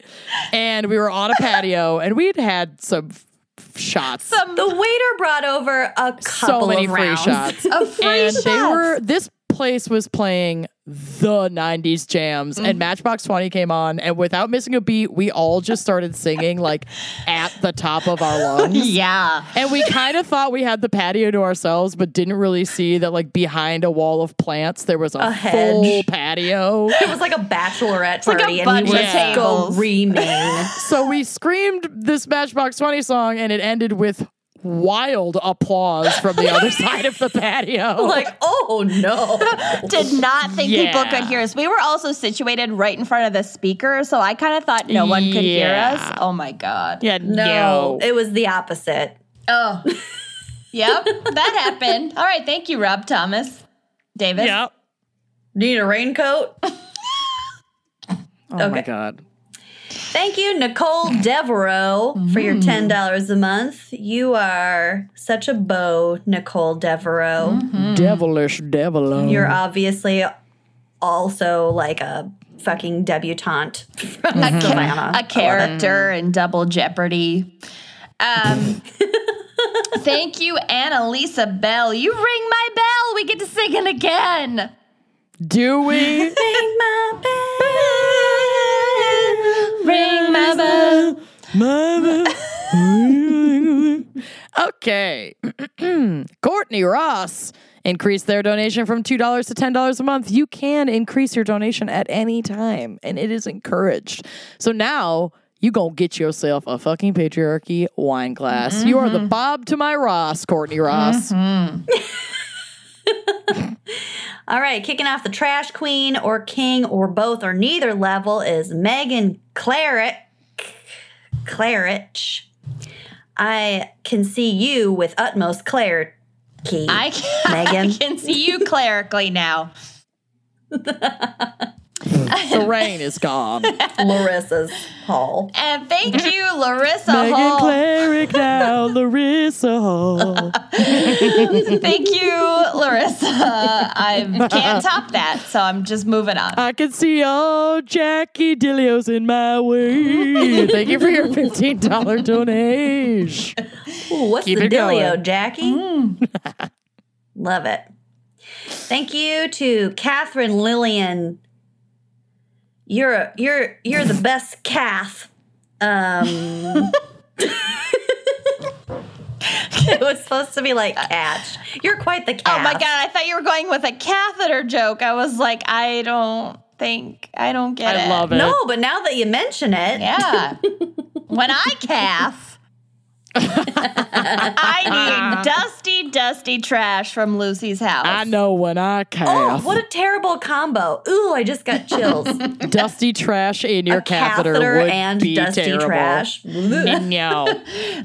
[SPEAKER 2] and we were on a patio and we'd had some f- shots,
[SPEAKER 4] The waiter brought over a couple
[SPEAKER 2] so many
[SPEAKER 4] of
[SPEAKER 2] free
[SPEAKER 4] rounds.
[SPEAKER 2] shots, <laughs>
[SPEAKER 1] A free
[SPEAKER 2] and they
[SPEAKER 1] shots.
[SPEAKER 2] were this place was playing the 90s jams and mm-hmm. Matchbox 20 came on and without missing a beat we all just started singing like at the top of our <laughs> lungs
[SPEAKER 1] Yeah.
[SPEAKER 2] and we kind of thought we had the patio to ourselves, but didn't really see that like behind a wall of plants there was a,
[SPEAKER 4] A
[SPEAKER 2] full
[SPEAKER 4] hedge.
[SPEAKER 2] patio.
[SPEAKER 4] It was like a bachelorette party
[SPEAKER 1] like a bunch
[SPEAKER 4] and we
[SPEAKER 2] of
[SPEAKER 4] were
[SPEAKER 1] tables.
[SPEAKER 4] screaming. <laughs>
[SPEAKER 2] so we screamed this Matchbox 20 song and it ended with wild applause from the other <laughs> side of the patio.
[SPEAKER 4] like, oh no! <laughs>
[SPEAKER 1] Did not think people could hear us. We were also situated right in front of the speaker, so I kind of thought no one could hear us. Oh my God.
[SPEAKER 2] yeah,
[SPEAKER 4] No,
[SPEAKER 2] no.
[SPEAKER 4] it was the opposite.
[SPEAKER 1] Oh. <laughs> yep, that happened. All right, thank you, Rob Thomas. Davis.
[SPEAKER 2] Yeah.
[SPEAKER 4] Need a raincoat?
[SPEAKER 2] Oh my god.
[SPEAKER 4] Thank you, Nicole mm. Devereaux, for your mm. ten dollars a month. You are such a beau, Nicole Devereaux. Mm-hmm.
[SPEAKER 2] Devilish devil.
[SPEAKER 4] You're obviously also like a fucking debutante mm-hmm. <laughs> from Savannah.
[SPEAKER 1] a character mm. in Double Jeopardy. Um, <laughs> thank you, Annalisa Bell. You ring my bell. We get to sing it again.
[SPEAKER 2] Do we? <laughs>
[SPEAKER 4] Ring my bell.
[SPEAKER 1] Ring my bell. bell. <laughs>
[SPEAKER 2] okay. <clears throat> Courtney Ross increased their donation from $2 to $10 a month. You can increase your donation at any time, and it is encouraged. So now you going to get yourself a fucking patriarchy wine glass. You are the mm-hmm. Bob to my Ross, Courtney Ross. Mm-hmm. <laughs> <laughs>
[SPEAKER 4] All right, kicking off the trash queen or king or both or neither level is Megan Claret. Claret. I can see you with utmost clarity.
[SPEAKER 1] I can,
[SPEAKER 4] Megan. <laughs>
[SPEAKER 1] I can see you clerically now. <laughs>
[SPEAKER 2] The rain is gone. <laughs>
[SPEAKER 4] Larissa's Hall.
[SPEAKER 1] And thank you, Larissa Hall.
[SPEAKER 2] Megan
[SPEAKER 1] Hall.
[SPEAKER 2] Cleric now, <laughs> Larissa Hall.
[SPEAKER 1] Thank you, Larissa. I can't top that, so I'm just moving on.
[SPEAKER 2] I can see all Jackie Dilios in my way. <laughs> Thank you for your $15 donation.
[SPEAKER 4] Ooh, what's
[SPEAKER 2] Keep
[SPEAKER 4] the
[SPEAKER 2] it
[SPEAKER 4] dealio,
[SPEAKER 2] going.
[SPEAKER 4] Jackie? Mm. Love it. Thank you to Catherine Lillian. You're a, you're you're the best Kath. Um, <laughs> it was supposed to be like catch. You're quite the cat.
[SPEAKER 1] Oh my god, I thought you were going with a catheter joke. I was like, I don't think I don't get it.
[SPEAKER 2] I love it.
[SPEAKER 4] No, but now that you mention it,
[SPEAKER 1] Yeah. <laughs> when I calf, I need dusty, dusty trash from Lucy's house.
[SPEAKER 2] I know when I
[SPEAKER 4] Oh, what a terrible combo! Ooh, I just got chills. <laughs>
[SPEAKER 2] Dusty trash in your catheter,
[SPEAKER 4] catheter
[SPEAKER 2] would
[SPEAKER 4] and
[SPEAKER 2] be
[SPEAKER 4] dusty
[SPEAKER 2] terrible.
[SPEAKER 4] trash. <laughs> <laughs>
[SPEAKER 2] No.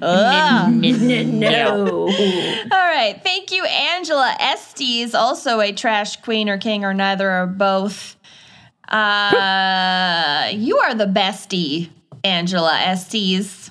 [SPEAKER 4] no.
[SPEAKER 1] All right. Thank you, Angela Estes, also a trash queen or king or neither or both. Uh, you are the bestie, Angela Estes.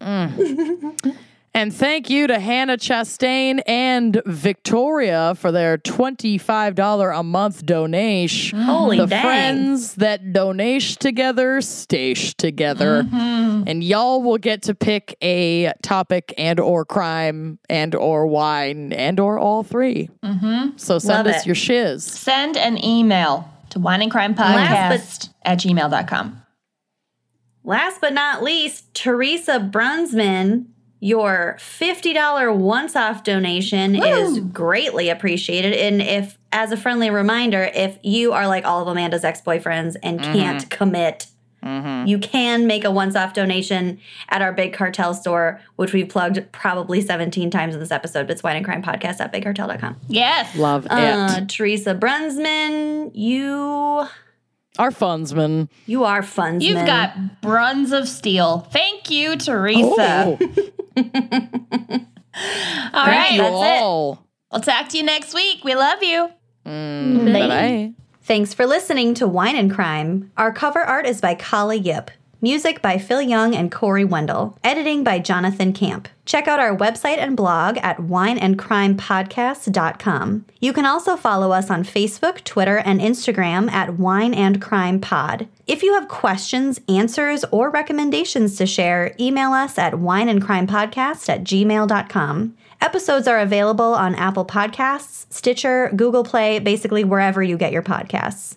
[SPEAKER 1] Mm. <laughs>
[SPEAKER 2] And thank you to Hannah Chastain and Victoria for their $25 a month donation. <gasps>
[SPEAKER 4] Holy
[SPEAKER 2] the
[SPEAKER 4] dang.
[SPEAKER 2] friends that donate together stay together. Mm-hmm. And y'all will get to pick a topic and or crime and or wine and or all 3 mm-hmm. So send
[SPEAKER 4] Love
[SPEAKER 2] us
[SPEAKER 4] it.
[SPEAKER 2] your shiz.
[SPEAKER 1] Send an email. to wine and crime
[SPEAKER 4] Last
[SPEAKER 1] podcast at gmail.com.
[SPEAKER 4] Last but not least, Teresa Brunsman, your $50 once off donation is greatly appreciated. And if, as a friendly reminder, if you are like all of Amanda's ex boyfriends and can't commit, you can make a once off donation at our Big Cartel store, which we've plugged probably 17 times in this episode. But it's wine and crime podcast at bigcartel.com.
[SPEAKER 1] Yes.
[SPEAKER 2] Love it.
[SPEAKER 4] Uh, Teresa Brunsman, you
[SPEAKER 2] Our fundsman.
[SPEAKER 4] you are fun.
[SPEAKER 1] You've got bruns of steel. Thank you, Teresa.
[SPEAKER 2] Oh, <laughs>
[SPEAKER 1] All right,
[SPEAKER 2] thank you
[SPEAKER 1] that's it.
[SPEAKER 2] all.
[SPEAKER 1] We'll talk to you next week. We love you.
[SPEAKER 2] Mm, bye-bye.
[SPEAKER 4] Thanks for listening to Wine and Crime. Our cover art is by Kali Yip. Music by Phil Young and Corey Wendell. Editing by Jonathan Camp. Check out our website and blog at wineandcrimepodcast.com. You can also follow us on Facebook, Twitter, and Instagram at Wine and Crime Pod. If you have questions, answers, or recommendations to share, email us at wineandcrimepodcast at gmail.com. Episodes are available on Apple Podcasts, Stitcher, Google Play, basically wherever you get your podcasts.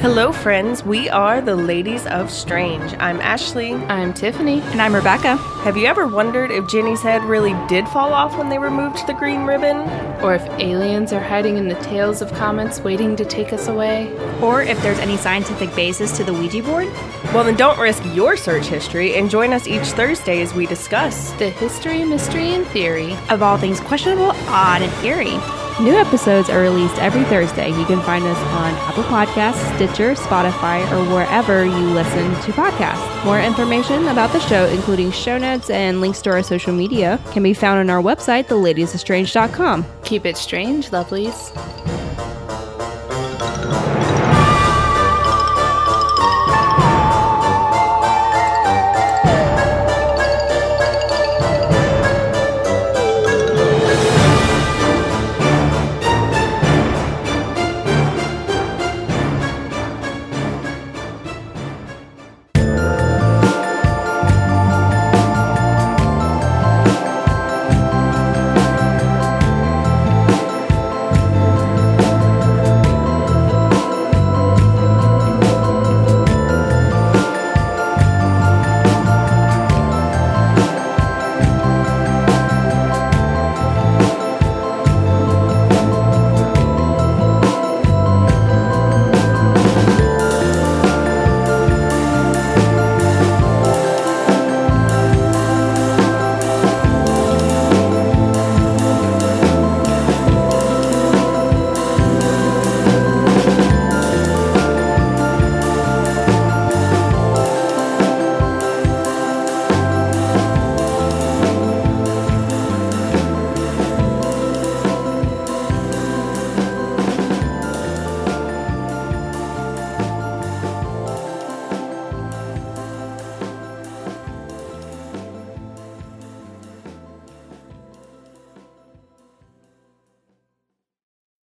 [SPEAKER 10] Hello, friends. We are the Ladies of Strange. I'm Ashley.
[SPEAKER 11] I'm Tiffany.
[SPEAKER 12] And I'm Rebecca.
[SPEAKER 10] Have you ever wondered if Jenny's head really did fall off when they removed the green ribbon?
[SPEAKER 11] Or if aliens are hiding in the tails of comets waiting to take us away?
[SPEAKER 12] Or if there's any scientific basis to the Ouija board?
[SPEAKER 10] Well, then don't risk your search history and join us each Thursday as we discuss.
[SPEAKER 11] The history, mystery, and theory.
[SPEAKER 12] Of all things questionable, odd, and eerie.
[SPEAKER 13] New episodes are released every Thursday. You can find us on Apple Podcasts, Stitcher, Spotify, or wherever you listen to podcasts. More information about the show, including show notes and links to our social media, can be found on our website, theladiesestrange.com.
[SPEAKER 11] Keep it strange, lovelies.